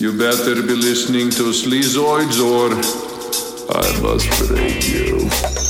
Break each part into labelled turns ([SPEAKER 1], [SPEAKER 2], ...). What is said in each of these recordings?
[SPEAKER 1] You better be listening to Sleazoids or I must break you.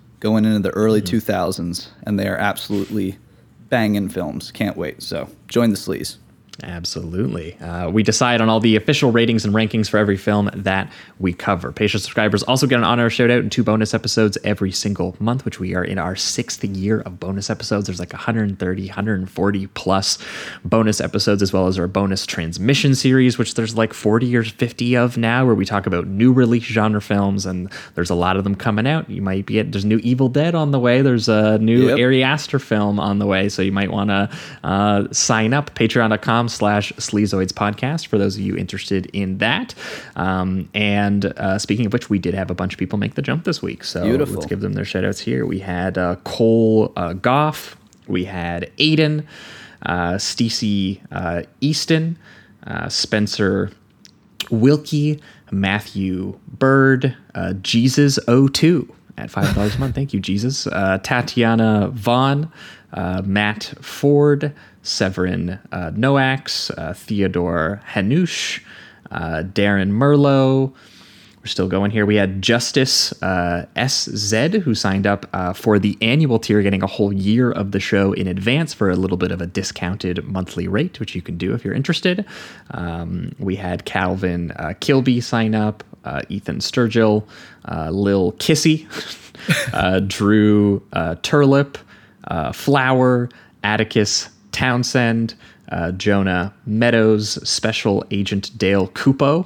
[SPEAKER 2] going into the early
[SPEAKER 3] Mm-hmm.
[SPEAKER 2] 2000s, and they are absolutely banging films. Can't wait. So join the sleaze.
[SPEAKER 3] Absolutely. Uh, we decide on all the official ratings and rankings for every film that we cover. Patreon subscribers also get an honor shout out and two bonus episodes every single month, which we are in our sixth year of bonus episodes. There's like 130, 140 plus bonus episodes, as well as our bonus transmission series, which there's like 40 or 50 of now, where we talk about new release genre films, and there's a lot of them coming out. You might be at, there's new Evil Dead on the way, there's a new
[SPEAKER 2] Yep.
[SPEAKER 3] Ari Aster film on the way, so you might want to uh, sign up patreon.com slash sleazoids podcast for those of you interested in that. Um, and uh, speaking of which, we did have a bunch of people make the jump this week, so
[SPEAKER 2] Beautiful.
[SPEAKER 3] let's give them their shout outs here. We had uh, Cole uh, Goff, we had Aiden, uh, Stacey uh, Easton, uh, Spencer Wilkie, Matthew Bird, uh, Jesus02 at $5 a month. Thank you, Jesus. Uh, Tatiana Vaughn, uh, Matt Ford, Severin uh, Noax, uh, Theodore Hanush, uh, Darren Merlo. We're still going here. We had Justice uh, SZ who signed up uh, for the annual tier, getting a whole year of the show in advance for a little bit of a discounted monthly rate, which you can do if you're interested. Um, we had Calvin Kilby sign up, Ethan Sturgill, Lil Kissy, Drew Turlip, Flower, Atticus Townsend, uh, Jonah Meadows, Special Agent Dale Cooper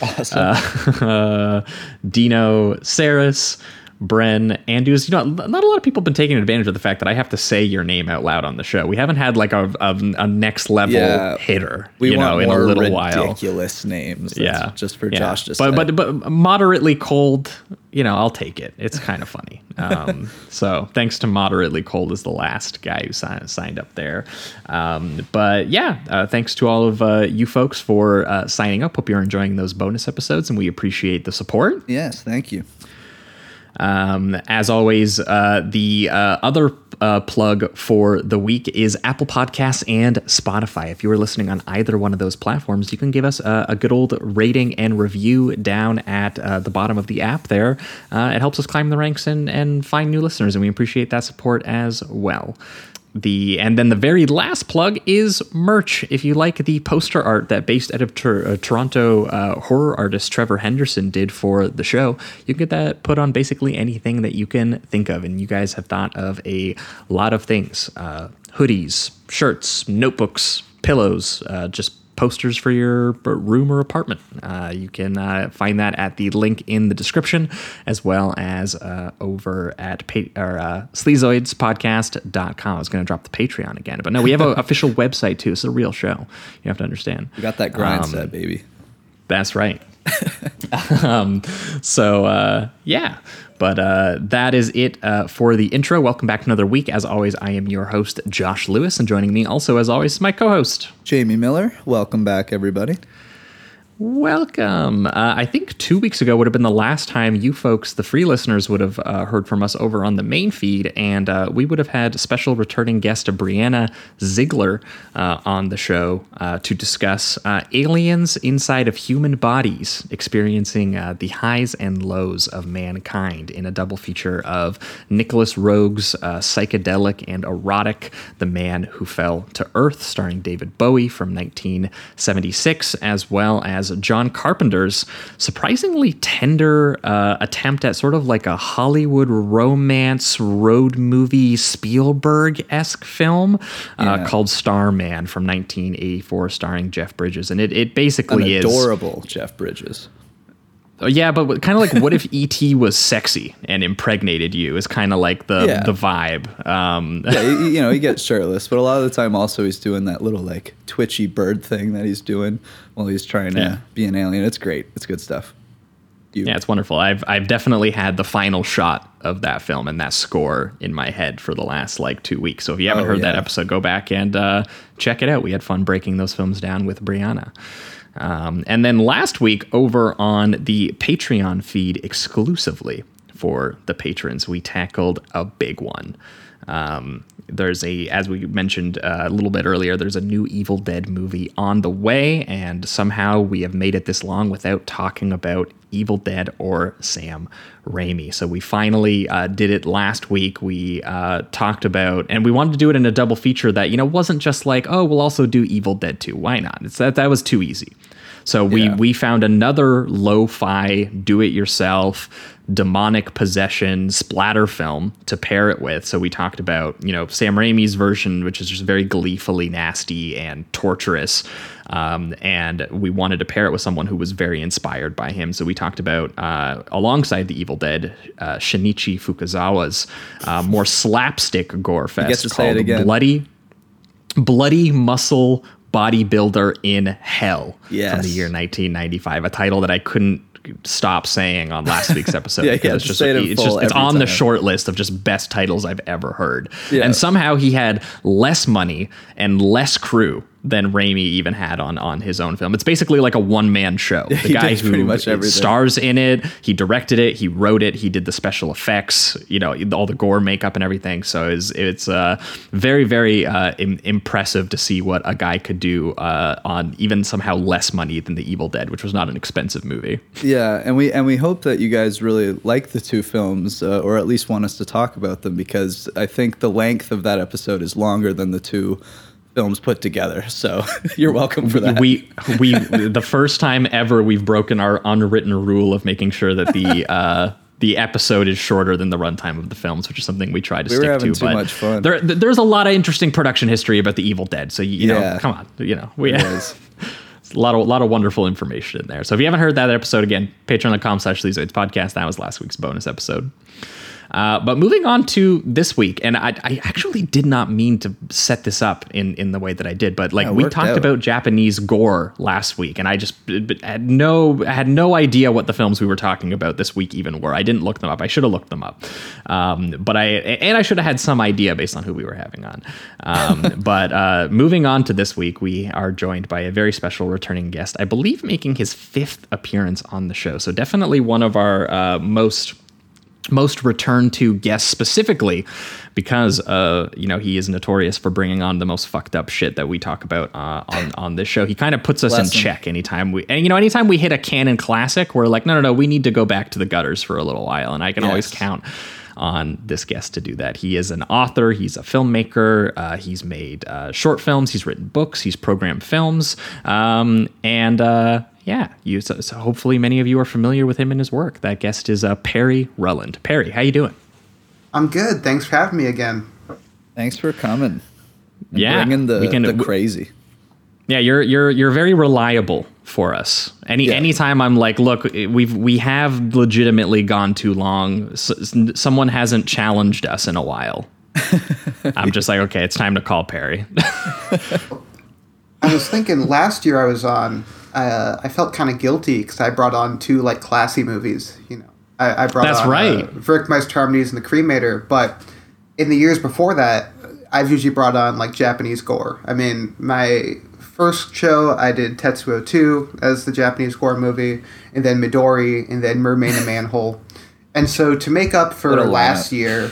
[SPEAKER 2] Awesome.
[SPEAKER 3] uh, Dino Saris, Bren Andrews. You know, not a lot of people have been taking advantage of the fact that I have to say your name out loud on the show. We haven't had like a, a, a next level
[SPEAKER 2] Yeah.
[SPEAKER 3] hitter,
[SPEAKER 2] we
[SPEAKER 3] you
[SPEAKER 2] want
[SPEAKER 3] know, in
[SPEAKER 2] more
[SPEAKER 3] a little while.
[SPEAKER 2] ridiculous names. That's
[SPEAKER 3] Yeah,
[SPEAKER 2] Just for
[SPEAKER 3] yeah.
[SPEAKER 2] Josh to
[SPEAKER 3] but,
[SPEAKER 2] say.
[SPEAKER 3] but but moderately cold. You know, I'll take it. It's kind of funny. Um, so thanks to moderately cold is the last guy who signed, signed up there. Um, but yeah, uh, thanks to all of uh, you folks for uh, signing up. Hope you're enjoying those bonus episodes, and we appreciate the support.
[SPEAKER 2] yes, thank you.
[SPEAKER 3] Um, as always, uh, the uh, other uh, plug for the week is Apple Podcasts and Spotify. If you are listening on either one of those platforms, you can give us a, a good old rating and review down at uh, the bottom of the app there. Uh, it helps us climb the ranks and, and find new listeners, and we appreciate that support as well the and then the very last plug is merch. If you like the poster art that based out of uh, toronto uh, horror artist trevor henderson did for the show you can get that put on basically anything that you can think of. And you guys have thought of a lot of things uh, hoodies shirts notebooks pillows uh, just posters for your room or apartment. Uh, you can uh, find that at the link in the description, as well as uh, over at pa- or, uh, sleazoidspodcast.com. I was going to drop the Patreon again, but no, we have an official website too. It's a real show. You have to understand.
[SPEAKER 2] We got that grind
[SPEAKER 3] Um,
[SPEAKER 2] set, baby.
[SPEAKER 3] That's right. um, so uh, yeah, but uh, that is it uh, for the intro. Welcome back to another week. As always, I am your host Josh Lewis, and joining me also, as always, is my co-host.
[SPEAKER 2] Jamie Miller, welcome back, everybody.
[SPEAKER 3] Welcome. Uh, I think two weeks ago would have been the last time you folks, the free listeners, would have uh, heard from us over on the main feed, and uh, we would have had special returning guest Brianna Ziegler uh, on the show uh, to discuss uh, aliens inside of human bodies, experiencing the highs and lows of mankind in a double feature of Nicolas Roeg's psychedelic and erotic The Man Who Fell to Earth, starring David Bowie from 1976, as well as John Carpenter's surprisingly tender uh, attempt at sort of like a Hollywood romance road movie Spielberg esque film uh,
[SPEAKER 2] Yeah.
[SPEAKER 3] called Starman from 1984, starring Jeff Bridges. And it, it basically
[SPEAKER 2] An
[SPEAKER 3] is.
[SPEAKER 2] adorable Jeff Bridges.
[SPEAKER 3] Yeah, but kind of like what if ET was sexy and impregnated you is kind of like the,
[SPEAKER 2] Yeah.
[SPEAKER 3] the vibe. Um,
[SPEAKER 2] Yeah, you know, he gets shirtless, but a lot of the time also he's doing that little like twitchy bird thing that he's doing while he's trying to
[SPEAKER 3] Yeah.
[SPEAKER 2] be an alien. It's great. It's good stuff. You,
[SPEAKER 3] Yeah, it's wonderful. I've I've definitely had the final shot of that film and that score in my head for the last like two weeks. So if you haven't
[SPEAKER 2] Oh,
[SPEAKER 3] heard that episode, go back and uh, check it out. We had fun breaking those films down with Brianna. Um, and then last week over on the Patreon feed exclusively for the patrons, we tackled a big one. Um, there's a, as we mentioned uh, a little bit earlier, there's a new Evil Dead movie on the way, and somehow we have made it this long without talking about Evil Dead or Sam Raimi. So we finally uh, did it last week. We uh, talked about, and we wanted to do it in a double feature that you know wasn't just like, oh, we'll also do Evil Dead 2. Why not? It's that that was too easy. So we
[SPEAKER 2] Yeah.
[SPEAKER 3] we found another lo-fi, do-it-yourself, demonic possession splatter film to pair it with. So we talked about you know Sam Raimi's version, which is just very gleefully nasty and torturous, um, and we wanted to pair it with someone who was very inspired by him. So we talked about uh, alongside the Evil Dead, uh, Shinichi Fukazawa's uh, more slapstick gore fest
[SPEAKER 2] get to say it
[SPEAKER 3] called. Bloody Bloody Muscle Bodybuilder in Hell from the year 1995, a title that I couldn't stop saying on last week's episode.
[SPEAKER 2] Yeah,
[SPEAKER 3] because it's just
[SPEAKER 2] it
[SPEAKER 3] it's just it's on the short list of just best titles I've ever heard.
[SPEAKER 2] Yeah.
[SPEAKER 3] And somehow he had less money and less crew than Raimi even had on on his own film. It's basically like a one man show. The
[SPEAKER 2] he
[SPEAKER 3] guy who
[SPEAKER 2] much everything.
[SPEAKER 3] stars in it, he directed it, he wrote it, he did the special effects, you know, all the gore makeup and everything. So it's it's uh, very very uh, im- impressive to see what a guy could do uh, on even somehow less money than The Evil Dead, which was not an expensive movie.
[SPEAKER 2] Yeah, and we and we hope that you guys really like the two films, uh, or at least want us to talk about them, because I think the length of that episode is longer than the two films put together. So you're welcome for that.
[SPEAKER 3] We we the first time ever we've broken our unwritten rule of making sure that the uh, the episode is shorter than the runtime of the films, which is something we try to
[SPEAKER 2] We
[SPEAKER 3] stick to. but
[SPEAKER 2] much fun.
[SPEAKER 3] There, there's a lot of interesting production history about the Evil Dead. So you,
[SPEAKER 2] Yeah.
[SPEAKER 3] know, come on, you know, we
[SPEAKER 2] It
[SPEAKER 3] a lot of a lot of wonderful information in there. So if you haven't heard that episode again, patreon.com slash Sleazoids podcast. That was last week's bonus episode. Uh, but moving on to this week, and I, I actually did not mean to set this up in, in the way that I did, but like
[SPEAKER 2] Yeah,
[SPEAKER 3] we talked
[SPEAKER 2] out.
[SPEAKER 3] about Japanese gore last week, and I just had no I had no idea what the films we were talking about this week even were. I didn't look them up. I should have looked them up, um, but I and I should have had some idea based on who we were having on. Um, but uh, moving on to this week, we are joined by a very special returning guest. I believe making his fifth appearance on the show, so definitely one of our uh, most most return to guests specifically because uh you know he is notorious for bringing on the most fucked up shit that we talk about uh, on on this show. He kind of puts us
[SPEAKER 2] Bless
[SPEAKER 3] in
[SPEAKER 2] him.
[SPEAKER 3] check anytime we and you know anytime we hit a canon classic we're like no no no we need to go back to the gutters for a little while. And i can always count on this guest to do that he is an author he's a filmmaker uh, he's made uh, short films he's written books he's programmed films um, and uh, yeah, you. So, so hopefully, many of you are familiar with him and his work. That guest is uh, Perry Ruhland. Perry, how you doing?
[SPEAKER 4] I'm good. Thanks for having me again.
[SPEAKER 2] Thanks for coming. and
[SPEAKER 3] Yeah,
[SPEAKER 2] bringing the
[SPEAKER 3] we can-
[SPEAKER 2] the crazy.
[SPEAKER 3] Yeah, you're you're you're very reliable for us. Any
[SPEAKER 2] Yeah.
[SPEAKER 3] anytime I'm like, look, we've we have legitimately gone too long. S- s- someone hasn't challenged us in a while. I'm just like, okay, it's time to call Perry.
[SPEAKER 4] I was thinking last year I was on. Uh, I felt kind of guilty because I brought on two like classy movies. You know, I, I brought
[SPEAKER 3] That's
[SPEAKER 4] on,
[SPEAKER 3] right.
[SPEAKER 4] Uh, Werckmeister Harmonies and The Cremator. But in the years before that, I've usually brought on like Japanese gore. I mean, my first show, I did Tetsuo 2 as the Japanese horror movie, and then Midori, and then Mermaid and Manhole. And so to make up for last year,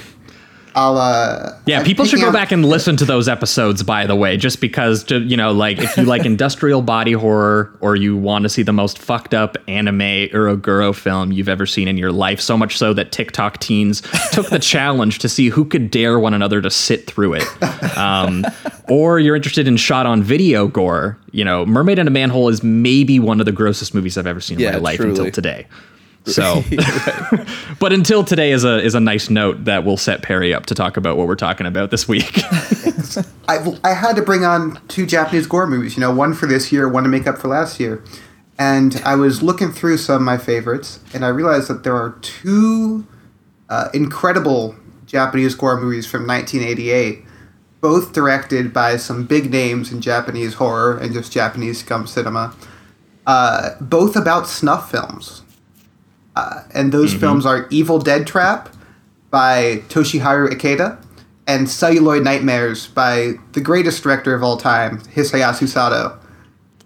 [SPEAKER 4] I'll uh
[SPEAKER 3] Yeah, people should go
[SPEAKER 4] out-
[SPEAKER 3] back and listen to those episodes, by the way, just because, to, you know, like if you like industrial body horror or you want to see the most fucked up anime eroguro film you've ever seen in your life, so much so that TikTok teens took the challenge to see who could dare one another to sit through it. Um, or you're interested in shot on video gore, you know, Mermaid in a Manhole is maybe one of the grossest movies I've ever seen in
[SPEAKER 2] Yeah,
[SPEAKER 3] my life until today. So, but until today is a is a nice note that will set Perry up to talk about what we're talking about this week.
[SPEAKER 4] I, I had to bring on two Japanese gore movies, you know, one for this year, one to make up for last year. And I was looking through some of my favorites, and I realized that there are two uh, incredible Japanese gore movies from 1988, both directed by some big names in Japanese horror and just Japanese scum cinema, uh, both about snuff films. Uh, and those films are Evil Dead Trap by Toshiharu Ikeda and Celluloid Nightmares by the greatest director of all time, Hisayasu Sato.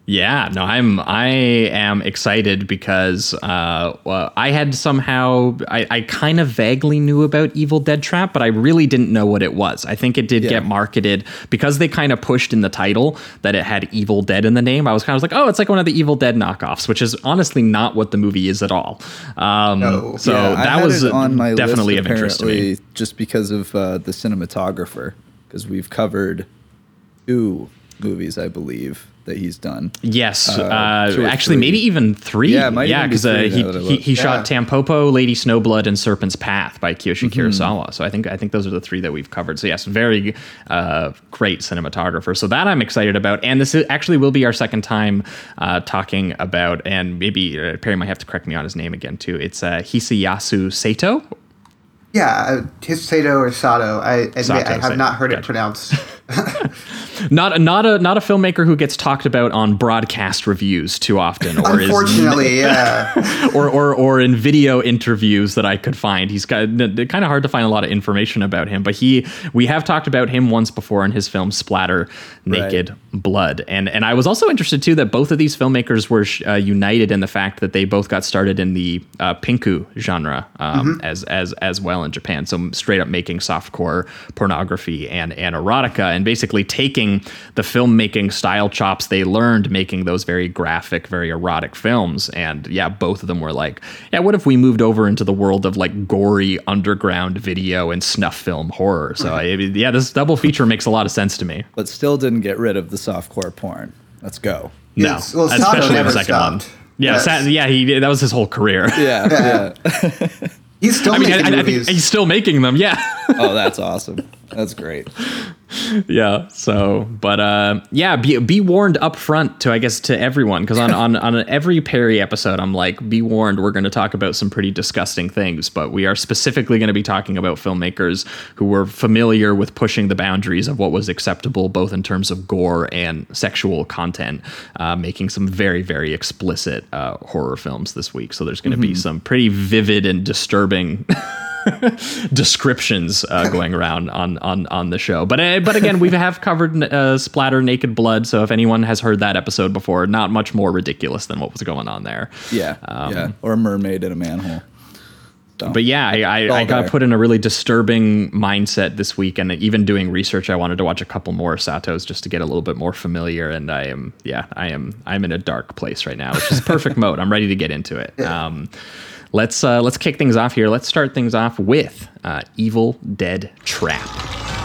[SPEAKER 3] Yeah, no, I'm I am excited because uh, well, I had somehow I, I kind of vaguely knew about Evil Dead Trap, but I really didn't know what it was. I think it did
[SPEAKER 2] Yeah.
[SPEAKER 3] get marketed because they kind of pushed in the title that it had Evil Dead in the name. I was kind of like, oh, it's like one of the Evil Dead knockoffs, which is honestly not what the movie is at all. Um,
[SPEAKER 4] No.
[SPEAKER 3] so
[SPEAKER 2] Yeah,
[SPEAKER 3] that was
[SPEAKER 2] on my
[SPEAKER 3] definitely
[SPEAKER 2] list,
[SPEAKER 3] of interest to me.
[SPEAKER 2] Just because of uh, the cinematographer, because we've covered two movies, I believe, that he's done.
[SPEAKER 3] Yes,
[SPEAKER 2] Uh,
[SPEAKER 3] uh, actually,
[SPEAKER 2] three.
[SPEAKER 3] maybe even three.
[SPEAKER 2] Yeah, might
[SPEAKER 3] yeah, because uh,
[SPEAKER 2] three
[SPEAKER 3] he
[SPEAKER 2] now that I
[SPEAKER 3] he,
[SPEAKER 2] look.
[SPEAKER 3] he shot
[SPEAKER 4] Yeah.
[SPEAKER 3] Tampopo, Lady Snowblood, and Serpent's Path by Kiyoshi
[SPEAKER 2] Mm-hmm.
[SPEAKER 3] Kurosawa. So I think I think those are the three that we've covered. So yes, very uh, great cinematographer. So that I'm excited about, and this is, actually will be our second time uh, talking about, and maybe uh, Perry might have to correct me on his name again too. It's uh, Hisayasu Sato.
[SPEAKER 4] Yeah, uh, Hisato or Sato. I admit
[SPEAKER 3] Sato,
[SPEAKER 4] I have
[SPEAKER 3] Sato.
[SPEAKER 4] not heard it pronounced.
[SPEAKER 3] Not a, not a not a filmmaker who gets talked about on broadcast reviews too often, or is
[SPEAKER 4] Unfortunately, yeah.
[SPEAKER 3] or, or or in video interviews that I could find. He's got kind of hard to find a lot of information about him, but he we have talked about him once before in his film Splatter Naked Blood. And and I was also interested too that both of these filmmakers were uh, united in the fact that they both got started in the uh, pinku genre um, as as as well in Japan. So straight up making softcore pornography and and erotica and basically taking the filmmaking style chops they learned making those very graphic, very erotic films. And yeah, both of them were like, yeah, what if we moved over into the world of like gory underground video and snuff film horror? So I, yeah, this double feature makes a lot of sense to me.
[SPEAKER 2] But still didn't get rid of the softcore porn. Let's go.
[SPEAKER 3] No,
[SPEAKER 4] Yes, well, Sato
[SPEAKER 3] especially the
[SPEAKER 4] never
[SPEAKER 3] second one. Yeah,
[SPEAKER 4] Yes.
[SPEAKER 3] Sa- yeah, he that was his whole career.
[SPEAKER 2] Yeah, yeah.
[SPEAKER 4] He's still
[SPEAKER 3] I mean, I,
[SPEAKER 4] making
[SPEAKER 3] I think
[SPEAKER 4] movies.
[SPEAKER 3] he's still making them. Yeah.
[SPEAKER 2] Oh, that's awesome. That's great.
[SPEAKER 3] yeah so but uh yeah be, be warned up front to i guess to everyone because on, on on every perry episode i'm like be warned we're going to talk about some pretty disgusting things but we are specifically going to be talking about filmmakers who were familiar with pushing the boundaries of what was acceptable both in terms of gore and sexual content uh, making some very very explicit uh, horror films this week so there's going to be some pretty vivid and disturbing descriptions uh, going around on on on the show. But uh, but again, we have covered uh, splatter naked blood. So if anyone has heard that episode before, not much more ridiculous than what was going on there.
[SPEAKER 2] Yeah, yeah. Or a mermaid in a manhole. So,
[SPEAKER 3] But yeah, I, I, I got put in a really disturbing mindset this week, and even doing research, I wanted to watch a couple more Satos just to get a little bit more familiar. And I am, yeah, I am, I'm in a dark place right now, which is perfect mode. I'm ready to get into it. Um, let's uh, let's kick things off here. Let's start things off with uh, Evil Dead Trap.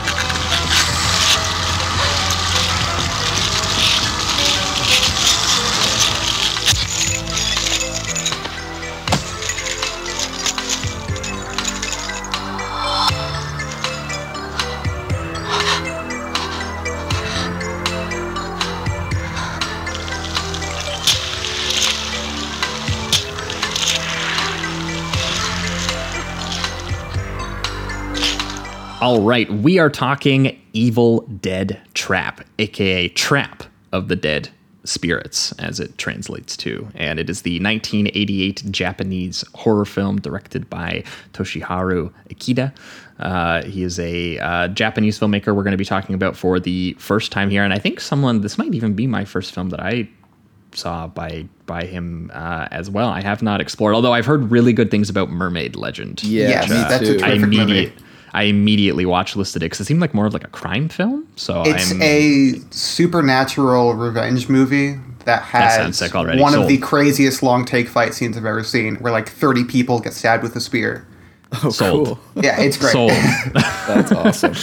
[SPEAKER 3] All right, we are talking Evil Dead Trap, aka Trap of the Dead Spirits, as it translates to. And it is the 1988 Japanese horror film directed by Toshiharu Ikeda. Uh, he is a uh, Japanese filmmaker we're going to be talking about for the first time here. And I think someone, this might even be my first film that I saw by by him uh, as well. I have not explored, although I've heard really good things about Mermaid Legend.
[SPEAKER 2] Yeah,
[SPEAKER 4] Yes,
[SPEAKER 2] me
[SPEAKER 4] that's a
[SPEAKER 2] too.
[SPEAKER 3] I
[SPEAKER 4] terrific movie.
[SPEAKER 3] Immediate, I immediately watch listed it because it seemed like more of like a crime film. So
[SPEAKER 4] It's
[SPEAKER 3] I'm,
[SPEAKER 4] a supernatural revenge movie that has
[SPEAKER 3] sounds sick already.
[SPEAKER 4] one of the craziest long take fight scenes I've ever seen, where like 30 people get stabbed with a spear.
[SPEAKER 2] Oh,
[SPEAKER 3] Sold.
[SPEAKER 2] cool.
[SPEAKER 4] Yeah, it's great.
[SPEAKER 3] sold.
[SPEAKER 2] That's awesome.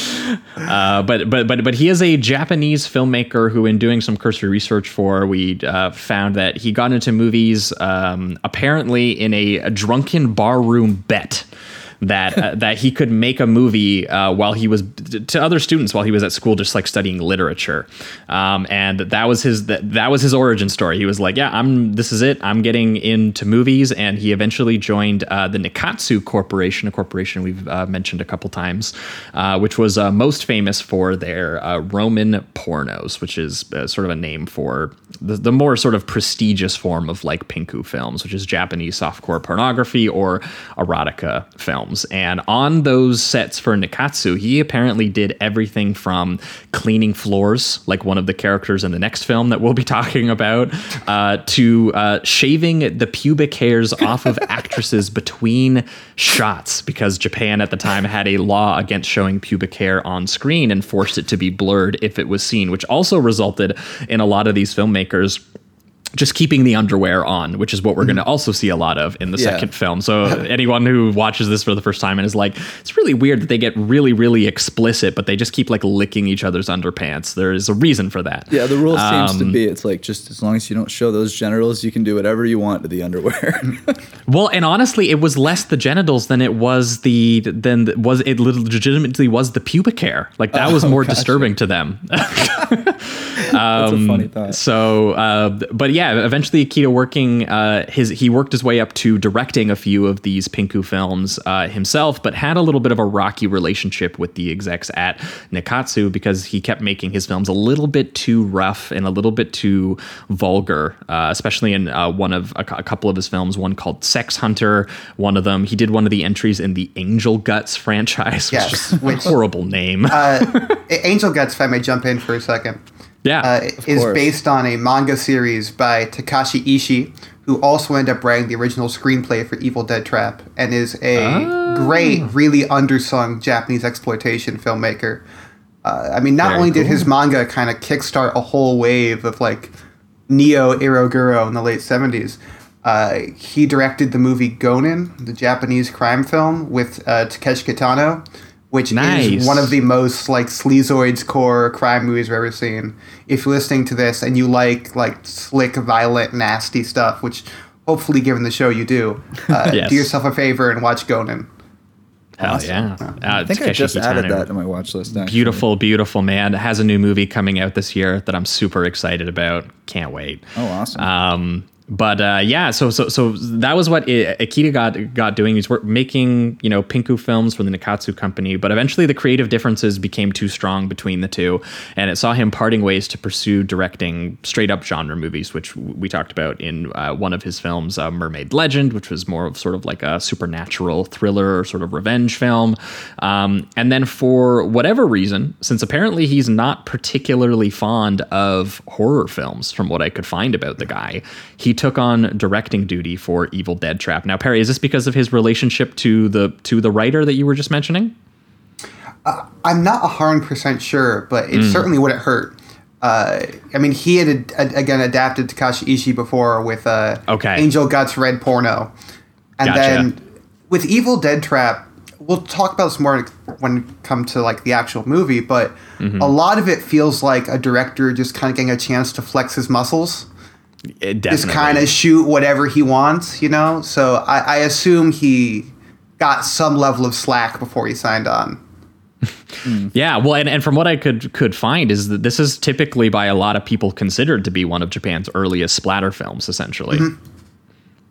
[SPEAKER 3] Uh, but but but but he is a Japanese filmmaker who, in doing some cursory research for, we uh, found that he got into movies um, apparently in a, a drunken barroom bet. That uh, that he could make a movie uh, while he was to other students while he was at school, just like studying literature, um, and that was his that, that was his origin story. He was like, yeah, I'm this is it. I'm getting into movies, and he eventually joined uh, the Nikkatsu Corporation, a corporation we've uh, mentioned a couple times, uh, which was uh, most famous for their Roman pornos, which is sort of a name for the, the more sort of prestigious form of like pinku films, which is Japanese softcore pornography or erotica films. And on those sets for Nikkatsu, he apparently did everything from cleaning floors, like one of the characters in the next film that we'll be talking about, uh, to uh, shaving the pubic hairs off of actresses between shots because Japan at the time had a law against showing pubic hair on screen and forced it to be blurred if it was seen, which also resulted in a lot of these filmmakers just keeping the underwear on, which is what we're going to also see a lot of in the
[SPEAKER 2] Yeah.
[SPEAKER 3] second film. So anyone who watches this for the first time and is like, it's really weird that they get really, really explicit, but they just keep like licking each other's underpants. There is a reason for that.
[SPEAKER 2] Yeah, the rule seems
[SPEAKER 3] Um,
[SPEAKER 2] to be it's like just as long as you don't show those genitals, you can do whatever you want to the underwear.
[SPEAKER 3] Well, and honestly, it was less the genitals than it was the than the- was it legitimately was the pubic hair. Like that was
[SPEAKER 2] Oh,
[SPEAKER 3] more
[SPEAKER 2] gotcha.
[SPEAKER 3] disturbing to them.
[SPEAKER 2] That's a funny thought.
[SPEAKER 3] So, uh, but yeah, eventually Akita working uh, his he worked his way up to directing a few of these Pinku films uh, himself, but had a little bit of a rocky relationship with the execs at Nikkatsu because he kept making his films a little bit too rough and a little bit too vulgar, uh, especially in uh, one of a, a couple of his films. One called Sex Hunter. One of them, he did one of the entries in the Angel Guts franchise, which
[SPEAKER 4] Yes,
[SPEAKER 3] is a
[SPEAKER 4] which-
[SPEAKER 3] horrible name.
[SPEAKER 4] Uh, Angel Guts, if I may jump in for a second,
[SPEAKER 3] yeah.
[SPEAKER 4] uh, is
[SPEAKER 2] course.
[SPEAKER 4] based on a manga series by Takashi Ishii, who also ended up writing the original screenplay for Evil Dead Trap and is a
[SPEAKER 3] Oh.
[SPEAKER 4] great, really undersung Japanese exploitation filmmaker. Uh, I mean, not
[SPEAKER 3] Very
[SPEAKER 4] only did his manga kind of kickstart a whole wave of like neo eroguro in the late 70s, uh, he directed the movie Gonin, the Japanese crime film with uh, Takeshi Kitano, which
[SPEAKER 3] Nice.
[SPEAKER 4] is one of the most like sleazoids core crime movies I've ever seen. If you're listening to this and you like like slick, violent, nasty stuff, which hopefully, given the show, you do, uh,
[SPEAKER 3] Yes.
[SPEAKER 4] do yourself a favor and watch Gonin.
[SPEAKER 3] Hell yeah. Uh,
[SPEAKER 2] I think I
[SPEAKER 3] Takeshi
[SPEAKER 2] just added that to my watch list. Actually.
[SPEAKER 3] Beautiful, beautiful man. Has a new movie coming out this year that I'm super excited about. Can't wait.
[SPEAKER 2] Oh, awesome.
[SPEAKER 3] Um, but uh, yeah, so so so that was what I- Akita got got doing. He's making you know Pinku films for the Nikkatsu company, but eventually the creative differences became too strong between the two, and it saw him parting ways to pursue directing straight up genre movies, which we talked about in uh, one of his films, uh, Mermaid Legend, which was more of sort of like a supernatural thriller, sort of revenge film. Um, and then for whatever reason, since apparently he's not particularly fond of horror films, from what I could find about the guy, he took on directing duty for Evil Dead Trap. Now, Perry, is this because of his relationship to the to the writer that you were just mentioning?
[SPEAKER 4] I'm not hundred percent sure, but
[SPEAKER 3] Hmm.
[SPEAKER 4] it certainly wouldn't hurt. Uh, I mean, he had ad- again adapted Takashi Ishii before with uh,
[SPEAKER 3] Okay.
[SPEAKER 4] Angel Guts Red Porno, and
[SPEAKER 3] Gotcha.
[SPEAKER 4] then with Evil Dead Trap, we'll talk about this more when it come to like the actual movie. But
[SPEAKER 3] Mm-hmm.
[SPEAKER 4] a lot of it feels like a director just kind of getting a chance to flex his muscles,
[SPEAKER 3] It
[SPEAKER 4] just kind of shoot whatever he wants, you know. So I, I assume he got some level of slack before he signed on.
[SPEAKER 3] Yeah, well, and, and from what I could could find is that this is typically by a lot of people considered to be one of Japan's earliest splatter films, essentially.
[SPEAKER 4] Mm-hmm.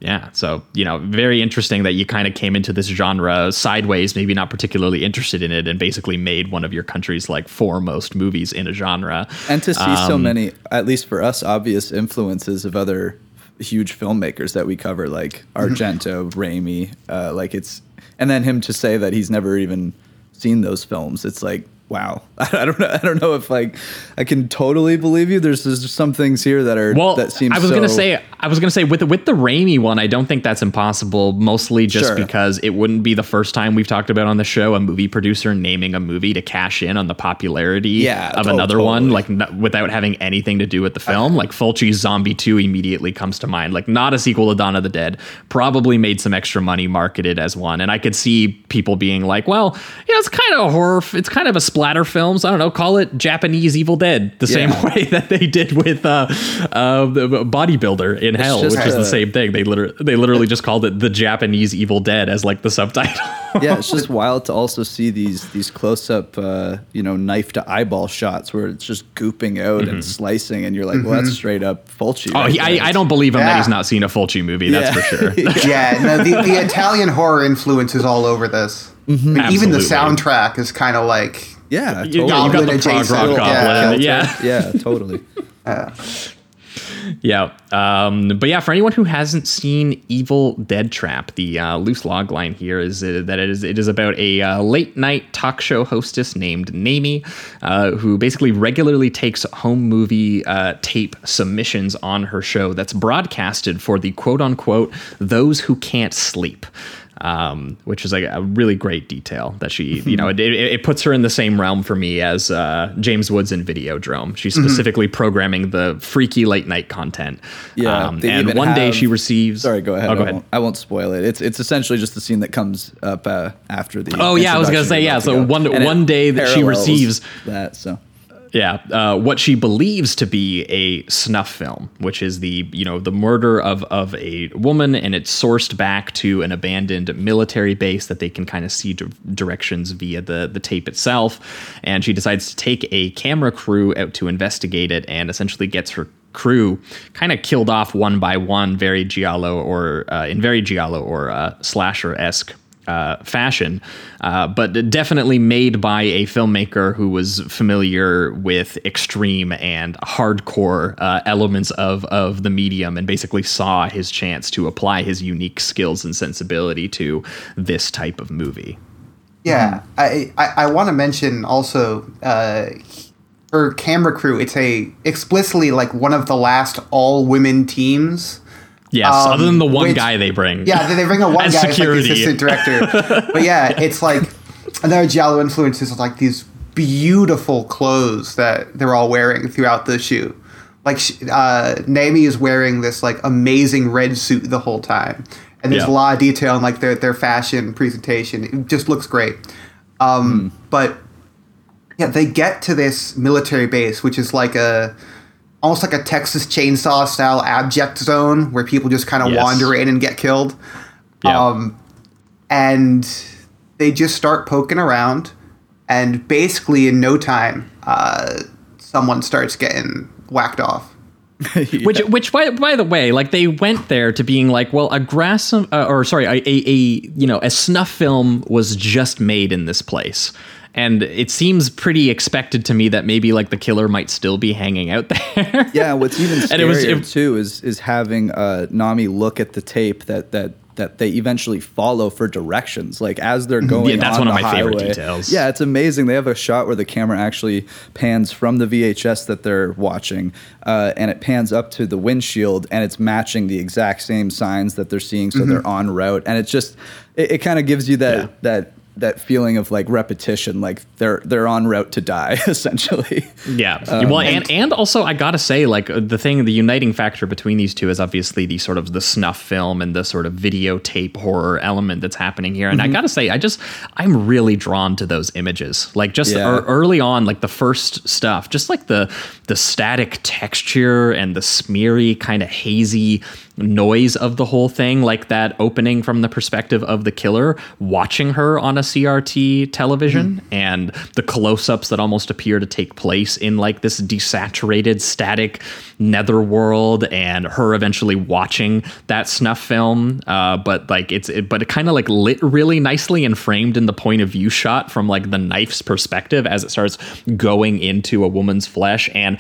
[SPEAKER 3] Yeah. So, you know, very interesting that you kind of came into this genre sideways, maybe not particularly interested in it, and basically made one of your country's like foremost movies in a genre.
[SPEAKER 2] And to see so
[SPEAKER 3] Um,
[SPEAKER 2] many, at least for us, obvious influences of other huge filmmakers that we cover, like Argento, Raimi, uh, like it's, and then him to say that he's never even seen those films, it's like, wow. I don't know. I don't know if like I can totally believe you. There's, there's some things here that are
[SPEAKER 3] Well,
[SPEAKER 2] that seem.
[SPEAKER 3] I was
[SPEAKER 2] so,
[SPEAKER 3] gonna say, I was gonna say with the, with the Raimi one, I don't think that's impossible. Mostly just
[SPEAKER 2] Sure.
[SPEAKER 3] because it wouldn't be the first time we've talked about on the show a movie producer naming a movie to cash in on the popularity
[SPEAKER 2] Yeah,
[SPEAKER 3] of
[SPEAKER 2] to-
[SPEAKER 3] another one, like n- without having anything to do with the film. like Fulci's Zombie Two immediately comes to mind. Like not a sequel to Dawn of the Dead, probably made some extra money marketed as one, and I could see people being like, well, you know, it's kind of a horror, f- it's kind of a splatter film. So I don't know, call it Japanese Evil Dead, the same way that they did with uh, uh, the bodybuilder in Hell, which is the same thing. They literally they literally just called it the Japanese Evil Dead as like the subtitle.
[SPEAKER 2] yeah, it's just wild to also see these these close up, uh, you know, knife to eyeball shots where it's just gooping out and slicing, and you're like, well, that's straight up Fulci.
[SPEAKER 3] Mm-hmm. oh,
[SPEAKER 2] right
[SPEAKER 3] he. I, I don't believe him that he's not seen a Fulci movie. That's
[SPEAKER 2] Yeah.
[SPEAKER 3] for sure.
[SPEAKER 4] yeah, no, the, the Italian horror influence is all over this.
[SPEAKER 2] Mm-hmm.
[SPEAKER 4] Like, even the soundtrack is kind of like
[SPEAKER 2] Yeah,
[SPEAKER 3] You,
[SPEAKER 2] totally.
[SPEAKER 3] yeah, you got the
[SPEAKER 4] Goblin
[SPEAKER 3] prog rock
[SPEAKER 4] adjacent.
[SPEAKER 3] goblin.
[SPEAKER 4] Yeah.
[SPEAKER 3] Yeah.
[SPEAKER 2] yeah, totally.
[SPEAKER 3] Yeah. Um, but yeah, for anyone who hasn't seen Evil Dead Trap, the uh, loose log line here is uh, that it is it is about a uh, late night talk show hostess named Nami, uh, who basically regularly takes home movie uh, tape submissions on her show that's broadcasted for the quote unquote those who can't sleep. Um, which is like a really great detail that she, you know, it, it, it puts her in the same realm for me as uh, James Woods in Videodrome. She's specifically programming the freaky late night content.
[SPEAKER 2] Yeah,
[SPEAKER 3] Um, and one day she receives.
[SPEAKER 2] Sorry, go ahead.
[SPEAKER 3] Oh, go
[SPEAKER 2] I. Won't, I won't spoil it. It's it's essentially just the scene that comes up uh, after the.
[SPEAKER 3] Oh, yeah, I was gonna say, yeah, so one- one day that she receives-
[SPEAKER 2] that. So
[SPEAKER 3] Yeah, uh, what she believes to be a snuff film, which is the you know the murder of of a woman, and it's sourced back to an abandoned military base that they can kind of see di- directions via the the tape itself. And she decides to take a camera crew out to investigate it, and essentially gets her crew kind of killed off one by one, very giallo or uh, in very giallo or uh, slasher esque uh, fashion, uh, but definitely made by a filmmaker who was familiar with extreme and hardcore uh, elements of of the medium, and basically saw his chance to apply his unique skills and sensibility to this type of movie.
[SPEAKER 4] Yeah, I I, I want to mention also uh, her camera crew. It's a explicitly like one of the last all women teams.
[SPEAKER 3] Yes,
[SPEAKER 4] Um,
[SPEAKER 3] other than the one
[SPEAKER 4] which-
[SPEAKER 3] guy they bring.
[SPEAKER 4] Yeah, they, bring a one guy as like
[SPEAKER 3] security.
[SPEAKER 4] assistant director. but yeah, it's like another Giallo influence is like these beautiful clothes that they're all wearing throughout the shoot. Like uh, Naomi is wearing this like amazing red suit the whole time, and there's
[SPEAKER 3] Yeah.
[SPEAKER 4] a lot of detail in like their their fashion presentation. It just looks great. Um, But yeah, they get to this military base, which is like a almost like a Texas Chainsaw style abject zone where people just kind of
[SPEAKER 3] Yes.
[SPEAKER 4] wander in and get killed.
[SPEAKER 3] Yeah.
[SPEAKER 4] Um, and they just start poking around, and basically in no time, uh, someone starts getting whacked off.
[SPEAKER 3] Which, which by, by the way, like they went there to being like, well, a grass, uh, or sorry, a, a, a you know, a snuff film was just made in this place, and it seems pretty expected to me that maybe like the killer might still be hanging out there.
[SPEAKER 2] yeah, what's even scarier
[SPEAKER 3] And it was- it-
[SPEAKER 2] too is is having uh, Nami look at the tape that that that they eventually follow for directions, like as they're going.
[SPEAKER 3] Mm-hmm. Yeah, that's
[SPEAKER 2] on
[SPEAKER 3] one of my favorite details.
[SPEAKER 2] Yeah, it's amazing. They have a shot where the camera actually pans from the VHS that they're watching, uh, and it pans up to the windshield, and it's matching the exact same signs that they're seeing, so they're on route, and it just it, it kind of gives you that
[SPEAKER 3] Mm-hmm. Yeah.
[SPEAKER 2] that that feeling of like repetition, like they're they're on route to die essentially.
[SPEAKER 3] Yeah.
[SPEAKER 2] Um,
[SPEAKER 3] well, and and also I gotta say, like uh, the thing, the uniting factor between these two is obviously the sort of the snuff film and the sort of videotape horror element that's happening here. And
[SPEAKER 2] Mm-hmm.
[SPEAKER 3] I gotta say, I just I'm really drawn to those images. Like just
[SPEAKER 2] Yeah.
[SPEAKER 3] ear- early on, like the first stuff, just like the the static texture and the smeary kind of hazy noise of the whole thing, like that opening from the perspective of the killer watching her on a CRT television and the close ups that almost appear to take place in like this desaturated, static netherworld and her eventually watching that snuff film. Uh, but like it's, it, but it kind of like lit really nicely and framed in the point of view shot from like the knife's perspective as it starts going into a woman's flesh and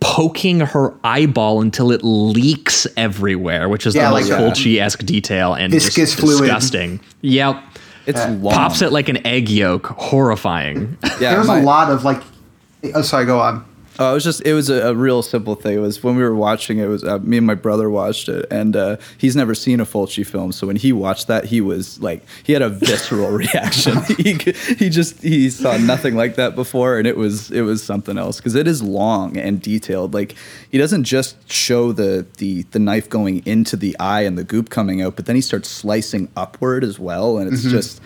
[SPEAKER 3] poking her eyeball until it leaks everywhere, which is
[SPEAKER 4] Yeah,
[SPEAKER 3] the
[SPEAKER 4] like
[SPEAKER 3] most
[SPEAKER 4] a
[SPEAKER 3] Fulci esque detail and
[SPEAKER 4] viscous
[SPEAKER 3] just
[SPEAKER 4] fluid.
[SPEAKER 3] disgusting. Yep.
[SPEAKER 2] It's uh, long.
[SPEAKER 3] Pops it like an egg yolk. Horrifying.
[SPEAKER 2] Yeah,
[SPEAKER 4] There's
[SPEAKER 2] my-
[SPEAKER 4] a lot of like. Oh, sorry. Go on.
[SPEAKER 2] Oh, it was just it was a, a real simple thing. It was when we were watching it. it was uh, me and my brother watched it, and uh, he's never seen a Fulci film. So when he watched that, he was like, he had a visceral reaction. he he just he saw nothing like that before, and it was it was something else because it is long and detailed. Like he doesn't just show the the the knife going into the eye and the goop coming out, but then he starts slicing upward as well, and it's just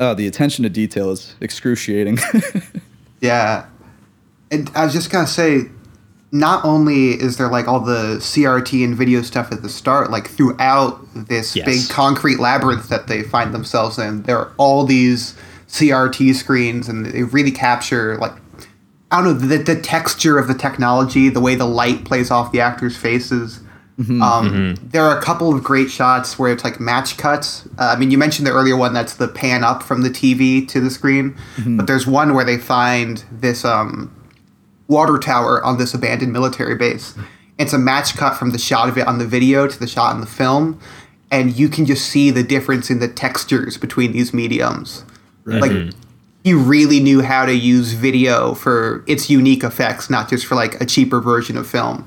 [SPEAKER 2] oh, the attention to detail is excruciating.
[SPEAKER 4] Yeah. And I was just gonna say, not only is there like all the CRT and video stuff at the start, like throughout this
[SPEAKER 3] Yes.
[SPEAKER 4] big concrete labyrinth that they find themselves in, there are all these CRT screens, and they really capture like I don't know the, the texture of the technology, the way the light plays off the actors' faces. Um, There are a couple of great shots where it's like match cuts. Uh, I mean, you mentioned the earlier one that's the pan up from the TV to the screen, but there's one where they find this um, water tower on this abandoned military base. It's a match cut from the shot of it on the video to the shot in the film, and you can just see the difference in the textures between these mediums. Like mm-hmm. he really knew how to use video for its unique effects, not just for like a cheaper version of film.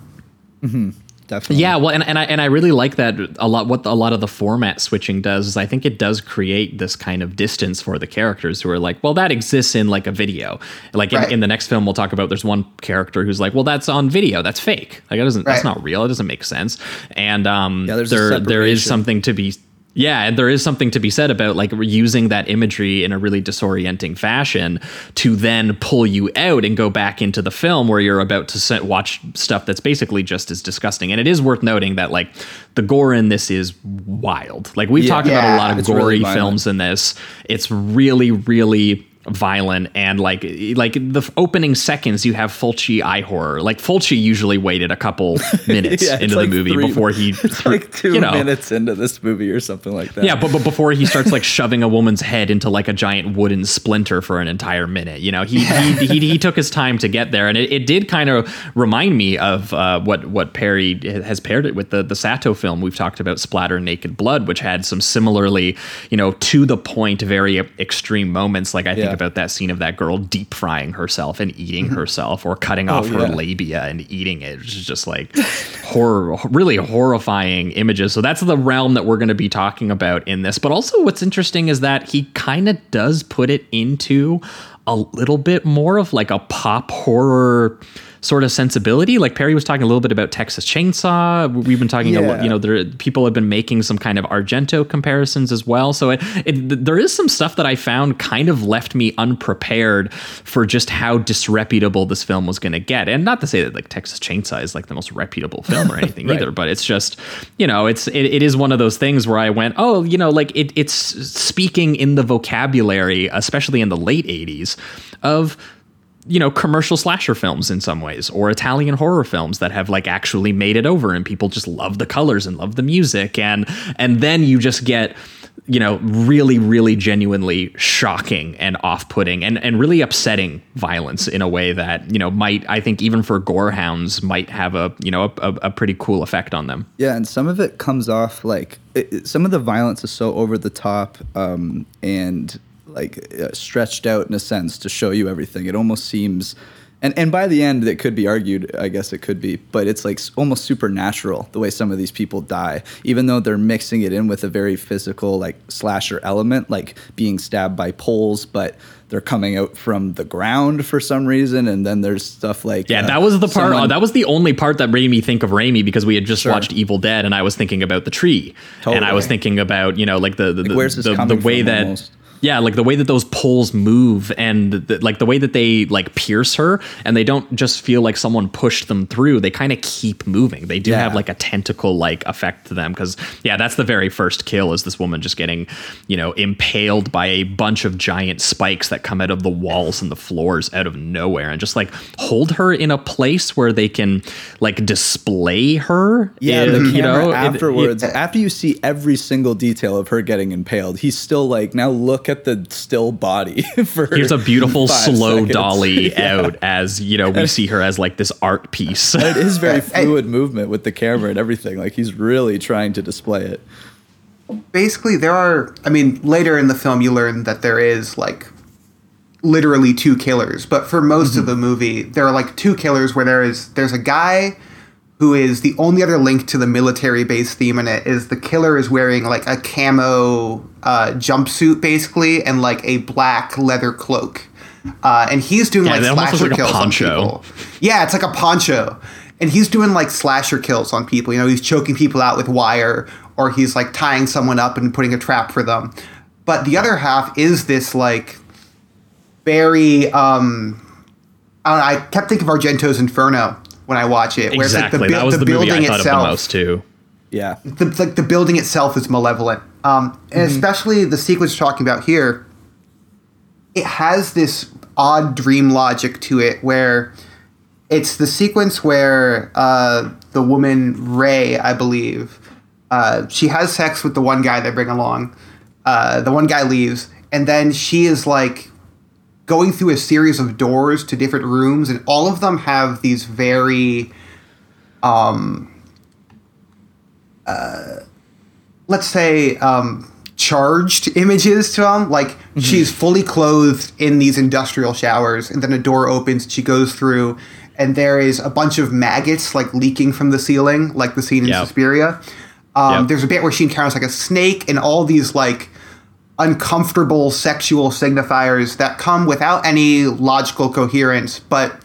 [SPEAKER 4] Mm-hmm.
[SPEAKER 2] Definitely.
[SPEAKER 3] Yeah, well, and, and I and I really like that a lot. What a lot of the format switching does is I think it does create this kind of distance for the characters who are like, well, that exists in like a video. Like in,
[SPEAKER 4] Right.
[SPEAKER 3] in the next film, we'll talk about. There's one character who's like, well, that's on video. That's fake. Like it doesn't. That's not real. It doesn't make sense. And um,
[SPEAKER 2] Yeah,
[SPEAKER 3] there there is something to be. Yeah, and there is something to be said about like using that imagery in a really disorienting fashion to then pull you out and go back into the film where you're about to sit, watch stuff that's basically just as disgusting. And it is worth noting that like the gore in this is wild. Like we've
[SPEAKER 2] Yeah.
[SPEAKER 3] talked about a lot of
[SPEAKER 2] it's really
[SPEAKER 3] gory films in this. It's really, really violent and like like the opening seconds you have Fulci eye horror. Like Fulci usually waited a couple minutes
[SPEAKER 2] Yeah,
[SPEAKER 3] into
[SPEAKER 2] like
[SPEAKER 3] the movie
[SPEAKER 2] three-
[SPEAKER 3] before he
[SPEAKER 2] It's like two
[SPEAKER 3] you know,
[SPEAKER 2] minutes into this movie or something like that.
[SPEAKER 3] yeah, but, but before he starts like shoving a woman's head into like a giant wooden splinter for an entire minute, you know, he he, he, he took his time to get there, and it, it did kind of remind me of uh, what what Perry has paired it with the the Sato film we've talked about, Splatter Naked Blood, which had some similarly, you know, to the point, very extreme moments. Like I think
[SPEAKER 2] Yeah.
[SPEAKER 3] About that scene of that girl deep frying herself and eating mm-hmm. herself, or cutting oh, off her
[SPEAKER 2] yeah.
[SPEAKER 3] labia and eating it. It's just like horror, really horrifying images. So that's the realm that we're going to be talking about in this. But also, what's interesting is that he kind of does put it into a little bit more of like a pop horror sort of sensibility. Like Perry was talking a little bit about Texas Chainsaw. We've been talking, a lo- you know, there people have been making some kind of Argento comparisons as well. So it, it there is some stuff that I found kind of left me unprepared for just how disreputable this film was going to get. And not to say that like Texas Chainsaw is like the most reputable film or anything
[SPEAKER 2] Right.
[SPEAKER 3] either, but it's just you know it's it, it is one of those things where I went, oh, you know, like it, it's speaking in the vocabulary, especially in the late '80s, of you know commercial slasher films in some ways or italian horror films that have like actually made it over and people just love the colors and love the music and and then you just get you know really really genuinely shocking and off-putting and and really upsetting violence in a way that you know might i think even for gorehounds might have a you know a, a, pretty cool effect on them.
[SPEAKER 2] Yeah, and some of it comes off like it- some of the violence is so over the top um, and like uh, stretched out in a sense to show you everything. It almost seems, and and by the end, it could be argued. I guess it could be, but it's like almost supernatural the way some of these people die, even though they're mixing it in with a very physical like slasher element, like being stabbed by poles, but. They're coming out from the ground for some reason, and then there's stuff like
[SPEAKER 3] Yeah,
[SPEAKER 2] uh,
[SPEAKER 3] that was the part.
[SPEAKER 2] someone-
[SPEAKER 3] that was the only part that made me think of Raimi because we had just
[SPEAKER 2] Sure.
[SPEAKER 3] watched Evil Dead, and I was thinking about the tree, and I was thinking about you know like the the, the, the, the way that
[SPEAKER 2] almost?
[SPEAKER 3] Yeah, like the way that those poles move and the, like the way that they like pierce her and they don't just feel like someone pushed them through. They kind of keep moving. They do
[SPEAKER 2] Yeah.
[SPEAKER 3] have like a tentacle like effect to them cuz yeah, that's the very first kill is this woman just getting, you know, impaled by a bunch of giant spikes that come out of the walls and the floors out of nowhere and just like hold her in a place where they can like display her.
[SPEAKER 2] Yeah,
[SPEAKER 3] in,
[SPEAKER 2] the camera
[SPEAKER 3] you know,
[SPEAKER 2] afterwards, after you see every single detail of her getting impaled, he's still like, now look at the still body for
[SPEAKER 3] Here's a beautiful slow
[SPEAKER 2] seconds.
[SPEAKER 3] dolly
[SPEAKER 2] Yeah.
[SPEAKER 3] out as you know we see her as like this art piece.
[SPEAKER 2] It is very fluid movement with the camera and everything. Like he's really trying to display it.
[SPEAKER 4] basically there are i mean later in the film you learn that there is like literally two killers but for most of mm-hmm. the movie there are like two killers where there is there's a guy who is the only other link to the military base theme in it is the killer is wearing like a camo uh, jumpsuit basically and like a black leather cloak. Uh, and he's doing
[SPEAKER 3] Yeah,
[SPEAKER 4] like
[SPEAKER 3] that almost looks
[SPEAKER 4] slasher
[SPEAKER 3] like a
[SPEAKER 4] kills on
[SPEAKER 3] poncho.
[SPEAKER 4] people. Yeah it's like a poncho. And he's doing like slasher kills on people. You know he's choking people out with wire or he's like tying someone up and putting a trap for them. But the other half is this like very um I, don't know, I kept thinking of argento's inferno when i watch it where
[SPEAKER 3] exactly,
[SPEAKER 4] like the,
[SPEAKER 3] that was
[SPEAKER 4] the
[SPEAKER 3] the, movie
[SPEAKER 4] building
[SPEAKER 3] I thought
[SPEAKER 4] itself
[SPEAKER 3] of the most too.
[SPEAKER 2] Yeah.
[SPEAKER 4] the, like the building itself is malevolent um, and especially the sequence you're talking about here it has this odd dream logic to it where it's the sequence where uh, the woman ray i believe uh, she has sex with the one guy they bring along uh, the one guy leaves and then she is like going through a series of doors to different rooms and all of them have these very um, let's say um, charged images to them like she's fully clothed in these industrial showers and then a door opens she goes through and there is a bunch of maggots like leaking from the ceiling like the scene in
[SPEAKER 3] Yep.
[SPEAKER 4] Suspiria um,
[SPEAKER 3] Yep.
[SPEAKER 4] there's a bit where she encounters like a snake and all these like uncomfortable sexual signifiers that come without any logical coherence but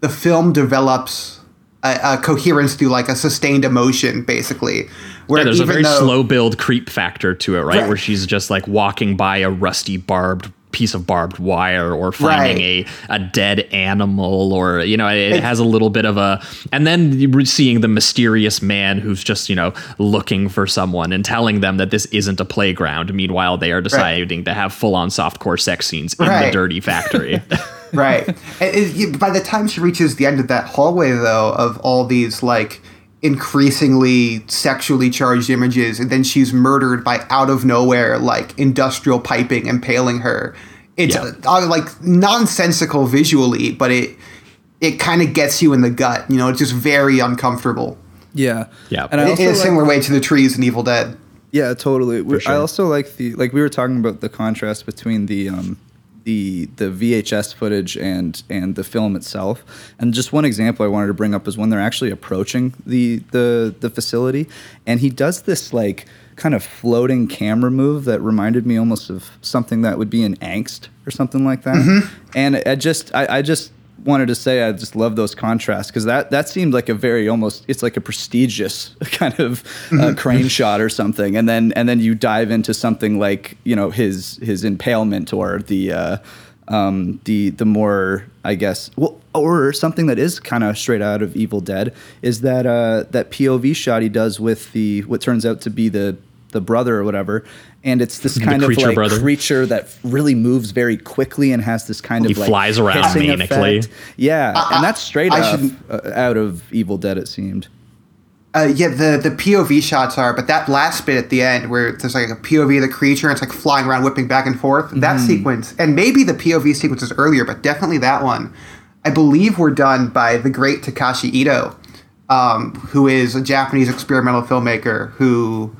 [SPEAKER 4] the film develops a, a coherence through like a sustained emotion basically where
[SPEAKER 3] Yeah, there's a very
[SPEAKER 4] though-
[SPEAKER 3] slow build creep factor to it, right?
[SPEAKER 4] Right.
[SPEAKER 3] Where she's just like walking by a rusty barbed piece of barbed wire or finding
[SPEAKER 4] Right.
[SPEAKER 3] a, a dead animal or you know it, has a little bit of a and then seeing the mysterious man who's just you know looking for someone and telling them that this isn't a playground meanwhile they are deciding to have full-on softcore sex scenes in the dirty factory
[SPEAKER 4] right. And it- by the time she reaches the end of that hallway, though, of all these like increasingly sexually charged images, and then she's murdered by out of nowhere like industrial piping impaling her. It's
[SPEAKER 3] Yeah.
[SPEAKER 4] uh, like nonsensical visually, but it it kind of gets you in the gut. You know, it's just very uncomfortable.
[SPEAKER 2] Yeah.
[SPEAKER 3] Yeah.
[SPEAKER 2] And I
[SPEAKER 4] In,
[SPEAKER 2] also
[SPEAKER 4] in a
[SPEAKER 2] like-
[SPEAKER 4] similar way to the trees in Evil Dead.
[SPEAKER 2] Yeah, totally. We-
[SPEAKER 3] sure.
[SPEAKER 2] I also like the like we were talking about the contrast between the um the the VHS footage and and the film itself. And just one example I wanted to bring up is when they're actually approaching the the the facility and he does this like kind of floating camera move that reminded me almost of something that would be in angst or something like that. Mm-hmm. And I just I, I just wanted to say I just love those contrasts because that that seemed like a very almost it's like a prestigious kind of uh, crane shot or something, and then and then you dive into something like you know his his impalement or the uh, um, the the more I guess well or something that is kind of straight out of Evil Dead is that uh, that POV shot he does with the what turns out to be the the brother or whatever, and it's this kind of
[SPEAKER 3] creature
[SPEAKER 2] like
[SPEAKER 3] brother.
[SPEAKER 2] creature that really moves very quickly and has this kind
[SPEAKER 3] He
[SPEAKER 2] of like
[SPEAKER 3] flies around
[SPEAKER 2] hissing
[SPEAKER 3] manically.
[SPEAKER 2] effect. Yeah,
[SPEAKER 4] I-
[SPEAKER 2] and that's straight
[SPEAKER 4] I
[SPEAKER 2] off,
[SPEAKER 4] should-
[SPEAKER 2] uh, out of Evil Dead. It seemed.
[SPEAKER 4] Uh, yeah, the the POV shots are, but that last bit at the end where there's like a POV of the creature and it's like flying around, whipping back and forth. That sequence, and maybe the POV sequences earlier, but definitely that one, I believe were done by the great Takashi Ito, um, who is a Japanese experimental filmmaker. Who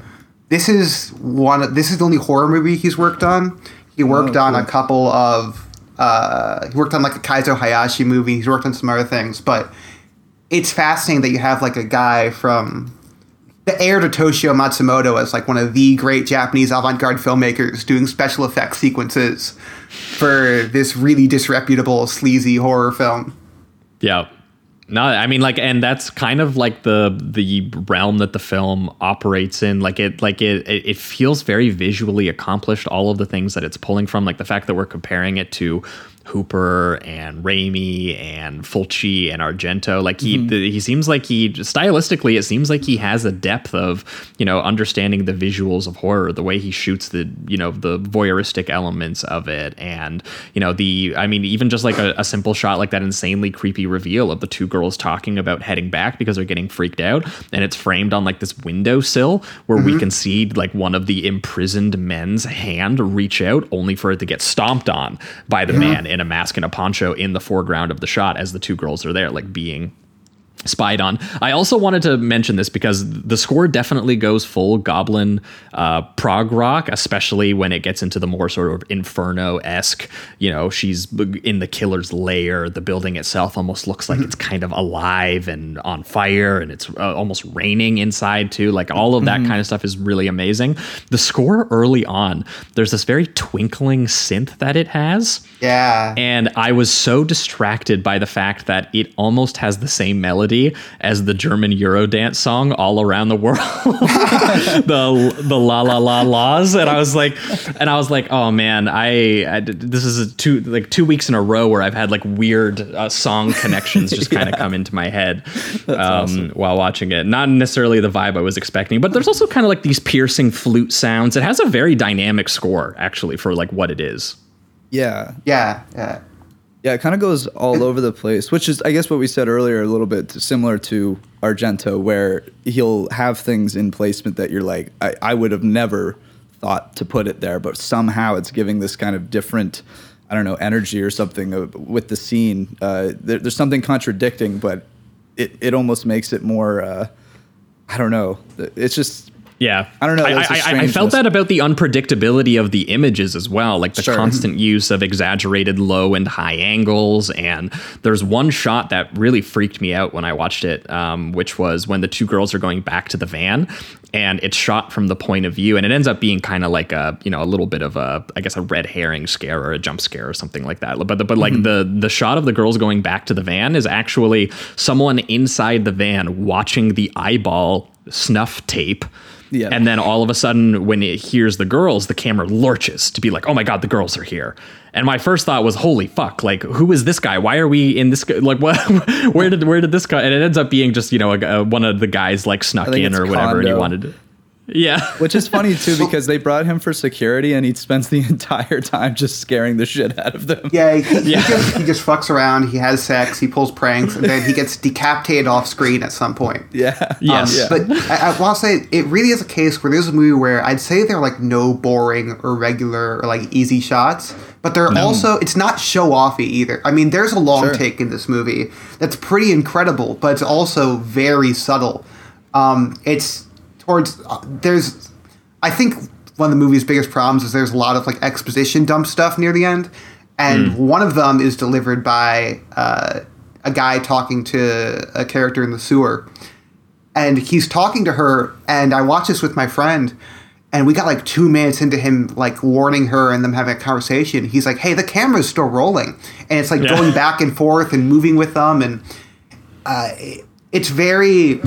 [SPEAKER 4] this is one. of- This is the only horror movie he's worked on. He worked on a couple of. Uh, he worked on like a Kaizo Hayashi movie. He's worked on some other things, but it's fascinating that you have like a guy from the heir to Toshio Matsumoto as like one of the great Japanese avant-garde filmmakers doing special effects sequences for this really disreputable, sleazy horror film.
[SPEAKER 3] yeah No, I mean like and that's kind of like the the realm that the film operates in. Like it like it it feels very visually accomplished all of the things that it's pulling from like the fact that we're comparing it to Hooper and Raimi and Fulci and Argento. Like he
[SPEAKER 2] Mm-hmm.
[SPEAKER 3] the, he seems like he stylistically it seems like he has a depth of you know understanding the visuals of horror, the way he shoots the you know the voyeuristic elements of it, and you know the I mean even just like a, a simple shot like that insanely creepy reveal of the two girls talking about heading back because they're getting freaked out, and it's framed on like this windowsill where we can see like one of the imprisoned men's hand reach out only for it to get stomped on by the man in a mask and a poncho in the foreground of the shot as the two girls are there like being spied on. I also wanted to mention this because the score definitely goes full goblin uh, prog rock, especially when it gets into the more sort of inferno esque. You know, she's in the killer's lair. The building itself almost looks like it's kind of alive and on fire, and it's uh, almost raining inside too. Like all of that kind of stuff is really amazing. The score early on, there's this very twinkling synth that it has.
[SPEAKER 4] Yeah.
[SPEAKER 3] And I was so distracted by the fact that it almost has the same melody as the German Eurodance song all around the world. the the la la la laws and I was like and I was like oh man I, I this is a two like two weeks in a row where I've had like weird uh, song connections just kind of come into my head um, while watching it. Not necessarily the vibe I was expecting but there's also kind of like these piercing flute sounds. It has a very dynamic score actually for like what it is
[SPEAKER 2] Yeah.
[SPEAKER 4] yeah. Yeah.
[SPEAKER 2] Yeah, it kind of goes all over the place, which is, I guess, what we said earlier, a little bit similar to Argento, where he'll have things in placement that you're like, I, I would have never thought to put it there, but somehow it's giving this kind of different, I don't know, energy or something with the scene. Uh, there, there's something contradicting, but it, it almost makes it more, uh, I don't know. It's just,
[SPEAKER 3] Yeah,
[SPEAKER 2] I don't know,
[SPEAKER 3] I, I, I felt that about the unpredictability of the images as well, like the
[SPEAKER 2] Sure.
[SPEAKER 3] constant use of exaggerated low and high angles. And there's one shot that really freaked me out when I watched it, um, which was when the two girls are going back to the van, and it's shot from the point of view, and it ends up being kind of like a you know a little bit of a I guess a red herring scare or a jump scare or something like that. But the, but like
[SPEAKER 2] Mm-hmm.
[SPEAKER 3] the the shot of the girls going back to the van is actually someone inside the van watching the eyeball snuff tape.
[SPEAKER 2] Yeah.
[SPEAKER 3] And then all of a sudden, when it hears the girls, the camera lurches to be like, "Oh my god, the girls are here!" And my first thought was, "Holy fuck! Like, who is this guy? Why are we in this? g- Like, what? where did where did this guy?" And it ends up being just you know a, a- one of the guys like snuck in or whatever, and he wanted to. Yeah.
[SPEAKER 2] which is funny too, because they brought him for security and he spends the entire time just scaring the shit out of them.
[SPEAKER 4] Yeah, he,
[SPEAKER 3] Yeah.
[SPEAKER 4] He, just, he just fucks around. He has sex. He pulls pranks, and then he gets decapitated off screen at some point.
[SPEAKER 2] Yeah.
[SPEAKER 3] Yes.
[SPEAKER 2] Yeah.
[SPEAKER 4] But I, I will say it really is a case where there's a movie where I'd say there are like no boring or regular or like easy shots, but they're also it's not show offy either. I mean, there's a long
[SPEAKER 2] Sure.
[SPEAKER 4] take in this movie that's pretty incredible, but it's also very subtle. Um, it's towards uh, there's I think one of the movie's biggest problems is there's a lot of like exposition dump stuff near the end, and one of them is delivered by uh, a guy talking to a character in the sewer. And he's talking to her and i watched this with my friend and we got like two minutes into him like warning her and them having a conversation. He's like hey the camera's still rolling. And it's like
[SPEAKER 3] Yeah.
[SPEAKER 4] going back and forth and moving with them and uh, it's very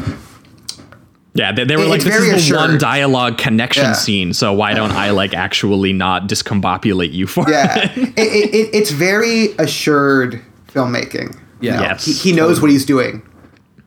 [SPEAKER 3] Yeah, they, they were
[SPEAKER 4] It's
[SPEAKER 3] like, this
[SPEAKER 4] very
[SPEAKER 3] is the one dialogue connection
[SPEAKER 4] Yeah.
[SPEAKER 3] scene, so why don't I like actually not discombobulate you for
[SPEAKER 4] yeah
[SPEAKER 3] it?
[SPEAKER 4] it, it, it, it's very assured filmmaking
[SPEAKER 2] Yeah.
[SPEAKER 4] You know,
[SPEAKER 3] Yes.
[SPEAKER 4] he, he knows what he's doing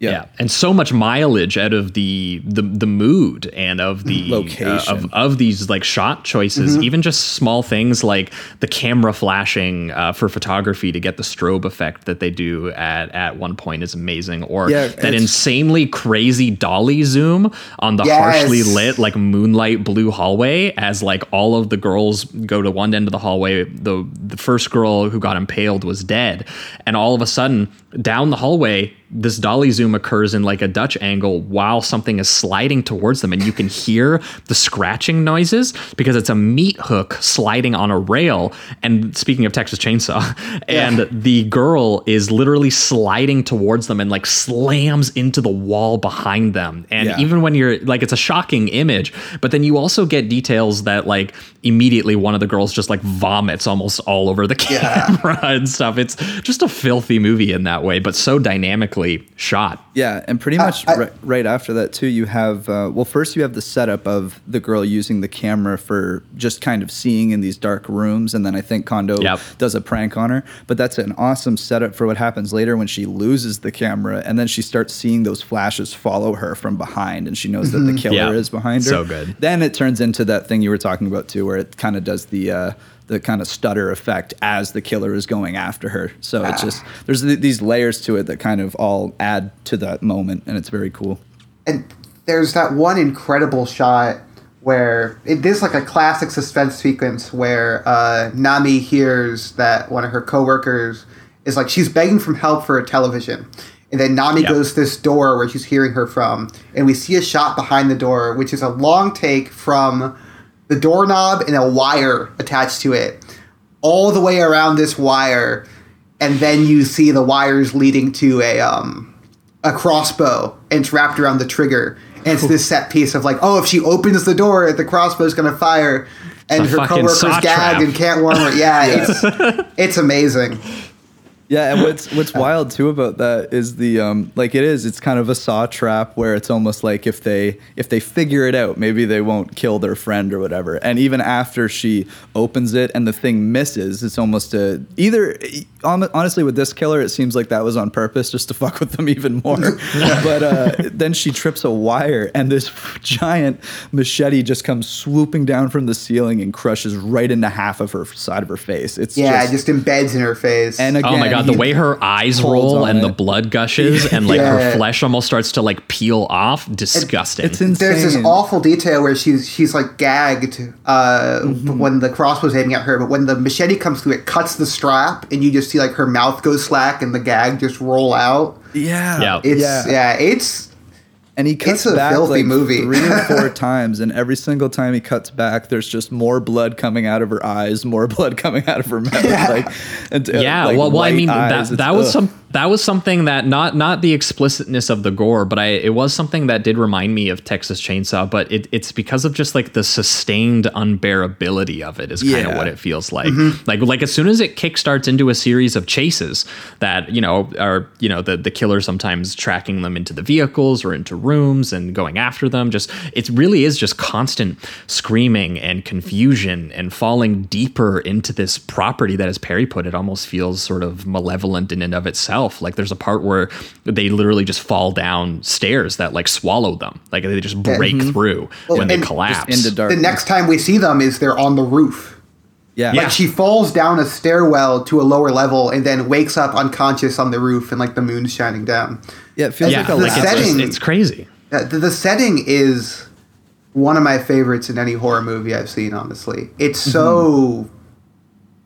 [SPEAKER 3] Yeah. and so much mileage out of the the, the mood and of the
[SPEAKER 2] Location.
[SPEAKER 3] uh, of, of these like shot choices,
[SPEAKER 4] Mm-hmm.
[SPEAKER 3] even just small things like the camera flashing uh, for photography to get the strobe effect that they do at at one point is amazing, or
[SPEAKER 2] Yeah,
[SPEAKER 3] that insanely crazy dolly zoom on the
[SPEAKER 4] Yes.
[SPEAKER 3] harshly lit like moonlight blue hallway as like all of the girls go to one end of the hallway. The the first girl who got impaled was dead, and all of a sudden down the hallway this dolly zoom occurs in like a Dutch angle while something is sliding towards them, and you can hear the scratching noises because it's a meat hook sliding on a rail. And speaking of Texas Chainsaw, and the girl is literally sliding towards them and like slams into the wall behind them. And
[SPEAKER 2] Yeah.
[SPEAKER 3] even when you're like, it's a shocking image, but then you also get details that like immediately one of the girls just like vomits almost all over the camera and stuff. It's just a filthy movie in that way, but so dynamically perfectly shot.
[SPEAKER 2] Yeah, and pretty much
[SPEAKER 4] I-
[SPEAKER 2] right, right after that too, you have uh, well, first you have the setup of the girl using the camera for just kind of seeing in these dark rooms, and then I think Kondo
[SPEAKER 3] Yep.
[SPEAKER 2] does a prank on her. But that's an awesome setup for what happens later when she loses the camera, and then she starts seeing those flashes follow her from behind, and she knows that the killer
[SPEAKER 3] Yeah.
[SPEAKER 2] is behind her.
[SPEAKER 3] So good.
[SPEAKER 2] Then it turns into that thing you were talking about too, where it kind of does the. Uh, the kind of stutter effect as the killer is going after her. So it's just there's th- these layers to it that kind of all add to that moment, and it's very cool.
[SPEAKER 4] and there's that one incredible shot where it is like a classic suspense sequence where uh, Nami hears that one of her coworkers is like she's begging for help for a television, and then Nami
[SPEAKER 3] Yep.
[SPEAKER 4] goes to this door where she's hearing her from, and we see a shot behind the door, which is a long take from the doorknob and a wire attached to it, all the way around this wire, and then you see the wires leading to a um, a crossbow and it's wrapped around the trigger. And it's this set piece of like, oh, if she opens the door, the crossbow's gonna fire, and her coworker's
[SPEAKER 3] trap.
[SPEAKER 4] and can't warm her. Yeah, it's it's amazing.
[SPEAKER 2] Yeah, and what's what's wild too about that is the um like it is it's kind of a saw trap where it's almost like if they if they figure it out maybe they won't kill their friend or whatever. And even after she opens it and the thing misses, it's almost a either honestly with this killer it seems like that was on purpose just to fuck with them even more. but uh, then she trips a wire and this giant machete just comes swooping down from the ceiling and crushes right into half of her side of her face. It's
[SPEAKER 4] Yeah,
[SPEAKER 2] just,
[SPEAKER 4] it just embeds in her face.
[SPEAKER 2] and again,
[SPEAKER 3] oh my god, the way her eyes roll
[SPEAKER 2] on
[SPEAKER 3] and the blood gushes and like her flesh almost starts to like peel off. Disgusting.
[SPEAKER 2] it's insane.
[SPEAKER 4] there's this awful detail where she's she's like gagged uh,
[SPEAKER 2] Mm-hmm.
[SPEAKER 4] when the crossbow's aiming at her, but when the machete comes through, it cuts the strap, and you just see like her mouth go slack and the gag just roll out.
[SPEAKER 2] Yeah.
[SPEAKER 3] Yeah.
[SPEAKER 4] It's
[SPEAKER 2] Yeah.
[SPEAKER 4] yeah, it's
[SPEAKER 2] And he cuts
[SPEAKER 4] It's a
[SPEAKER 2] back
[SPEAKER 4] filthy
[SPEAKER 2] like
[SPEAKER 4] movie.
[SPEAKER 2] three or four times, and every single time he cuts back, there's just more blood coming out of her eyes, more blood coming out of her mouth. Like, and, uh,
[SPEAKER 3] yeah
[SPEAKER 2] like
[SPEAKER 3] well, well i mean
[SPEAKER 2] eyes.
[SPEAKER 3] that,
[SPEAKER 2] It's-
[SPEAKER 3] that was
[SPEAKER 2] ugh.
[SPEAKER 3] some that was something that not not the explicitness of the gore but i it was something that did remind me of texas chainsaw but it, it's because of just like the sustained unbearability of it is kind of
[SPEAKER 2] Yeah.
[SPEAKER 3] what it feels like like like as soon as it kickstarts into a series of chases that you know are you know the the killer sometimes tracking them into the vehicles or into rooms and going after them just it really is just constant screaming and confusion and falling deeper into this property that as perry put it almost feels sort of malevolent in and of itself like there's a part where they literally just fall down stairs that like swallow them like they just break mm-hmm. through when they
[SPEAKER 4] and
[SPEAKER 3] collapse
[SPEAKER 2] into dark.
[SPEAKER 4] the next time we see them is they're on the roof.
[SPEAKER 2] Yeah.
[SPEAKER 3] Yeah.
[SPEAKER 4] Like she falls down a stairwell to a lower level and then wakes up unconscious on the roof and like the moon's shining down.
[SPEAKER 2] Yeah. It feels
[SPEAKER 3] yeah
[SPEAKER 2] like a
[SPEAKER 4] the
[SPEAKER 3] like it's,
[SPEAKER 2] last-
[SPEAKER 3] just,
[SPEAKER 4] setting-
[SPEAKER 3] it's crazy
[SPEAKER 4] Uh, the, the setting is one of my favorites in any horror movie I've seen. Honestly, it's so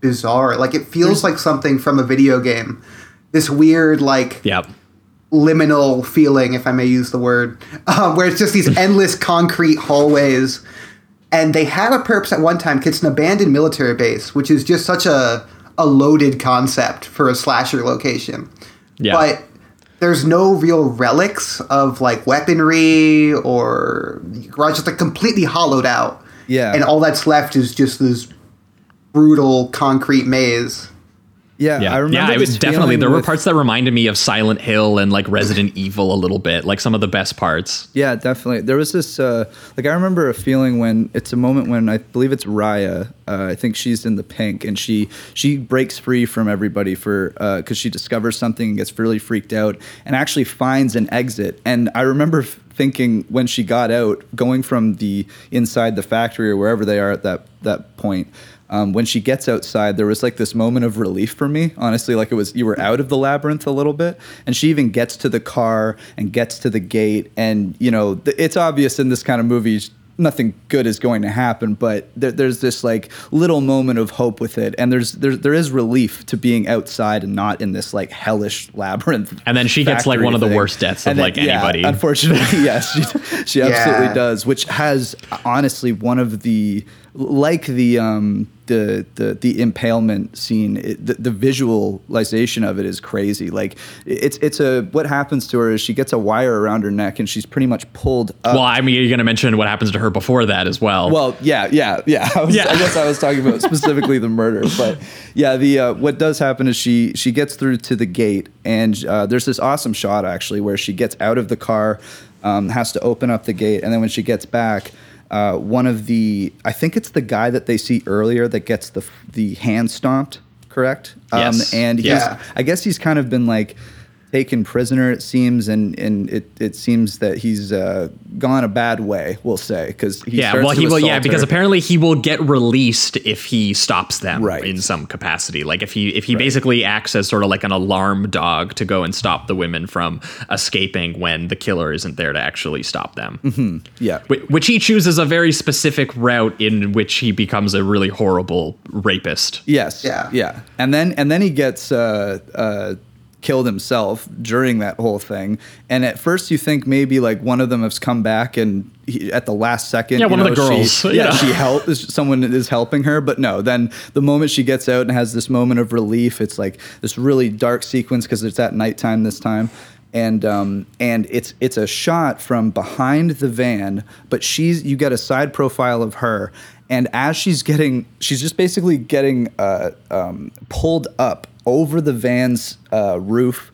[SPEAKER 4] bizarre. Like it feels like something from a video game. This weird, like
[SPEAKER 3] yep
[SPEAKER 4] liminal feeling, if I may use the word, um, where it's just these endless concrete hallways. And they had a purpose at one time. 'cause It's an abandoned military base, which is just such a a loaded concept for a slasher location.
[SPEAKER 3] Yeah.
[SPEAKER 4] But there's no real relics of like weaponry or garage. It's like completely hollowed out.
[SPEAKER 2] Yeah.
[SPEAKER 4] And all that's left is just this brutal concrete maze.
[SPEAKER 2] Yeah.
[SPEAKER 3] Yeah,
[SPEAKER 2] I remember.
[SPEAKER 3] yeah, it was definitely there were
[SPEAKER 2] with-
[SPEAKER 3] parts that reminded me of Silent Hill and like Resident Evil a little bit, like some of the best parts.
[SPEAKER 2] Yeah, definitely. There was this, uh, like, I remember a feeling when it's a moment when I believe it's Raya. Uh, I think she's in the pink, and she she breaks free from everybody for because she discovers something and gets really freaked out, and actually finds an exit. And I remember f- thinking when she got out, going from the inside the factory or wherever they are at that that point. Um, when she gets outside, there was like this moment of relief for me. Honestly, like it was you were out of the labyrinth a little bit, and she even gets to the car and gets to the gate, and you know th- it's obvious in this kind of movie nothing good is going to happen, but there, there's this like little moment of hope with it, and there's there there is relief to being outside and not in this like hellish labyrinth.
[SPEAKER 3] And then she gets, like,
[SPEAKER 2] factory
[SPEAKER 3] one of the
[SPEAKER 2] thing.
[SPEAKER 3] worst deaths of,
[SPEAKER 2] then-
[SPEAKER 3] like,
[SPEAKER 2] yeah,
[SPEAKER 3] anybody.
[SPEAKER 2] unfortunately, yes, she, she absolutely
[SPEAKER 4] Yeah.
[SPEAKER 2] does, which has honestly one of the like the um, the, the the impalement scene, it, the, the visualization of it is crazy. Like it's it's a what happens to her is she gets a wire around her neck and she's pretty much pulled up.
[SPEAKER 3] Well, I mean, you're going to mention what happens to her before that as well.
[SPEAKER 2] Well, yeah, yeah, yeah. I, was,
[SPEAKER 3] Yeah.
[SPEAKER 2] I guess I was talking about specifically the murder, but yeah, the uh, what does happen is she she gets through to the gate, and uh, there's this awesome shot actually where she gets out of the car, um, has to open up the gate, and then when she gets back. Uh, one of the, I think it's the guy that they see earlier that gets the the hand stomped, correct?
[SPEAKER 3] Yes.
[SPEAKER 2] Um, and he's,
[SPEAKER 4] Yeah.
[SPEAKER 2] I guess he's kind of been like taken prisoner, it seems, and and it, it seems that he's uh, gone a bad way. We'll say because he
[SPEAKER 3] yeah,
[SPEAKER 2] starts
[SPEAKER 3] well,
[SPEAKER 2] to
[SPEAKER 3] he will. Yeah,
[SPEAKER 2] assault
[SPEAKER 3] because
[SPEAKER 2] her.
[SPEAKER 3] apparently he will get released if he stops them
[SPEAKER 2] Right.
[SPEAKER 3] in some capacity. Like if he if he basically acts as sort of like an alarm dog to go and stop the women from escaping when the killer isn't there to actually stop them.
[SPEAKER 2] yeah,
[SPEAKER 3] Wh- Which he chooses a very specific route in which he becomes a really horrible rapist.
[SPEAKER 2] Yes.
[SPEAKER 4] Yeah.
[SPEAKER 2] Yeah. And then and then he gets uh, uh, killed himself during that whole thing. And at first you think maybe like one of them has come back and he, at the last second,
[SPEAKER 3] Yeah, one of the girls,
[SPEAKER 2] She,
[SPEAKER 3] yeah.
[SPEAKER 2] yeah, she help someone is helping her, but no. Then the moment she gets out and has this moment of relief, it's like this really dark sequence because it's at nighttime this time. And um, and it's it's a shot from behind the van, but she's you get a side profile of her, and as she's getting, she's just basically getting uh, um, pulled up over the van's uh, roof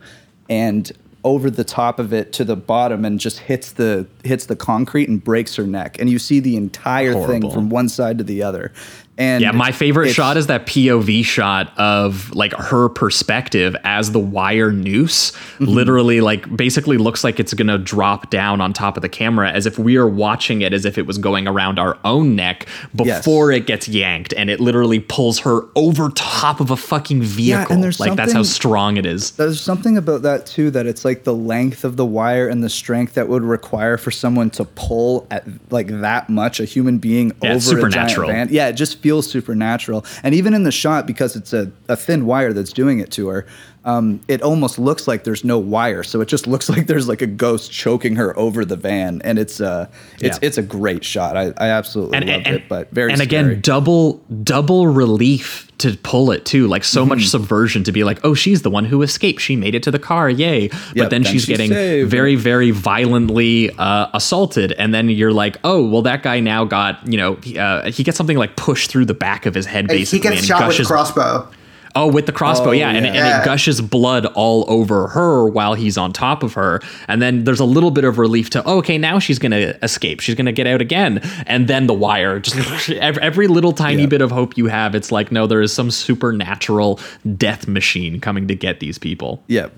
[SPEAKER 2] and over the top of it to the bottom and just hits the hits the concrete and breaks her neck and you see the entire
[SPEAKER 3] Horrible.
[SPEAKER 2] thing from one side to the other and
[SPEAKER 3] Yeah, my favorite shot is that POV shot of like her perspective as the wire noose
[SPEAKER 2] Mm-hmm.
[SPEAKER 3] literally like basically looks like it's gonna drop down on top of the camera as if we are watching it as if it was going around our own neck before it gets yanked and it literally pulls her over top of a fucking vehicle.
[SPEAKER 2] there's
[SPEAKER 3] like that's how strong it is.
[SPEAKER 2] there's something about that too that it's like the length of the wire and the strength that would require for someone to pull at like that much a human being
[SPEAKER 3] Yeah,
[SPEAKER 2] over a giant van. Yeah, it just feels supernatural. And even in the shot, because it's a, a thin wire that's doing it to her, um, it almost looks like there's no wire. So it just looks like there's like a ghost choking her over the van. And it's uh it's
[SPEAKER 3] Yeah.
[SPEAKER 2] it's a great shot. I, I absolutely
[SPEAKER 3] and,
[SPEAKER 2] loved
[SPEAKER 3] and,
[SPEAKER 2] it, but very
[SPEAKER 3] and
[SPEAKER 2] scary.
[SPEAKER 3] again double double relief to pull it too like so
[SPEAKER 2] Mm-hmm.
[SPEAKER 3] much subversion to be like oh she's the one who escaped she made it to the car yay but
[SPEAKER 2] Yep,
[SPEAKER 3] then,
[SPEAKER 2] then
[SPEAKER 3] she's
[SPEAKER 2] she's
[SPEAKER 3] getting
[SPEAKER 2] saved.
[SPEAKER 3] very very violently uh, assaulted and then you're like oh well that guy now got you know he, uh, he gets something like pushed through the back of his head basically,
[SPEAKER 4] And
[SPEAKER 3] basically
[SPEAKER 4] he gets
[SPEAKER 3] and
[SPEAKER 4] shot with a crossbow.
[SPEAKER 3] Oh, with the crossbow,
[SPEAKER 2] Oh,
[SPEAKER 3] yeah, And,
[SPEAKER 2] yeah.
[SPEAKER 3] and
[SPEAKER 4] Yeah.
[SPEAKER 3] it gushes blood all over her while he's on top of her. And then there's a little bit of relief to, oh, okay, now she's going to escape. She's going to get out again. And then the wire, just every, every little tiny
[SPEAKER 2] Yeah.
[SPEAKER 3] bit of hope you have, it's like, no, there is some supernatural death machine coming to get these people.
[SPEAKER 2] Yep.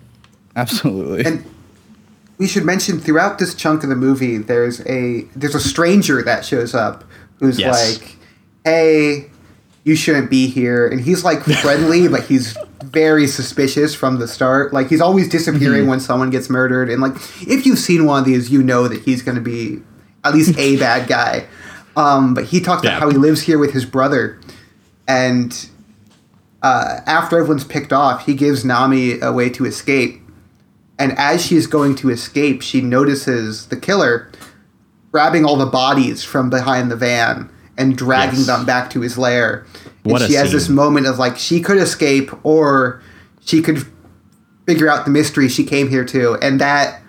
[SPEAKER 2] Absolutely.
[SPEAKER 4] And we should mention throughout this chunk of the movie, there's a there's a stranger that shows up who's
[SPEAKER 3] Yes.
[SPEAKER 4] like, "Hey, you shouldn't be here," and he's like friendly, but he's very suspicious from the start. Like he's always disappearing when someone gets murdered, and like if you've seen one of these, you know that he's going to be at least a bad guy. Um, but he talks
[SPEAKER 3] Yeah.
[SPEAKER 4] about how he lives here with his brother, and uh, after everyone's picked off, he gives Nami a way to escape. And as she's going to escape, she notices the killer grabbing all the bodies from behind the van and dragging
[SPEAKER 3] Yes.
[SPEAKER 4] them back to his lair. And
[SPEAKER 3] What
[SPEAKER 4] she has this moment of like she could escape or she could figure out the mystery she came here to. And that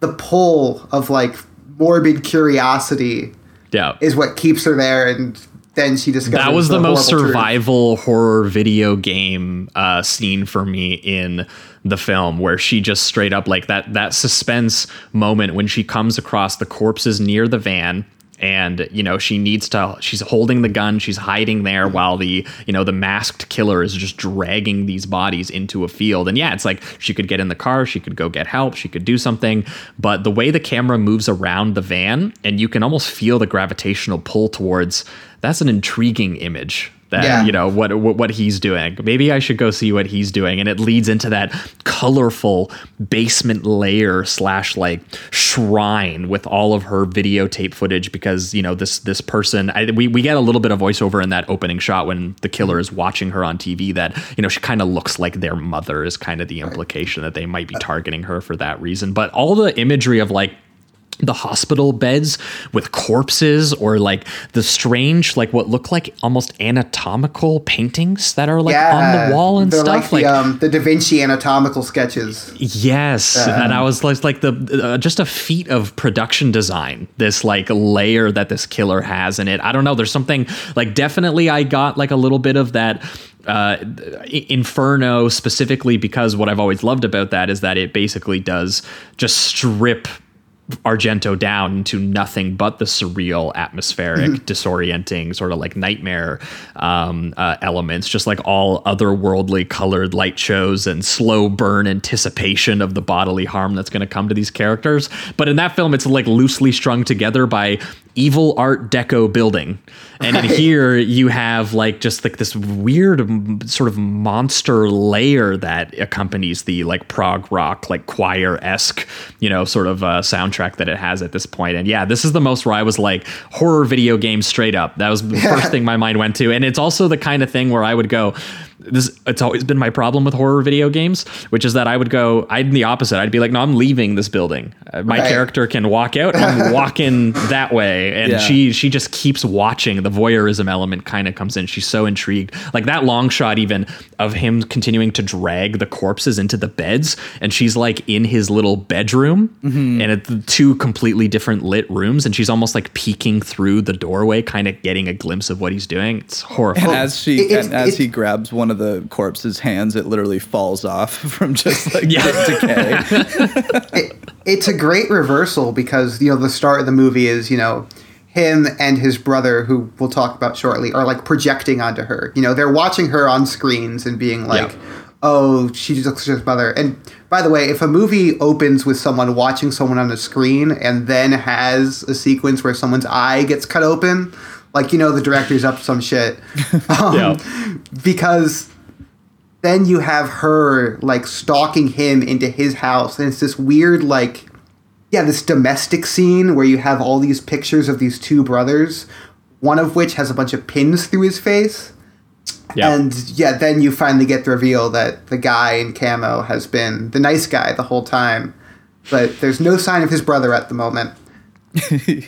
[SPEAKER 4] the pull of like morbid curiosity
[SPEAKER 3] Yeah.
[SPEAKER 4] is what keeps her there and then she discovers
[SPEAKER 3] that was the, most
[SPEAKER 4] horrible truth.
[SPEAKER 3] survival horror video game uh, scene for me in the film where she just straight up like that that suspense moment when she comes across the corpses near the van and you know she needs to she's holding the gun she's hiding there while the you know the masked killer is just dragging these bodies into a field. And yeah it's like she could get in the car she could go get help she could do something. But the way the camera moves around the van and you can almost feel the gravitational pull towards that's an intriguing image that
[SPEAKER 4] Yeah.
[SPEAKER 3] you know what, what what he's doing. Maybe i should go see what he's doing. And it leads into that colorful basement layer slash like shrine with all of her videotape footage because you know this this person I, we, we get a little bit of voiceover in that opening shot when the killer is watching her on tv that you know she kind of looks like their mother is kind of the implication that they might be targeting her for that reason. But all the imagery of like the hospital beds with corpses or like the strange like what look like almost anatomical paintings that are like on the wall and stuff
[SPEAKER 4] like the, um, the Da Vinci anatomical sketches.
[SPEAKER 3] Yes, and I was like, like the uh, just a feat of production design. This like layer that this killer has in it. I don't know. There's something like definitely I got like a little bit of that uh, Inferno specifically because what I've always loved about that is that it basically does just strip Argento down into nothing but the surreal, atmospheric, disorienting, sort of like nightmare um, uh, elements, just like all otherworldly colored light shows and slow burn anticipation of the bodily harm that's going to come to these characters. But in that film, it's like loosely strung together by evil art deco building. And in here you have like just like this weird sort of monster layer that accompanies the like prog rock like choir-esque you know sort of uh, soundtrack that it has at this point. And yeah this is the most where i was like horror video game straight up. That was the first thing my mind went to. And it's also the kind of thing where i would go this it's always been my problem with horror video games which is that i would go i'd the opposite. I'd be like no i'm leaving this building. Uh, my
[SPEAKER 4] Right.
[SPEAKER 3] character can walk out and i'm walking that way. And
[SPEAKER 2] Yeah.
[SPEAKER 3] she she just keeps watching. The voyeurism element kind of comes in. She's so intrigued. Like that long shot even of him continuing to drag the corpses into the beds and she's like in his little bedroom
[SPEAKER 2] Mm-hmm.
[SPEAKER 3] and it's two completely different lit rooms and she's almost like peeking through the doorway kind of getting a glimpse of what he's doing. It's horrifying.
[SPEAKER 2] And as she
[SPEAKER 4] It- it's-
[SPEAKER 2] and as
[SPEAKER 4] it's-
[SPEAKER 2] he grabs one of the corpse's hands, it literally falls off from just like
[SPEAKER 3] Yeah.
[SPEAKER 2] decay.
[SPEAKER 4] it, it's a great reversal because you know the start of the movie is you know him and his brother who we'll talk about shortly are like projecting onto her you know they're watching her on screens and being like
[SPEAKER 3] Yeah.
[SPEAKER 4] oh she just looks like his mother and by the way if a movie opens with someone watching someone on a screen and then has a sequence where someone's eye gets cut open like you know the director's up to some shit um,
[SPEAKER 3] Yeah.
[SPEAKER 4] because then you have her like stalking him into his house and it's this weird like yeah this domestic scene where you have all these pictures of these two brothers one of which has a bunch of pins through his face
[SPEAKER 3] Yeah.
[SPEAKER 4] and yeah then you finally get the reveal that the guy in camo has been the nice guy the whole time but there's no sign of his brother at the moment
[SPEAKER 2] He's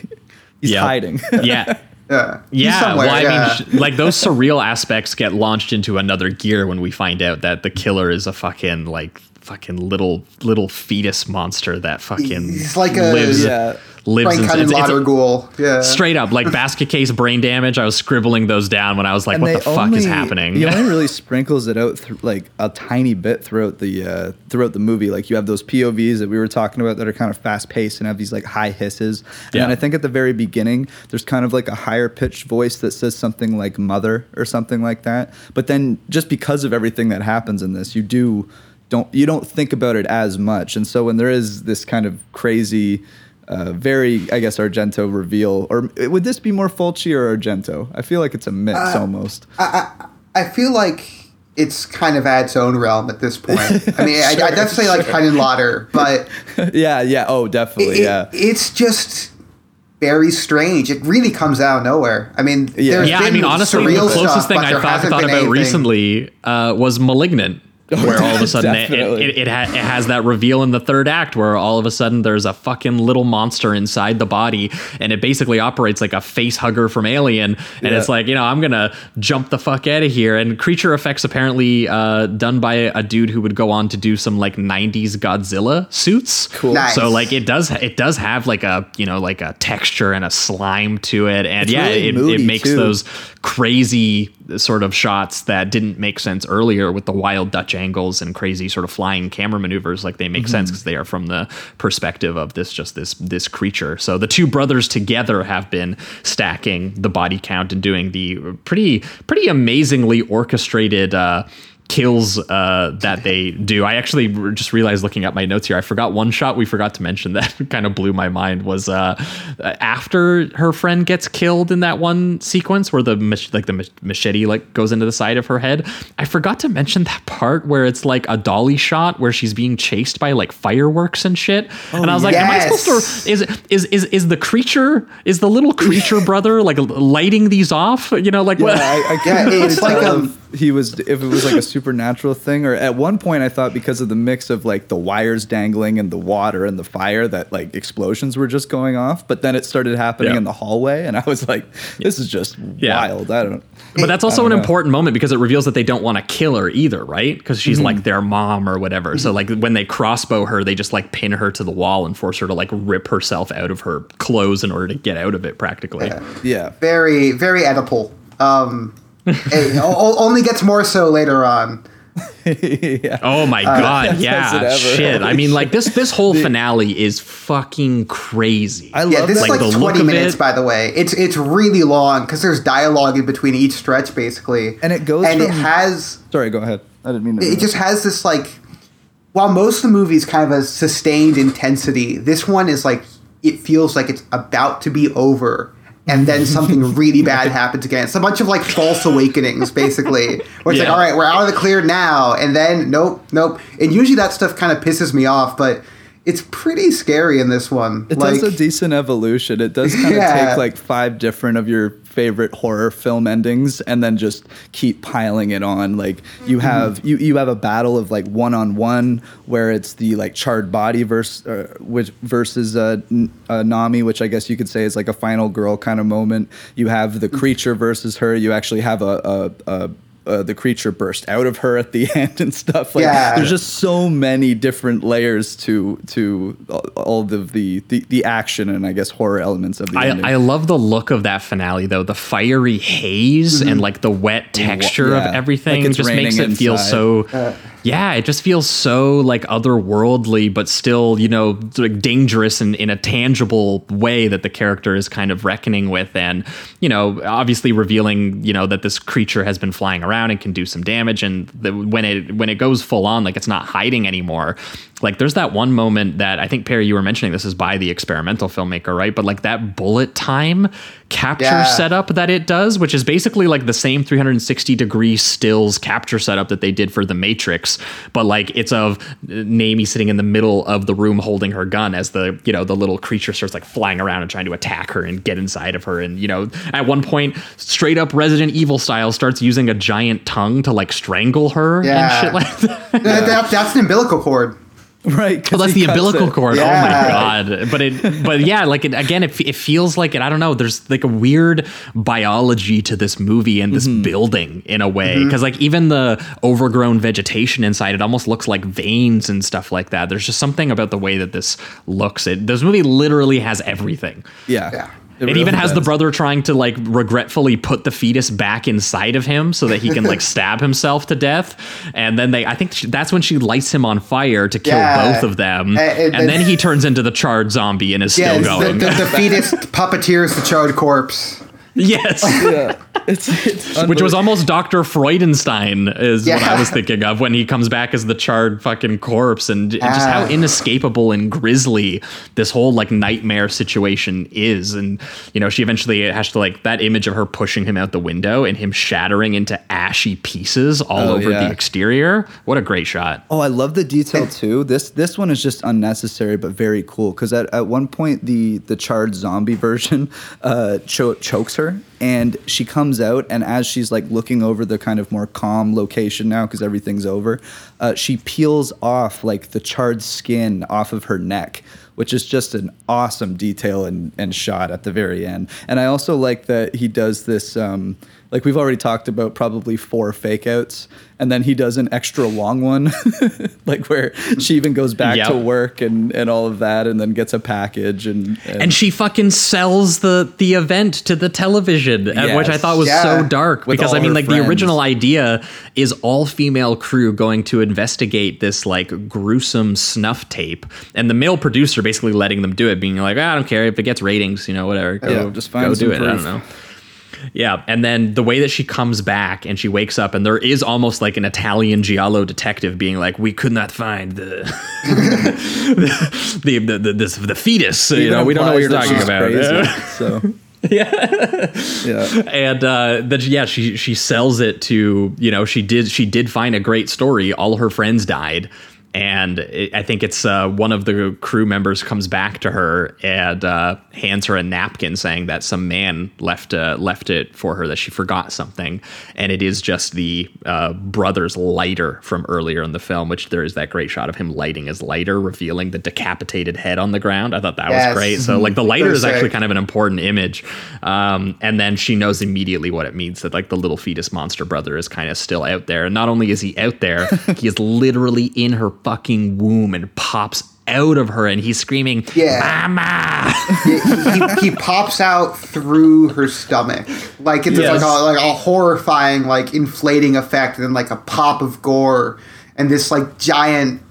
[SPEAKER 3] Yeah.
[SPEAKER 2] hiding.
[SPEAKER 3] yeah
[SPEAKER 4] yeah
[SPEAKER 3] Yeah, well, I
[SPEAKER 4] yeah.
[SPEAKER 3] mean, sh- like those surreal aspects get launched into another gear when we find out that the killer is a fucking like fucking little little fetus monster that fucking
[SPEAKER 4] He's like a-
[SPEAKER 3] lives
[SPEAKER 2] Yeah.
[SPEAKER 3] Lives
[SPEAKER 4] Frank
[SPEAKER 3] in it's- it's
[SPEAKER 4] Cunningham ghoul yeah
[SPEAKER 3] straight up like basket case brain damage. I was scribbling those down when I was like, "What the fuck is happening?"
[SPEAKER 2] He only really sprinkles it out th- like a tiny bit throughout the uh, throughout the movie. Like you have those POVs that we were talking about that are kind of fast paced and have these like high hisses. And
[SPEAKER 3] Yeah.
[SPEAKER 2] then I think at the very beginning, there's kind of like a higher pitched voice that says something like "mother" or something like that. But then just because of everything that happens in this, you do don't you don't think about it as much. And so when there is this kind of crazy. Uh, very, I guess, Argento reveal, or would this be more Fulci or Argento? I feel like it's a mix
[SPEAKER 4] Uh,
[SPEAKER 2] almost.
[SPEAKER 4] I I feel like it's kind of at its own realm at this point. I mean, I, I definitely like Henenlotter, but
[SPEAKER 2] yeah, yeah. Oh, definitely.
[SPEAKER 4] it,
[SPEAKER 2] yeah.
[SPEAKER 4] it's just very strange. It really comes out of nowhere. I mean,
[SPEAKER 2] Yeah.
[SPEAKER 4] there's
[SPEAKER 3] yeah, I mean, honestly, the closest
[SPEAKER 4] stuff,
[SPEAKER 3] thing I
[SPEAKER 4] there
[SPEAKER 3] thought, thought about
[SPEAKER 4] anything-
[SPEAKER 3] recently uh, was *Malignant*, where all of a sudden it, it, it, it, ha- it has that reveal in the third act where all of a sudden there's a fucking little monster inside the body, and it basically operates like a face hugger from Alien, and
[SPEAKER 2] Yeah.
[SPEAKER 3] it's like you know I'm gonna jump the fuck out of here. And creature effects apparently uh, done by a dude who would go on to do some like '90s Godzilla suits.
[SPEAKER 2] Cool.
[SPEAKER 4] Nice.
[SPEAKER 3] So like it does it does have like a you know like a texture and a slime to it, and
[SPEAKER 2] It's
[SPEAKER 3] yeah,
[SPEAKER 2] really
[SPEAKER 3] it, it makes
[SPEAKER 2] too.
[SPEAKER 3] those crazy sort of shots that didn't make sense earlier with the wild Dutch angles and crazy sort of flying camera maneuvers. Like they make sense
[SPEAKER 2] Mm-hmm.
[SPEAKER 3] because they are from the perspective of this just this this creature. So the two brothers together have been stacking the body count and doing the pretty pretty amazingly orchestrated. Uh, kills uh, that they do. I actually just realized looking at my notes here, I forgot one shot we forgot to mention that kind of blew my mind was uh, after her friend gets killed in that one sequence where the mach- like the machete like goes into the side of her head. I forgot to mention that part where it's like a dolly shot where she's being chased by like fireworks and shit. and I was like, am I supposed to is is is is the creature is the little creature brother like lighting these off? You know, like what?
[SPEAKER 2] I, I
[SPEAKER 4] Yeah,
[SPEAKER 2] couldn't
[SPEAKER 4] it's like
[SPEAKER 2] tell
[SPEAKER 4] um,
[SPEAKER 2] he was if it was like a supernatural thing or at one point I thought because of the mix of like the wires dangling and the water and the fire that like explosions were just going off, but then it started happening
[SPEAKER 3] Yeah.
[SPEAKER 2] in the hallway and I was like, this is just
[SPEAKER 3] Yeah.
[SPEAKER 2] wild. I don't.
[SPEAKER 3] But that's also an
[SPEAKER 2] know.
[SPEAKER 3] important moment because it reveals that they don't want to kill her either, right? Because she's
[SPEAKER 2] Mm-hmm.
[SPEAKER 3] like their mom or whatever. So like when they crossbow her, they just like pin her to the wall and force her to like rip herself out of her clothes in order to get out of it, practically.
[SPEAKER 2] Yeah.
[SPEAKER 4] Very, very Oedipal. Um, it o- o- only gets more so later on.
[SPEAKER 2] yeah.
[SPEAKER 3] Oh my uh,
[SPEAKER 2] god,
[SPEAKER 3] yeah, shit. I mean, like this this whole finale is fucking crazy.
[SPEAKER 2] I
[SPEAKER 4] Yeah,
[SPEAKER 2] love
[SPEAKER 4] this
[SPEAKER 2] that.
[SPEAKER 4] is like,
[SPEAKER 3] the look
[SPEAKER 4] 20 minutes,
[SPEAKER 3] it.
[SPEAKER 4] by the way. It's it's really long because there's dialogue in between each stretch, basically.
[SPEAKER 2] And it goes
[SPEAKER 4] and it has
[SPEAKER 2] Sorry, go ahead. I didn't mean to.
[SPEAKER 4] it just has this like while most of the movie is kind of a sustained intensity this one is like it feels like it's about to be over and then something really bad happens again. It's a bunch of like false awakenings basically. Where it's like all right we're out of the clear now. And then nope nope. And usually that stuff kind of pisses me off but it's pretty scary in this one
[SPEAKER 2] It
[SPEAKER 4] like
[SPEAKER 2] does a decent evolution. It does kind of
[SPEAKER 4] Yeah.
[SPEAKER 2] take like five different of your favorite horror film endings and then just keep piling it on. Like you
[SPEAKER 4] Mm-hmm.
[SPEAKER 2] have you you have a battle of like one on one where it's the like charred body versus uh, which versus uh, N- uh, Nami, which I guess you could say is like a final girl kind of moment. You have the creature versus her. You actually have a. a, a uh, the creature burst out of her at the end and stuff like
[SPEAKER 4] Yeah.
[SPEAKER 2] there's just so many different layers to to all- all of the, the the action and I guess horror elements of the ending.
[SPEAKER 3] I, I love the look of that finale though. The fiery haze and like the wet texture
[SPEAKER 2] yeah.
[SPEAKER 3] of everything
[SPEAKER 2] Like
[SPEAKER 3] just makes
[SPEAKER 2] raining
[SPEAKER 3] it feel
[SPEAKER 2] inside.
[SPEAKER 3] so. Yeah, it just feels so like otherworldly, but still, you know, like dangerous in, in a tangible way that the character is kind of reckoning with, and you know, obviously revealing, you know, that this creature has been flying around and can do some damage, and the, when it when it goes full on, like it's not hiding anymore. Like there's that one moment that I think Perry, you were mentioning this is by the experimental filmmaker, right? But like that bullet time capture
[SPEAKER 4] Yeah.
[SPEAKER 3] setup that it does, which is basically like the same 360 degree stills capture setup that they did for the Matrix, but like it's of Nami sitting in the middle of the room holding her gun as the you know the little creature starts like flying around and trying to attack her and get inside of her, and you know at one point straight up Resident Evil style starts using a giant tongue to like strangle her
[SPEAKER 4] Yeah.
[SPEAKER 3] and shit like that.
[SPEAKER 4] that, that- that's an umbilical cord
[SPEAKER 2] right. 'cause
[SPEAKER 3] Oh, that's the umbilical
[SPEAKER 2] it.
[SPEAKER 3] cord.
[SPEAKER 4] Yeah.
[SPEAKER 3] Oh my god! But it, but yeah, like it, again, it, it feels like it. I don't know. There's like a weird biology to this movie and this mm-hmm. building in a way, mm-hmm. because like even the overgrown vegetation inside, it almost looks like veins and stuff like that. There's just something about the way that this looks. It this movie literally has everything.
[SPEAKER 2] Yeah.
[SPEAKER 4] Yeah.
[SPEAKER 3] It,
[SPEAKER 2] really
[SPEAKER 3] even has the brother trying to like regretfully put the fetus back inside of him so that he can like stab himself to death. And then they, I think she, that's when she lights him on fire to kill
[SPEAKER 4] Yeah.
[SPEAKER 3] both of them.
[SPEAKER 4] Uh,
[SPEAKER 3] and
[SPEAKER 4] and-
[SPEAKER 3] then he turns into the charred zombie and is
[SPEAKER 4] yeah
[SPEAKER 3] still
[SPEAKER 4] it's the,
[SPEAKER 3] going.
[SPEAKER 4] the, the fetus puppeteers the charred corpse
[SPEAKER 3] yes.
[SPEAKER 2] Yeah. It's, it's
[SPEAKER 3] Which was almost Dr. Freudenstein is what I was thinking of when he comes back as the charred fucking corpse and, and just how
[SPEAKER 4] Ah.
[SPEAKER 3] inescapable and grisly this whole like nightmare situation is. And, you know, she eventually has to like that image of her pushing him out the window and him shattering into ashy pieces all
[SPEAKER 2] Oh,
[SPEAKER 3] over
[SPEAKER 2] yeah.
[SPEAKER 3] the exterior. What a great shot.
[SPEAKER 2] Oh, I love the detail too. This this one is just unnecessary but very cool because at, at one point the the charred zombie version uh, cho- chokes her and she comes out and as she's like looking over the kind of more calm location now because everything's over, uh, she peels off like the charred skin off of her neck. Which is just an awesome detail and, and shot at the very end. And I also like that he does this, um, like we've already talked about, probably four fake outs. And then he does an extra long one, like where she even goes back
[SPEAKER 3] Yep.
[SPEAKER 2] to work and, and all of that, and then gets a package. And, and,
[SPEAKER 3] And she fucking sells the the event to the television, uh, which I thought was
[SPEAKER 4] Yeah.
[SPEAKER 3] so dark
[SPEAKER 2] With
[SPEAKER 3] because I mean, like
[SPEAKER 2] friends.
[SPEAKER 3] the original idea is all female crew going to investigate this like gruesome snuff tape, and the male producer basically letting them do it, being like, "Ah, I don't care if it gets ratings, you know, whatever. Go,
[SPEAKER 2] Yeah, just find
[SPEAKER 3] go do it. I don't know. Yeah, and then the way that she comes back and she wakes up, and there is almost like an Italian giallo detective being like, "We could not find the the the the, this, the fetus. you know, we don't know what you're talking about."
[SPEAKER 2] so. Yeah, yeah,
[SPEAKER 3] and uh that yeah she she sells it to you know she did she did find a great story. All her friends died and it, I think it's uh, one of the crew members comes back to her and uh, hands her a napkin, saying that some man left uh, left it for her that she forgot something, and it is just the uh, brother's lighter from earlier in the film, which there is that great shot of him lighting his lighter, revealing the decapitated head on the ground. I thought that
[SPEAKER 4] Yes.
[SPEAKER 3] was great. So like the lighter is actually
[SPEAKER 4] sick.
[SPEAKER 3] kind of an important image, um, and then she knows immediately what it means that like the little fetus monster brother is kind of still out there, and not only is he out there, he is literally in her fucking womb and pops out of her, and he's screaming,
[SPEAKER 4] Yeah.
[SPEAKER 3] "Mama!"
[SPEAKER 4] he, he, he pops out through her stomach like it's
[SPEAKER 3] Yes.
[SPEAKER 4] like a like a horrifying like inflating effect and then like a pop of gore and this like giant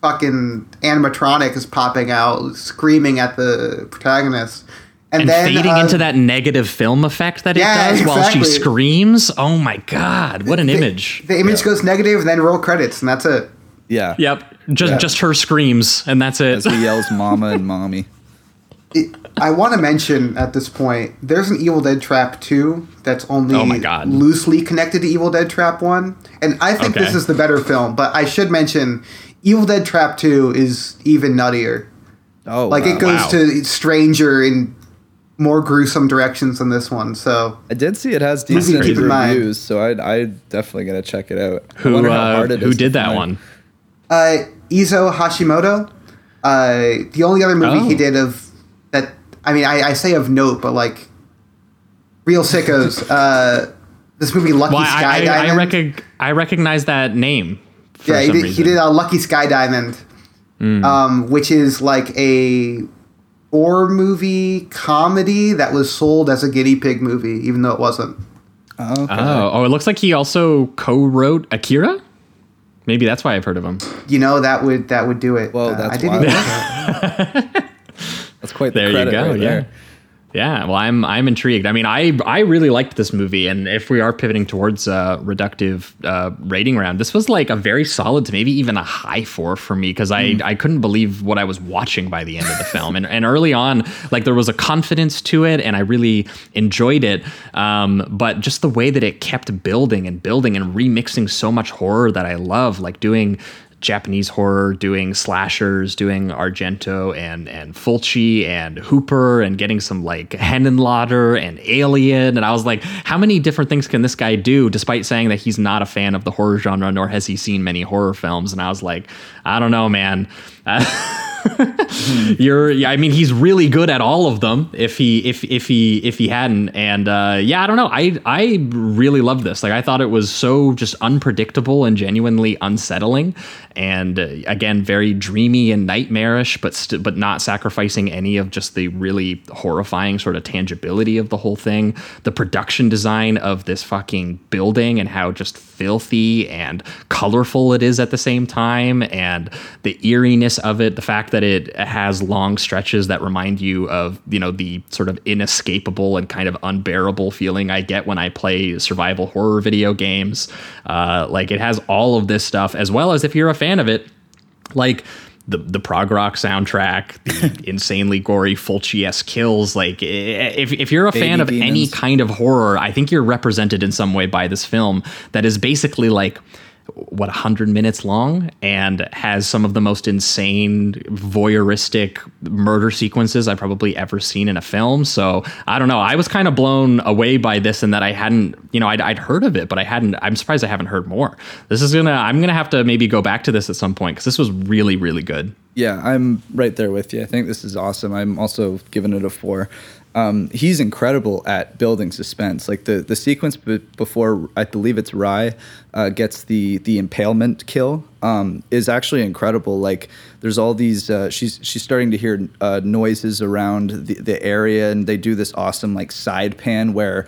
[SPEAKER 4] fucking animatronic is popping out screaming at the protagonist and,
[SPEAKER 3] and
[SPEAKER 4] then
[SPEAKER 3] fading
[SPEAKER 4] uh,
[SPEAKER 3] into that negative film effect that
[SPEAKER 4] Yeah,
[SPEAKER 3] it does while she screams. Oh my god, what an
[SPEAKER 4] the,
[SPEAKER 3] image!
[SPEAKER 4] the image goes negative and then roll credits and that's it
[SPEAKER 2] Yeah.
[SPEAKER 3] Yep, just just her screams, and that's it.
[SPEAKER 2] As he yells "Mama" and "Mommy."
[SPEAKER 4] it, I want to mention at this point, there's an Evil Dead Trap 2 that's only
[SPEAKER 3] Oh my God.
[SPEAKER 4] loosely connected to Evil Dead Trap 1. And I think
[SPEAKER 3] Okay.
[SPEAKER 4] this is the better film, but I should mention Evil Dead Trap 2 is even nuttier.
[SPEAKER 2] Oh,
[SPEAKER 4] Like
[SPEAKER 2] wow.
[SPEAKER 4] it goes
[SPEAKER 3] Wow.
[SPEAKER 4] to stranger and more gruesome directions than this one. So
[SPEAKER 2] I did see it has
[SPEAKER 4] Movie
[SPEAKER 2] decent
[SPEAKER 4] to keep in mind.
[SPEAKER 2] reviews, so I I definitely gotta check it out. I
[SPEAKER 3] who
[SPEAKER 2] wonder how
[SPEAKER 3] uh,
[SPEAKER 2] hard it
[SPEAKER 3] who
[SPEAKER 2] is
[SPEAKER 3] did that
[SPEAKER 2] find.
[SPEAKER 3] one?
[SPEAKER 4] Uh, Izo Hashimoto, uh, the only other movie he
[SPEAKER 3] Oh.
[SPEAKER 4] did of that, I mean, I, I say of note, but like real sickos. uh, this movie, Lucky
[SPEAKER 3] Well, I, I, I,
[SPEAKER 4] Skydiamond.
[SPEAKER 3] recog- I recognize that name. For
[SPEAKER 4] yeah, he did, he did a Lucky Sky Diamond,
[SPEAKER 3] Hmm.
[SPEAKER 4] um, which is like a horror movie comedy that was sold as a guinea pig movie, even though it wasn't.
[SPEAKER 2] Oh, okay.
[SPEAKER 3] Oh, oh, it looks like he also co-wrote Akira. Maybe that's why I've heard of him.
[SPEAKER 4] You know that would that would do it.
[SPEAKER 2] Well,
[SPEAKER 4] Uh,
[SPEAKER 2] that's
[SPEAKER 4] I didn't
[SPEAKER 2] wild.
[SPEAKER 4] even-
[SPEAKER 2] That's quite the
[SPEAKER 3] There you go.
[SPEAKER 2] right
[SPEAKER 3] yeah.
[SPEAKER 2] there.
[SPEAKER 3] Yeah, well, I'm I'm intrigued. I mean, I I really liked this movie, and if we are pivoting towards a reductive uh, rating round, this was like a very solid to maybe even a high four for me because I I couldn't believe what I was watching by the end of the film, and and early on, like there was a confidence to it, and I really enjoyed it. Um, but just the way that it kept building and building and remixing so much horror that I love, like doing Japanese horror, doing slashers, doing Argento and and Fulci and Hooper, and getting some like Henenlotter and Alien. And I was like, how many different things can this guy do? Despite saying that he's not a fan of the horror genre, nor has he seen many horror films. And I was like, I don't know, man. You're, yeah, I mean, he's really good at all of them. If he, if if he, if he hadn't, and uh, yeah, I don't know. I I really loved this. Like, I thought it was so just unpredictable and genuinely unsettling, and uh, again, very dreamy and nightmarish, but st- but not sacrificing any of just the really horrifying sort of tangibility of the whole thing. The production design of this fucking building and how just filthy and colorful it is at the same time, and the eeriness of it. The fact that it has long stretches that remind you of you know the sort of inescapable and kind of unbearable feeling I get when I play survival horror video games. Uh, like it has all of this stuff, as well as if you're a fan of it, like the the prog rock soundtrack, the insanely gory Fulci-esque kills. Like if if you're a fan of
[SPEAKER 2] Baby
[SPEAKER 3] any kind of horror, I think you're represented in some way by this film that is basically like what 100 minutes long and has some of the most insane voyeuristic murder sequences I've probably ever seen in a film. So I don't know. I was kind of blown away by this and that I hadn't, you know, I'd, I'd heard of it, but I hadn't, I'm surprised I haven't heard more. This is gonna, I'm gonna have to maybe go back to this at some point because this was really, really good.
[SPEAKER 2] Yeah, I'm right there with you. I think this is awesome. I'm also giving it a four. Um, he's incredible at building suspense. Like the the sequence be- before, I believe it's Rye uh, gets the the impalement kill um, is actually incredible. Like there's all these. Uh, she's she's starting to hear uh, noises around the, the area, and they do this awesome like side pan where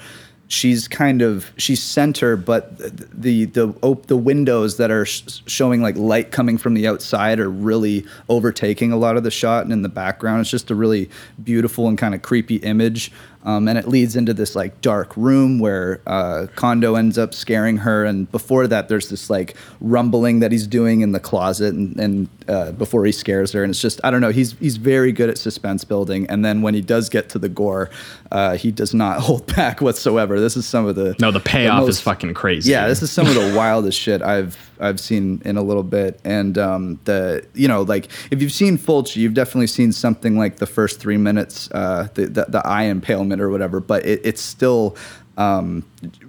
[SPEAKER 2] she's kind of she's center but the the op- the windows that are sh- showing like light coming from the outside are really overtaking a lot of the shot and in the background it's just a really beautiful and kind of creepy image um, and it leads into this like dark room where uh, Kondo ends up scaring her and before that there's this like rumbling that he's doing in the closet and, and uh, before he scares her and it's just I don't know he's he's very good at suspense building and then when he does get to the gore uh, he does not hold back whatsoever. This is some of the
[SPEAKER 3] No, the payoff
[SPEAKER 2] most-
[SPEAKER 3] is fucking crazy.
[SPEAKER 2] yeah, this is some of the wildest shit I've I've seen in a little bit, and um, the you know like if you've seen Fulci, you've definitely seen something like the first three minutes, uh, the, the the eye impalement or whatever, but it, it's still. Um,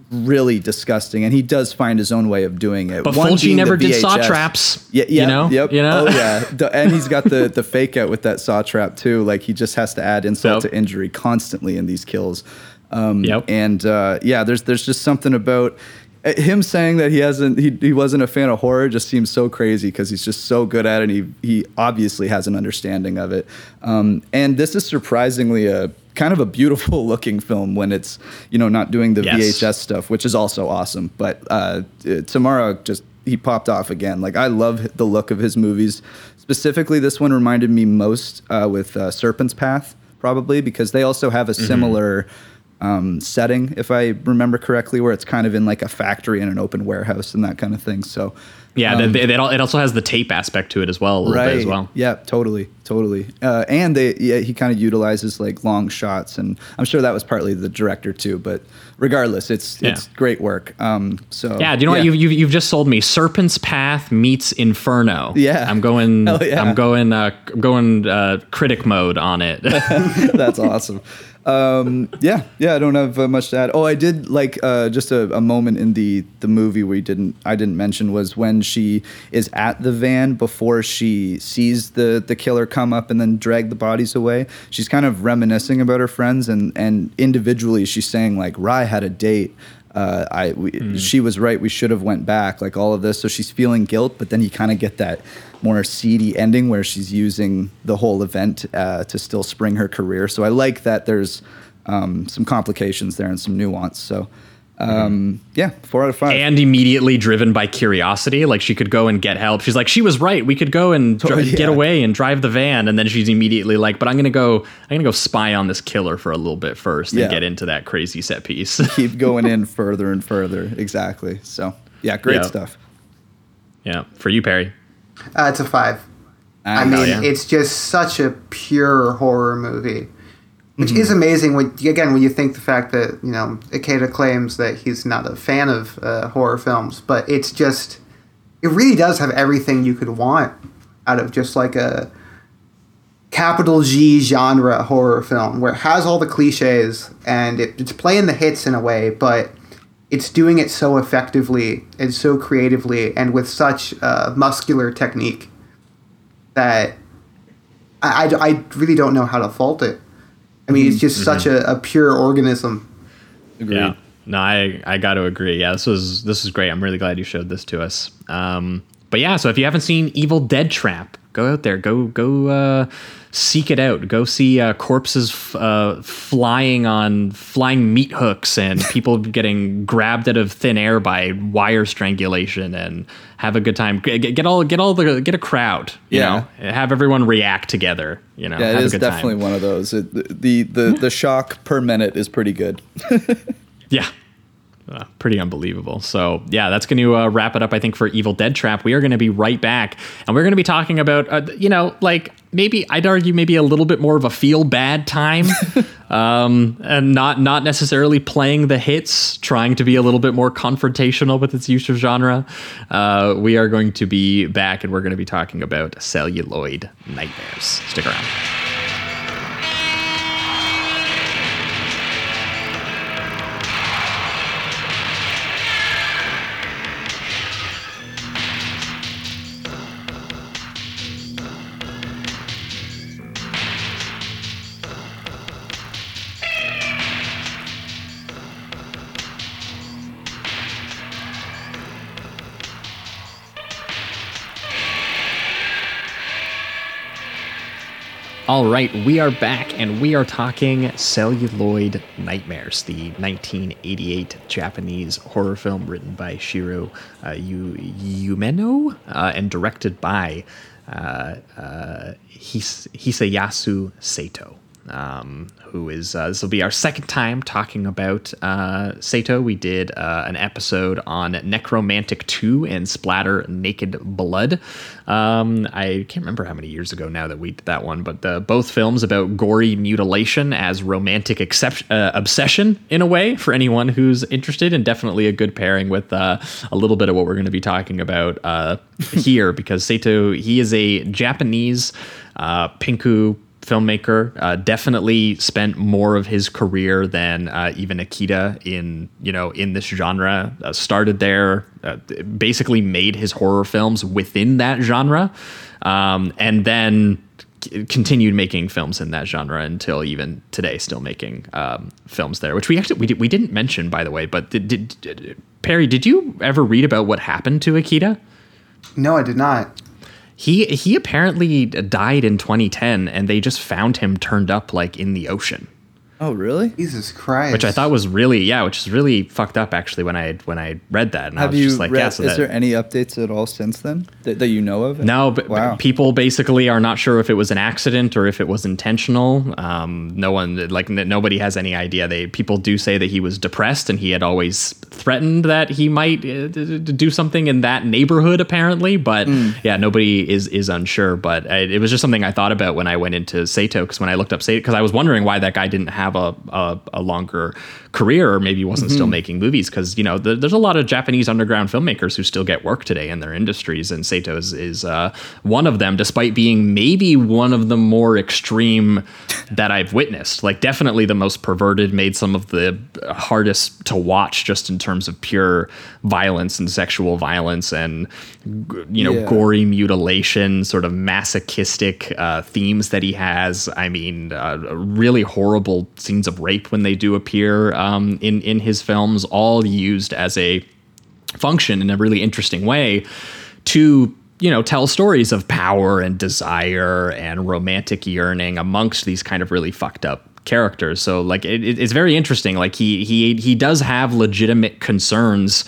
[SPEAKER 2] really disgusting, and he does find his own way of doing it.
[SPEAKER 3] But
[SPEAKER 2] One
[SPEAKER 3] Fulci never did saw traps,
[SPEAKER 2] Yeah,
[SPEAKER 3] you
[SPEAKER 2] yeah,
[SPEAKER 3] know?
[SPEAKER 2] yep.
[SPEAKER 3] You know?
[SPEAKER 2] Oh yeah, and he's got the the fake out with that saw trap too. Like he just has to add insult
[SPEAKER 3] Yep.
[SPEAKER 2] to injury constantly in these kills. Um,
[SPEAKER 3] Yep.
[SPEAKER 2] And uh, yeah, there's there's just something about him saying that he hasn't he, he wasn't a fan of horror just seems so crazy because he's just so good at it. and He he obviously has an understanding of it. Um, and this is surprisingly a kind of a beautiful looking film when it's you know not doing the
[SPEAKER 3] Yes.
[SPEAKER 2] VHS stuff, which is also awesome. But uh, uh, Tamara just he popped off again. Like I love the look of his movies. Specifically, this one reminded me most uh, with uh, Serpent's Path, probably because they also have a
[SPEAKER 3] Mm-hmm.
[SPEAKER 2] Um, setting, if I remember correctly, where it's kind of in like a factory and an open warehouse and that kind of thing. So
[SPEAKER 3] Yeah, they, they, it also has the tape aspect to it as well, bit as well.
[SPEAKER 2] yeah, totally, totally. Uh, and they, yeah, he kind of utilizes like long shots, and I'm sure that was partly the director too. But regardless, it's
[SPEAKER 3] Yeah.
[SPEAKER 2] it's great work. Um, so
[SPEAKER 3] Yeah, do you know what? You've, you've, you've just sold me Serpent's Path meets Inferno.
[SPEAKER 2] Yeah.
[SPEAKER 3] I'm going,
[SPEAKER 2] Hell yeah.
[SPEAKER 3] I'm going, uh, I'm going uh, critic mode on it.
[SPEAKER 2] That's awesome. Um, yeah, yeah. I don't have uh, much to add. Oh, I did like uh, just a, a moment in the the movie we didn't I didn't mention was when she is at the van before she sees the the killer come up and then drag the bodies away. She's kind of reminiscing about her friends and and individually she's saying like Rye had a date. Uh, I we, she was right. We should have went back. Like all of this, so she's feeling guilt. But then you kind of get that more seedy ending where she's using the whole event uh, to still spring her career. So I like that there's um, some complications there and some nuance. So um, yeah, four out of five.
[SPEAKER 3] and immediately driven by curiosity. Like she could go and get help. She's like, she was right. We could go and dri-
[SPEAKER 2] Oh, yeah.
[SPEAKER 3] get away and drive the van. And then she's immediately like, but I'm gonna go. I'm gonna go spy on this killer for a little bit first and
[SPEAKER 2] Yeah.
[SPEAKER 3] get into that crazy set piece.
[SPEAKER 2] Keep going in further and further. Exactly. So yeah, great
[SPEAKER 3] Yeah.
[SPEAKER 2] stuff.
[SPEAKER 3] yeah, for you, Perry.
[SPEAKER 4] Uh, it's a five. I
[SPEAKER 2] Ah,
[SPEAKER 4] mean,
[SPEAKER 3] yeah.
[SPEAKER 4] it's just such a pure horror movie, which
[SPEAKER 2] Mm-hmm.
[SPEAKER 4] is amazing. When again, when you think the fact that you know Ikeda claims that he's not a fan of uh, horror films, but it's just it really does have everything you could want out of just like a capital G genre horror film, where it has all the cliches and it, it's playing the hits in a way, but it's doing it so effectively and so creatively and with such uh, muscular technique that I, I, I really don't know how to fault it. I mean, it's just such a, a pure organism.
[SPEAKER 2] Agreed.
[SPEAKER 3] Yeah. No, I I got to agree. Yeah, this was this was great. I'm really glad you showed this to us. Um, but yeah, so if you haven't seen Evil Dead Trap, go out there, go go uh, seek it out. Go see uh, corpses f- uh, flying on flying meat hooks and people getting grabbed out of thin air by wire strangulation and have a good time. Get, get all get all the get a crowd. You
[SPEAKER 2] Yeah.
[SPEAKER 3] know, have everyone react together. You know,
[SPEAKER 2] Yeah,
[SPEAKER 3] have
[SPEAKER 2] it
[SPEAKER 3] a good
[SPEAKER 2] definitely
[SPEAKER 3] time.
[SPEAKER 2] one of those. It, the the the, the shock per minute is pretty good.
[SPEAKER 3] Yeah. Uh, pretty unbelievable. So, yeah, that's going to uh, wrap it up, I think, for Evil Dead Trap. We are going to be right back. And we're going to be talking about, uh, you know, like maybe I'd argue maybe a little bit more of a feel bad time um, and not, not necessarily playing the hits, trying to be a little bit more confrontational with its use of genre. Uh, we are going to be back and we're going to be talking about celluloid nightmares. Stick around. All right, we are back and we are talking Celluloid Nightmares, the 1988 Japanese horror film written by Shiro uh, uh, and directed by uh, uh, His- Hisayasu Sato. Um, who is uh, this will be our second time talking about uh, Sato. We did uh, an episode on Nekromantik 2 and Splatter Naked Blood. Um, I can't remember how many years ago now that we did that one, but the, both films about gory mutilation as romantic uh, obsession in a way for anyone who's interested, and definitely a good pairing with uh, a little bit of what we're going to be talking about uh, here because Sato, he is a Japanese uh, pinku filmmaker. Uh, definitely spent more of his career than uh, even Ikeda in you know in this genre. Uh, started there, uh, basically made his horror films within that genre, um, and then c- continued making films in that genre until even today, still making um, films there. Which we actually we, did, we didn't mention by the way, but did, did, did Perry? Did you ever read about what happened to Ikeda?
[SPEAKER 4] No, I did not.
[SPEAKER 3] He he apparently died in 2010, and they just found him turned up like in the ocean,
[SPEAKER 2] Oh, really?
[SPEAKER 4] Jesus Christ.
[SPEAKER 3] which I thought was really yeah, which is really fucked up actually when I when I read that, and I
[SPEAKER 2] Have
[SPEAKER 3] was
[SPEAKER 2] you
[SPEAKER 3] just like
[SPEAKER 2] read,
[SPEAKER 3] yeah, so
[SPEAKER 2] is
[SPEAKER 3] that,
[SPEAKER 2] there any updates at all since then that, that you know of?
[SPEAKER 3] No, but, but
[SPEAKER 2] Wow.
[SPEAKER 3] people basically are not sure if it was an accident or if it was intentional. Um, no one, like n- nobody has any idea. They people do say that he was depressed and he had always threatened that he might uh, d- d- do something in that neighborhood, apparently. But
[SPEAKER 2] Hmm.
[SPEAKER 3] yeah, nobody is is unsure. But I, it was just something I thought about when I went into Sato because when I looked up Sato, because I was wondering why that guy didn't have a a, a longer career or maybe wasn't
[SPEAKER 2] Mm-hmm.
[SPEAKER 3] still making movies because you know the, there's a lot of Japanese underground filmmakers who still get work today in their industries and Sato is, is uh, one of them despite being maybe one of the more extreme that I've witnessed like definitely the most perverted made some of the hardest to watch just in terms of pure violence and sexual violence and you know
[SPEAKER 2] Yeah.
[SPEAKER 3] gory mutilation sort of masochistic uh, themes that he has I mean uh, really horrible scenes of rape when they do appear um, in in his films, all used as a function in a really interesting way to you know tell stories of power and desire and romantic yearning amongst these kind of really fucked up characters. So like it, it- it's very interesting. Like he he he does have legitimate concerns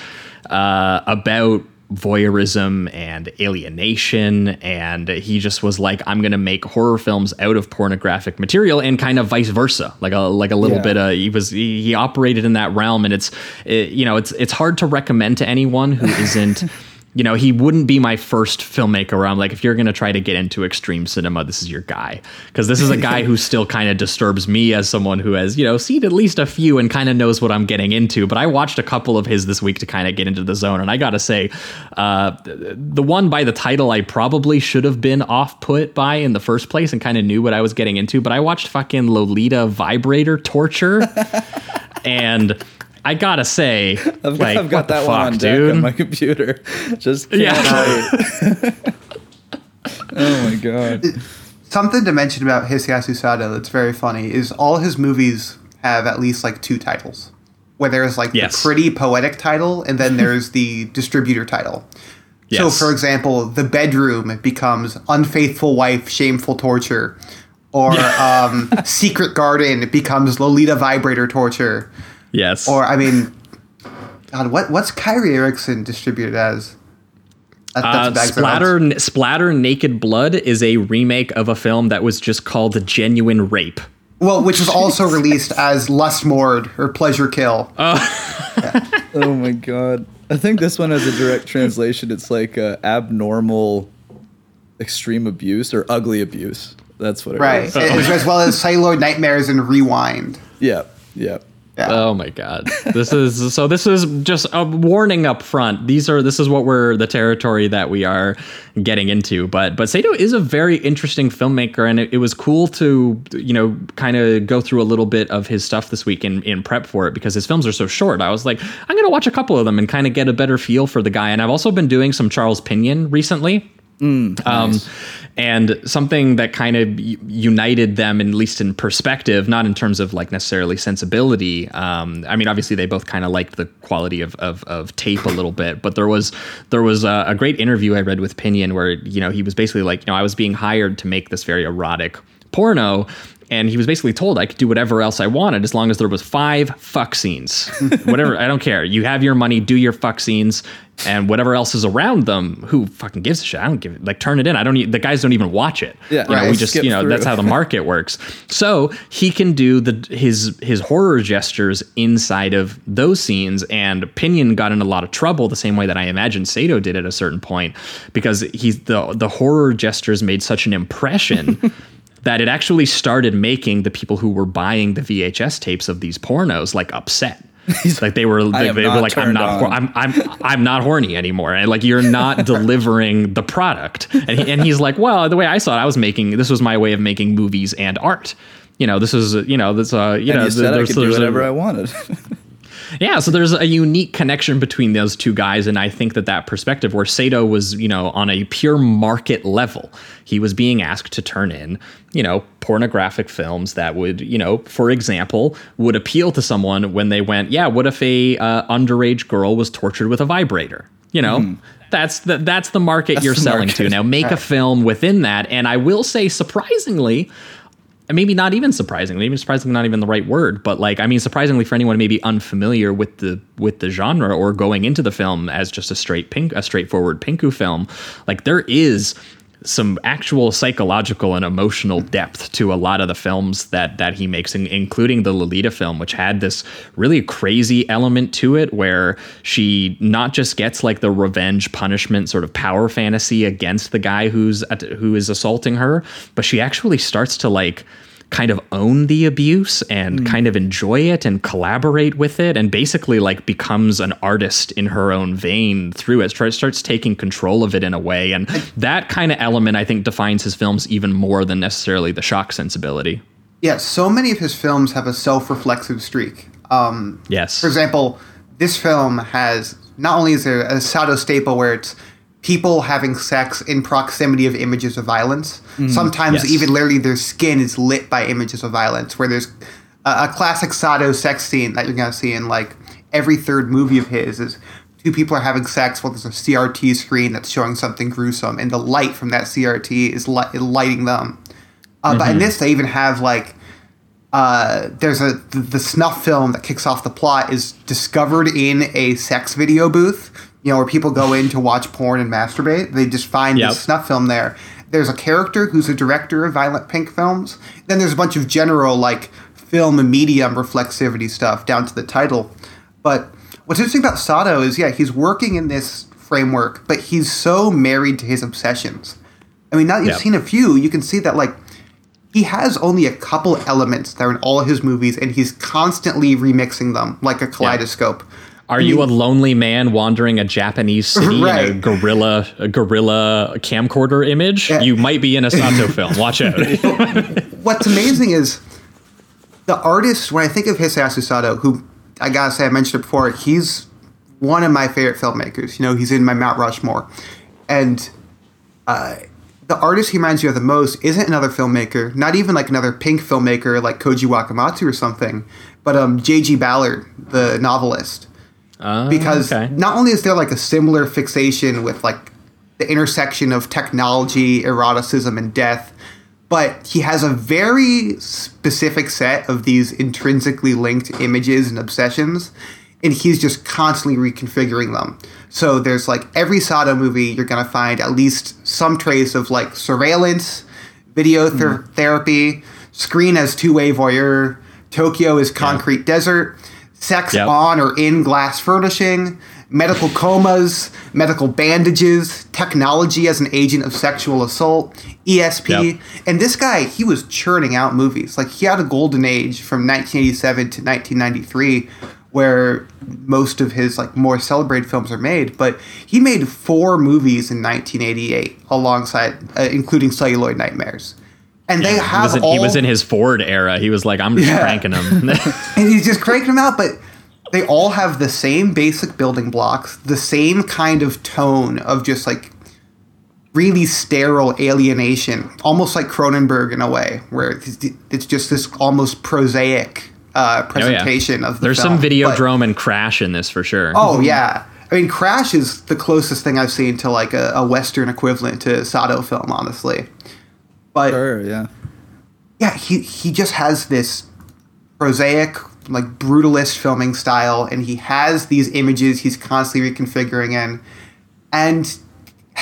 [SPEAKER 3] uh, about voyeurism and alienation and he just was like i'm going to make horror films out of pornographic material and kind of vice versa like a like a little
[SPEAKER 2] Yeah.
[SPEAKER 3] bit of he was he, he operated in that realm and it's it, you know it's it's hard to recommend to anyone who isn't you know he wouldn't be my first filmmaker where i'm like if you're going to try to get into extreme cinema this is your guy. Because this is a guy who still kind of disturbs me as someone who has you know seen at least a few and kind of knows what i'm getting into. But i watched a couple of his this week to kind of get into the zone. And i gotta say uh, the one by the title i probably should have been off put by in the first place and kind of knew what i was getting into but i watched fucking lolita vibrator torture. And I gotta say,
[SPEAKER 2] I've,
[SPEAKER 3] like,
[SPEAKER 2] I've got that
[SPEAKER 3] fuck,
[SPEAKER 2] one on deck
[SPEAKER 3] dude?
[SPEAKER 2] on my computer. Just can't
[SPEAKER 3] Yeah.
[SPEAKER 2] wait. oh my god.
[SPEAKER 4] Something to mention about Hisayasu Sato that's very funny is all his movies have at least like two titles. Where there's like
[SPEAKER 3] Yes.
[SPEAKER 4] the pretty poetic title and then there's the distributor title. So for example, The Bedroom becomes Unfaithful Wife, Shameful Torture. Or um, Secret Garden becomes Lolita Vibrator Torture.
[SPEAKER 3] Yes.
[SPEAKER 4] Or I mean God, what what's Kyrie Erickson distributed as? That,
[SPEAKER 3] Uh,
[SPEAKER 4] a bag of
[SPEAKER 3] Splatter, Splatter Naked Blood is a remake of a film that was just called Genuine Rape.
[SPEAKER 4] Well, which was also released as Lust Mord or Pleasure Kill.
[SPEAKER 2] Oh my god. I think this one has a direct translation. It's like uh, abnormal extreme abuse or ugly abuse. That's what it
[SPEAKER 4] right.
[SPEAKER 2] is.
[SPEAKER 4] as, as well as Celluloid Nightmares and Rewind.
[SPEAKER 2] Yeah. Yeah.
[SPEAKER 4] Yeah.
[SPEAKER 3] Oh my god. This is so this is just a warning up front. These are this is what we're the territory that we are getting into. But but Sato is a very interesting filmmaker and it, it was cool to you know kind of go through a little bit of his stuff this week in, in prep for it because his films are so short. I was like, I'm gonna watch a couple of them and kind of get a better feel for the guy. And I've also been doing some Charles Pinion recently. Um, and something that kind of united them, at least in perspective, not in terms of like necessarily sensibility. Um, I mean, obviously they both kind of liked the quality of, of, of tape a little bit, but there was there was a, a great interview I read with Pinion where you know he was basically like, you know, I was being hired to make this very erotic porno and he was basically told I could do whatever else I wanted as long as there was five fuck scenes. whatever, I don't care. You have your money, do your fuck scenes, and whatever else is around them, who fucking gives a shit? I don't give it. Like turn it in. I don't. e- The guys don't even watch it.
[SPEAKER 2] Yeah.
[SPEAKER 3] you know,
[SPEAKER 2] Right.
[SPEAKER 3] we just you know
[SPEAKER 2] through.
[SPEAKER 3] that's how the market works. So he can do the his his horror gestures inside of those scenes, and Pinion got in a lot of trouble the same way that I imagine Sato did at a certain point because he's the the horror gestures made such an impression. That it actually started making the people who were buying the VHS tapes of these pornos like upset. like they were like, they were like I'm not hor-
[SPEAKER 2] on."
[SPEAKER 3] I'm I'm I'm not horny anymore. And like you're not delivering the product. And he, and he's like, well, the way I saw it, I was making this was my way of making movies and art. You know, this is you know this uh you
[SPEAKER 2] And
[SPEAKER 3] know
[SPEAKER 2] you said I could do whatever I wanted.
[SPEAKER 3] yeah, so there's a unique connection between those two guys, and I think that that perspective, where Sato was, you know, on a pure market level, he was being asked to turn in, you know, pornographic films that would, you know, for example, would appeal to someone when they went, yeah, what if a uh, underage girl was tortured with a vibrator? You know, that's the that's the market you're
[SPEAKER 2] the
[SPEAKER 3] selling to. Now make a film within that, and I will say, surprisingly, and maybe not even surprisingly, maybe surprisingly not even the right word, but like I mean surprisingly for anyone maybe unfamiliar with the with the genre or going into the film as just a straight pink a straightforward pinku film, like there is some actual psychological and emotional depth to a lot of the films that that he makes, in, including the Lolita film, which had this really crazy element to it, where she not just gets like the revenge punishment sort of power fantasy against the guy who's who is assaulting her, but she actually starts to like kind of own the abuse and kind of enjoy it and collaborate with it and basically like becomes an artist in her own vein through it. Starts taking control of it in a way. And that kind of element i think defines his films even more than necessarily the shock sensibility.
[SPEAKER 4] Yeah, so many of his films have a self-reflexive streak. Um,
[SPEAKER 3] yes.
[SPEAKER 4] For example, this film has not only is there a Sato staple where it's people having sex in proximity of images of violence. Sometimes
[SPEAKER 3] Yes.
[SPEAKER 4] even literally their skin is lit by images of violence. Where there's a, a classic Sato sex scene that you're gonna see in like every third movie of his is two people are having sex while there's a CRT screen that's showing something gruesome, and the light from that CRT is li- lighting them. Uh, But in this, they even have like uh, there's a the, the snuff film that kicks off the plot is discovered in a sex video booth. You know where people go in to watch porn and masturbate. They just find
[SPEAKER 3] Yep.
[SPEAKER 4] this snuff film there. There's a character who's a director of violent pink films. Then there's a bunch of general like film and medium reflexivity stuff down to the title. But what's interesting about Sato is yeah he's working in this framework, but he's so married to his obsessions. I mean, now that you've
[SPEAKER 3] Yep.
[SPEAKER 4] seen a few, you can see that like he has only a couple elements that are in all his movies, and he's constantly remixing them like a kaleidoscope.
[SPEAKER 3] Are you a lonely man wandering a Japanese city in a guerrilla a guerrilla camcorder image?
[SPEAKER 4] Yeah.
[SPEAKER 3] You might be in a Sato film. Watch out.
[SPEAKER 4] What's amazing is the artist. When I think of Hisayasu Sato, who I gotta say I mentioned it before, he's one of my favorite filmmakers. You know, he's in my Mount Rushmore, and uh, the artist he reminds you of the most isn't another filmmaker, not even like another pink filmmaker like Koji Wakamatsu or something, but um, J.G. Ballard, the novelist.
[SPEAKER 3] Uh,
[SPEAKER 4] because
[SPEAKER 3] okay.
[SPEAKER 4] not only is there like a similar fixation with like the intersection of technology, eroticism, and death, but he has a very specific set of these intrinsically linked images and obsessions, and he's just constantly reconfiguring them. So there's like every Sato movie, you're gonna find at least some trace of like surveillance, video ther- therapy, screen as two-way voyeur, Tokyo is concrete desert, sex
[SPEAKER 3] Yep.
[SPEAKER 4] on or in glass furnishing, medical comas, medical bandages, technology as an agent of sexual assault, ESP.
[SPEAKER 3] Yep.
[SPEAKER 4] And this guy, he was churning out movies. Like he had a golden age from 1987 to 1993 where most of his like more celebrated films are made, but he made four movies in 1988 alongside uh, including Celluloid Nightmares. And they
[SPEAKER 3] he,
[SPEAKER 4] have
[SPEAKER 3] was in,
[SPEAKER 4] all
[SPEAKER 3] he was in his Ford era. He was like, I'm just
[SPEAKER 4] Yeah.
[SPEAKER 3] cranking them.
[SPEAKER 4] and he's just cranking them out, but they all have the same basic building blocks, the same kind of tone of just like really sterile alienation, almost like Cronenberg in a way, where it's, it's just this almost prosaic uh, presentation of the
[SPEAKER 3] Oh, There's
[SPEAKER 4] film.
[SPEAKER 3] some
[SPEAKER 4] But-
[SPEAKER 3] Videodrome and Crash in this for sure.
[SPEAKER 4] Oh yeah. I mean, Crash is the closest thing I've seen to like a, a Western equivalent to Sato film, honestly. But
[SPEAKER 2] Sure, yeah.
[SPEAKER 4] yeah, he he just has this prosaic, like brutalist filming style, and he has these images he's constantly reconfiguring in, and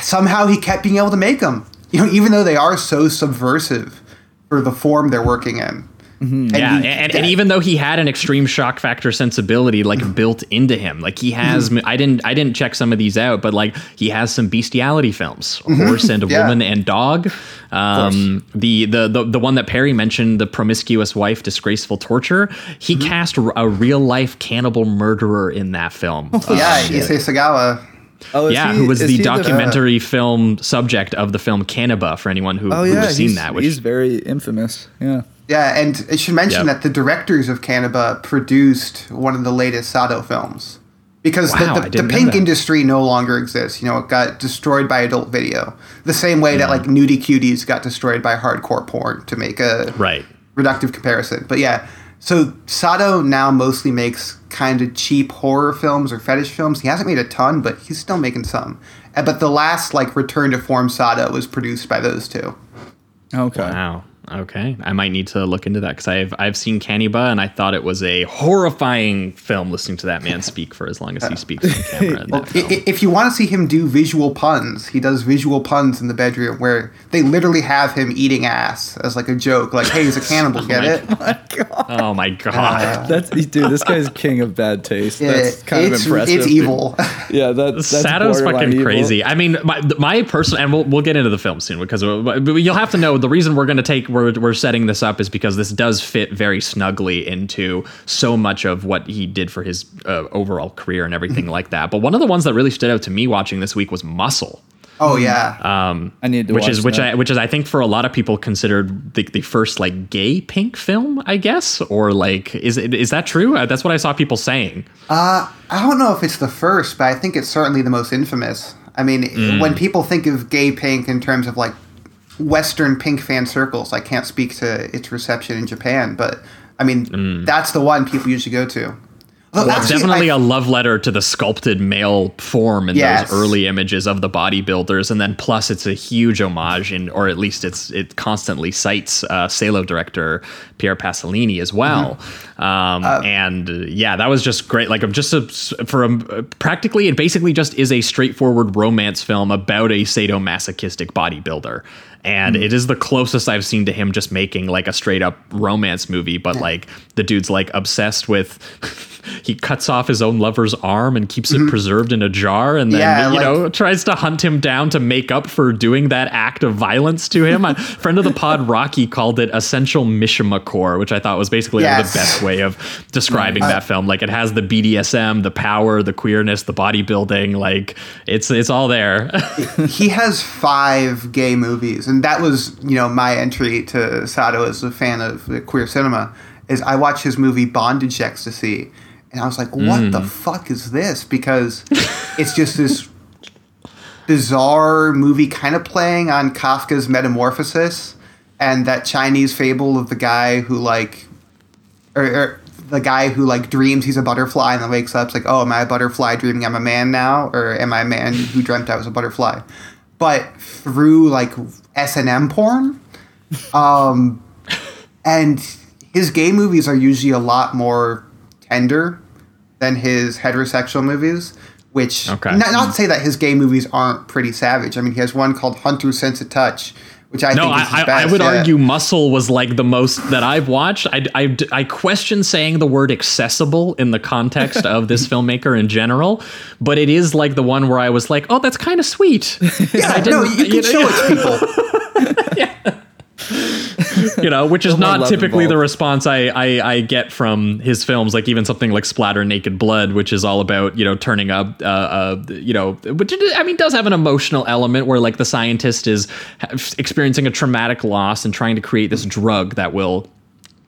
[SPEAKER 4] somehow he kept being able to make them. You know, even though they are so subversive for the form they're working in. Mm-hmm. And
[SPEAKER 3] yeah,
[SPEAKER 4] he-
[SPEAKER 3] and, and even though he had an extreme shock factor sensibility like mm-hmm. built into him, like he has, mm-hmm. I didn't, I didn't check some of these out, but like he has some bestiality films, horse and a
[SPEAKER 4] Yeah.
[SPEAKER 3] woman and dog. Um, the, the the the one that Perry mentioned, the promiscuous wife, disgraceful torture. He cast a real life cannibal murderer in that film. Uh,
[SPEAKER 4] yeah, Issei Sagawa.
[SPEAKER 2] Oh,
[SPEAKER 3] yeah,
[SPEAKER 2] he-
[SPEAKER 3] who was
[SPEAKER 2] is
[SPEAKER 3] the
[SPEAKER 2] he uh,
[SPEAKER 3] documentary film subject of the film Caniba for anyone who,
[SPEAKER 2] oh
[SPEAKER 3] who
[SPEAKER 2] yeah,
[SPEAKER 3] has seen that. Which
[SPEAKER 2] he's very infamous. Yeah.
[SPEAKER 4] Yeah, and I should mention
[SPEAKER 3] Yep.
[SPEAKER 4] that the directors of Caniba produced one of the latest Sato films. Because
[SPEAKER 3] Wow,
[SPEAKER 4] the, the, the pink industry no longer exists. You know, it got destroyed by adult video. The same way
[SPEAKER 3] Mm.
[SPEAKER 4] that, like, nudie cuties got destroyed by hardcore porn, to make a
[SPEAKER 3] right.
[SPEAKER 4] reductive comparison. But yeah, so Sato now mostly makes kind of cheap horror films or fetish films. He hasn't made a ton, but he's still making some. But the last, like, return to form Sato was produced by those two.
[SPEAKER 2] Okay.
[SPEAKER 3] Wow. Okay, I might need to look into that because I've I've seen Caniba and I thought it was a horrifying film. Listening to that man speak for as long as he speaks on camera. In that
[SPEAKER 4] I-
[SPEAKER 3] film.
[SPEAKER 4] i- If you want to see him do visual puns, he does visual puns in the bedroom where they literally have him eating ass as like a joke. Like, hey, he's a cannibal, oh get it?
[SPEAKER 3] Oh my uh, god!
[SPEAKER 2] That's dude. This guy's king of bad taste.
[SPEAKER 4] Yeah,
[SPEAKER 2] That's kind
[SPEAKER 4] it's,
[SPEAKER 2] of impressive.
[SPEAKER 4] It's evil.
[SPEAKER 2] Yeah, that, that's
[SPEAKER 3] Sato's
[SPEAKER 2] borderline
[SPEAKER 3] fucking
[SPEAKER 2] evil.
[SPEAKER 3] crazy. I mean, my my personal, and we'll we'll get into the film soon because but you'll have to know the reason we're going to take we're we're setting this up is because this does fit very snugly into so much of what he did for his uh, overall career and everything like that. But one of the ones that really stood out to me watching this week was Muscle.
[SPEAKER 4] oh yeah.
[SPEAKER 2] I need to
[SPEAKER 3] which
[SPEAKER 2] watch
[SPEAKER 3] is which
[SPEAKER 2] that.
[SPEAKER 3] I which is I think for a lot of people considered the, the first like gay pink film, I guess, or like is it is that true? Uh, That's what I saw people saying.
[SPEAKER 4] I don't know if it's the first, but I think it's certainly the most infamous. I mean,
[SPEAKER 3] Mm.
[SPEAKER 4] when people think of gay pink in terms of like Western pink fan circles, I can't speak to its reception in Japan, but I mean, that's the one people usually go to. Although
[SPEAKER 3] It's
[SPEAKER 4] actually,
[SPEAKER 3] definitely
[SPEAKER 4] I-
[SPEAKER 3] a love letter to the sculpted male form in
[SPEAKER 4] Yes.
[SPEAKER 3] those early images of the bodybuilders, and then plus it's a huge homage, in, or at least it's it constantly cites uh, Salo director Pier Pasolini as well. Um, and uh, yeah, that was just great. Like just a, for a, practically, it basically just is a straightforward romance film about a sadomasochistic bodybuilder. And hmm. it is the closest I've seen to him just making like a straight up romance movie, but like the dude's like obsessed with he cuts off his own lover's arm and keeps it mm-hmm. preserved in a jar and then
[SPEAKER 4] Yeah,
[SPEAKER 3] you
[SPEAKER 4] like-
[SPEAKER 3] know tries to hunt him down to make up for doing that act of violence to him. A friend of the pod Rocky called it essential Mishima core, which I thought was basically
[SPEAKER 4] Yes.
[SPEAKER 3] the best way of describing that uh, film. Like it has the BDSM, the power, the queerness, the bodybuilding, like it's it's all there.
[SPEAKER 4] he has five gay movies, and that was you know my entry to Sato as a fan of queer cinema. Is I watched his movie Bondage Ecstasy, and I was like, what the mm. fuck is this? Because it's just this bizarre movie, kind of playing on Kafka's Metamorphosis and that Chinese fable of the guy who like, or. or the guy who like dreams he's a butterfly and then wakes up, it's like, oh, am I a butterfly dreaming I'm a man now, or am I a man who dreamt I was a butterfly? But through like S and M porn, um, and his gay movies are usually a lot more tender than his heterosexual movies. Which
[SPEAKER 3] Okay.
[SPEAKER 4] not, not to say that his gay movies aren't pretty savage. I mean, he has one called Hunter Sense of Touch, which I
[SPEAKER 3] No,
[SPEAKER 4] think
[SPEAKER 3] I, I, I would argue Muscle was like the most that I've watched. I, I, I question saying the word accessible in the context of this filmmaker in general, but it is like the one where I was like, oh, that's kind of sweet.
[SPEAKER 4] Yeah,
[SPEAKER 3] I
[SPEAKER 4] no,
[SPEAKER 3] didn't-
[SPEAKER 4] you can
[SPEAKER 3] you
[SPEAKER 4] show it to people.
[SPEAKER 3] you know, which is not typically the response I, I I get from his films, like even something like Splatter Naked Blood, which is all about you know turning up, uh, uh you know, which I mean does have an emotional element where like the scientist is experiencing a traumatic loss and trying to create this drug that will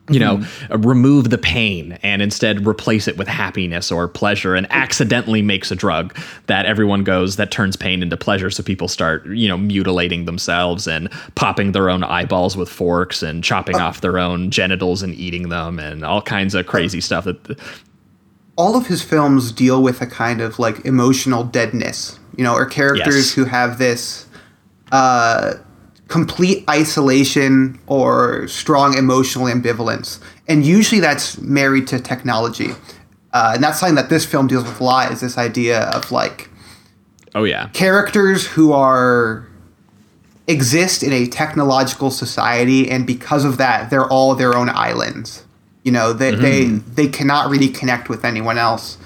[SPEAKER 3] you know, uh, remove the pain and instead replace it with happiness or pleasure and accidentally makes a drug that everyone goes that turns pain into pleasure. So people start, you know, mutilating themselves and popping their own eyeballs with forks and chopping off their own genitals and eating them and all kinds of crazy stuff that
[SPEAKER 4] all of his films deal with a kind of like emotional deadness, you know, or characters
[SPEAKER 3] Yes.
[SPEAKER 4] who have this uh, complete isolation or strong emotional ambivalence, and usually that's married to technology. Uh, and that's something that this film deals with a lot. Is this idea of like
[SPEAKER 3] Oh yeah.
[SPEAKER 4] characters who are exist in a technological society and because of that they're all their own islands you know they they, they cannot really connect with anyone else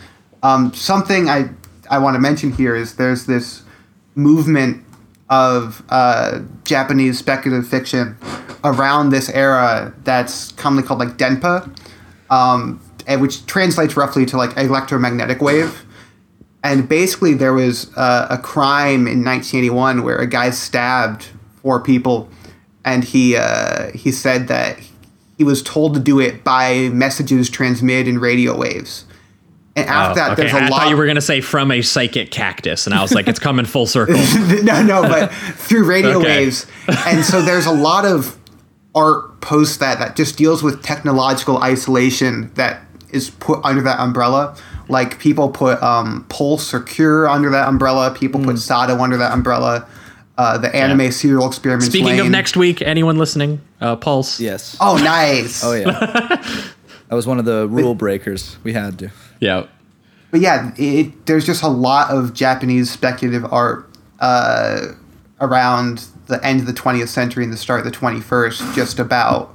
[SPEAKER 4] um, something i i want to mention here is there's this movement of uh, japanese speculative fiction around this era that's commonly called like denpa um, which translates roughly to like electromagnetic wave. And basically there was uh, a crime in 1981 where a guy stabbed four people and he uh, he said that he was told to do it by messages transmitted in radio waves and after that
[SPEAKER 3] Oh, okay.
[SPEAKER 4] there's a
[SPEAKER 3] I
[SPEAKER 4] lot
[SPEAKER 3] thought you were gonna say from a psychic cactus, and I was like, it's coming full circle.
[SPEAKER 4] no, no, but through radio
[SPEAKER 3] Okay.
[SPEAKER 4] waves. And so there's a lot of art post that that just deals with technological isolation that is put under that umbrella. Like people put um, Pulse or Cure under that umbrella. People
[SPEAKER 3] Hmm.
[SPEAKER 4] put Sato under that umbrella. Uh, the anime serial experiments.
[SPEAKER 3] Speaking of next week, anyone listening, uh, Pulse.
[SPEAKER 2] Yes.
[SPEAKER 4] Oh, nice.
[SPEAKER 2] Oh yeah. that was one of the rule breakers. We had to.
[SPEAKER 3] Yeah.
[SPEAKER 4] But yeah, it, there's just a lot of Japanese speculative art uh, around the end of the 20th century and the start of the 21st, just about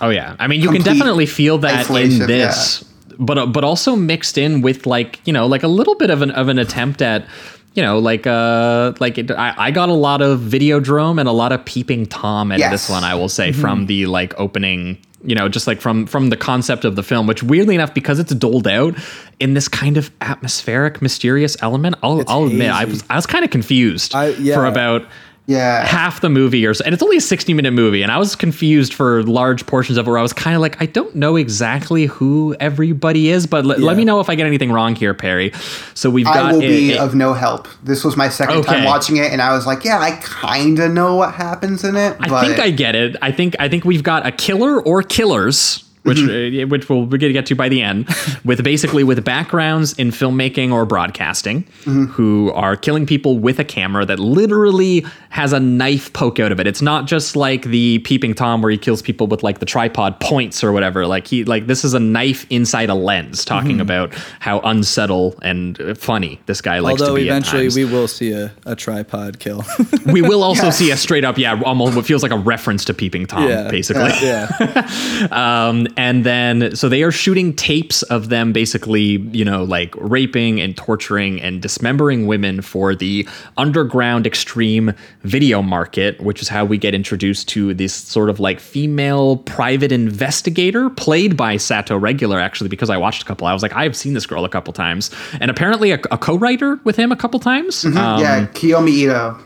[SPEAKER 3] Oh yeah. I mean, you can definitely feel that in this, but uh, but also mixed in with like you know like a little bit of an of an attempt at you know like uh like it, I, I got a lot of Videodrome and a lot of Peeping Tom out of this one. I will say from the like opening. You know, just like from from the concept of the film, which weirdly enough, because it's doled out in this kind of atmospheric, mysterious element, I'll, I'll admit I was I was kind of confused
[SPEAKER 2] I- yeah.
[SPEAKER 3] for about
[SPEAKER 4] yeah.
[SPEAKER 3] half the movie or so and it's only a 60 minute movie and i was confused for large portions of it where i was kind of like i don't know exactly who everybody is but let, let me know if i get anything wrong here perry so we've
[SPEAKER 4] I
[SPEAKER 3] got
[SPEAKER 4] will
[SPEAKER 3] a-
[SPEAKER 4] be
[SPEAKER 3] a-
[SPEAKER 4] of no help. This was my second
[SPEAKER 3] Okay.
[SPEAKER 4] time watching it, and I was like, "Yeah, I kind of know what happens in it."
[SPEAKER 3] I think I get it. I think I think we've got a killer or killers, which
[SPEAKER 4] Mm-hmm.
[SPEAKER 3] uh, which we'll get to by the end, with basically with backgrounds in filmmaking or broadcasting,
[SPEAKER 4] Mm-hmm.
[SPEAKER 3] who are killing people with a camera that literally has a knife poke out of it. It's not just like the peeping tom where he kills people with like the tripod points or whatever. Like he like this is a knife inside a lens, talking
[SPEAKER 4] Mm-hmm.
[SPEAKER 3] about how unsettled and uh, funny this guy likes
[SPEAKER 2] Although
[SPEAKER 3] to be. at
[SPEAKER 2] eventually we will see a, a tripod kill.
[SPEAKER 3] we will also see a straight up yeah almost what feels like a reference to peeping tom
[SPEAKER 2] Yeah.
[SPEAKER 3] basically
[SPEAKER 2] yeah.
[SPEAKER 3] um, and then so they are shooting tapes of them basically you know like raping and torturing and dismembering women for the underground extreme video market which is how we get introduced to this sort of like female private investigator played by sato regular actually because i watched a couple. I was like i have seen this girl a couple times. And apparently a, a co-writer with him a couple times. Um,
[SPEAKER 4] yeah, Kiyomi Ito.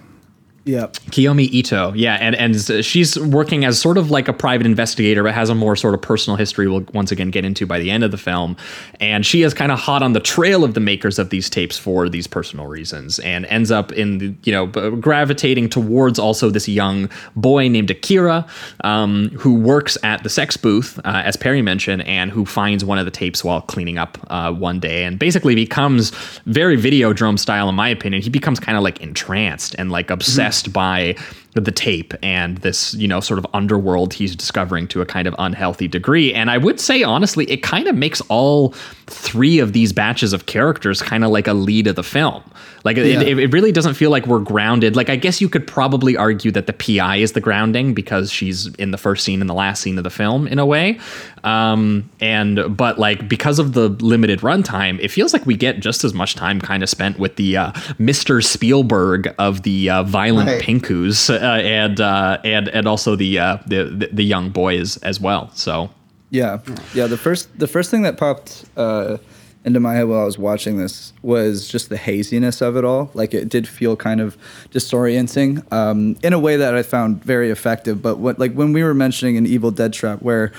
[SPEAKER 2] Yep.
[SPEAKER 3] Kiyomi Ito, yeah, and and she's working as sort of like a private investigator, but has a more sort of personal history. We'll once again get into by the end of the film, and she is kind of hot on the trail of the makers of these tapes for these personal reasons, and ends up in the, you know gravitating towards also this young boy named Akira, um, who works at the sex booth, uh, as Perry mentioned, and who finds one of the tapes while cleaning up uh, one day, and basically becomes very Videodrome style, in my opinion. He becomes kind of like entranced and like obsessed by the tape and this, you know, sort of underworld he's discovering to a kind of unhealthy degree. And I would say, honestly, it kind of makes all three of these batches of characters kind of like a lead of the film. Like it,
[SPEAKER 2] Yeah.
[SPEAKER 3] it, it really doesn't feel like we're grounded. Like I guess you could probably argue that the PI is the grounding because she's in the first scene and the last scene of the film in a way. Um, and but like because of the limited runtime, it feels like we get just as much time kind of spent with the uh, Mr. Spielberg of the uh, violent
[SPEAKER 4] Right.
[SPEAKER 3] pinkus and uh, and and also the, uh, the the the young boys as well. So
[SPEAKER 2] Yeah, yeah. The first the first thing that popped uh, into my head while I was watching this was just the haziness of it all. Like it did feel kind of disorienting um, in a way that I found very effective. But what like when we were mentioning an Evil Dead Trap, where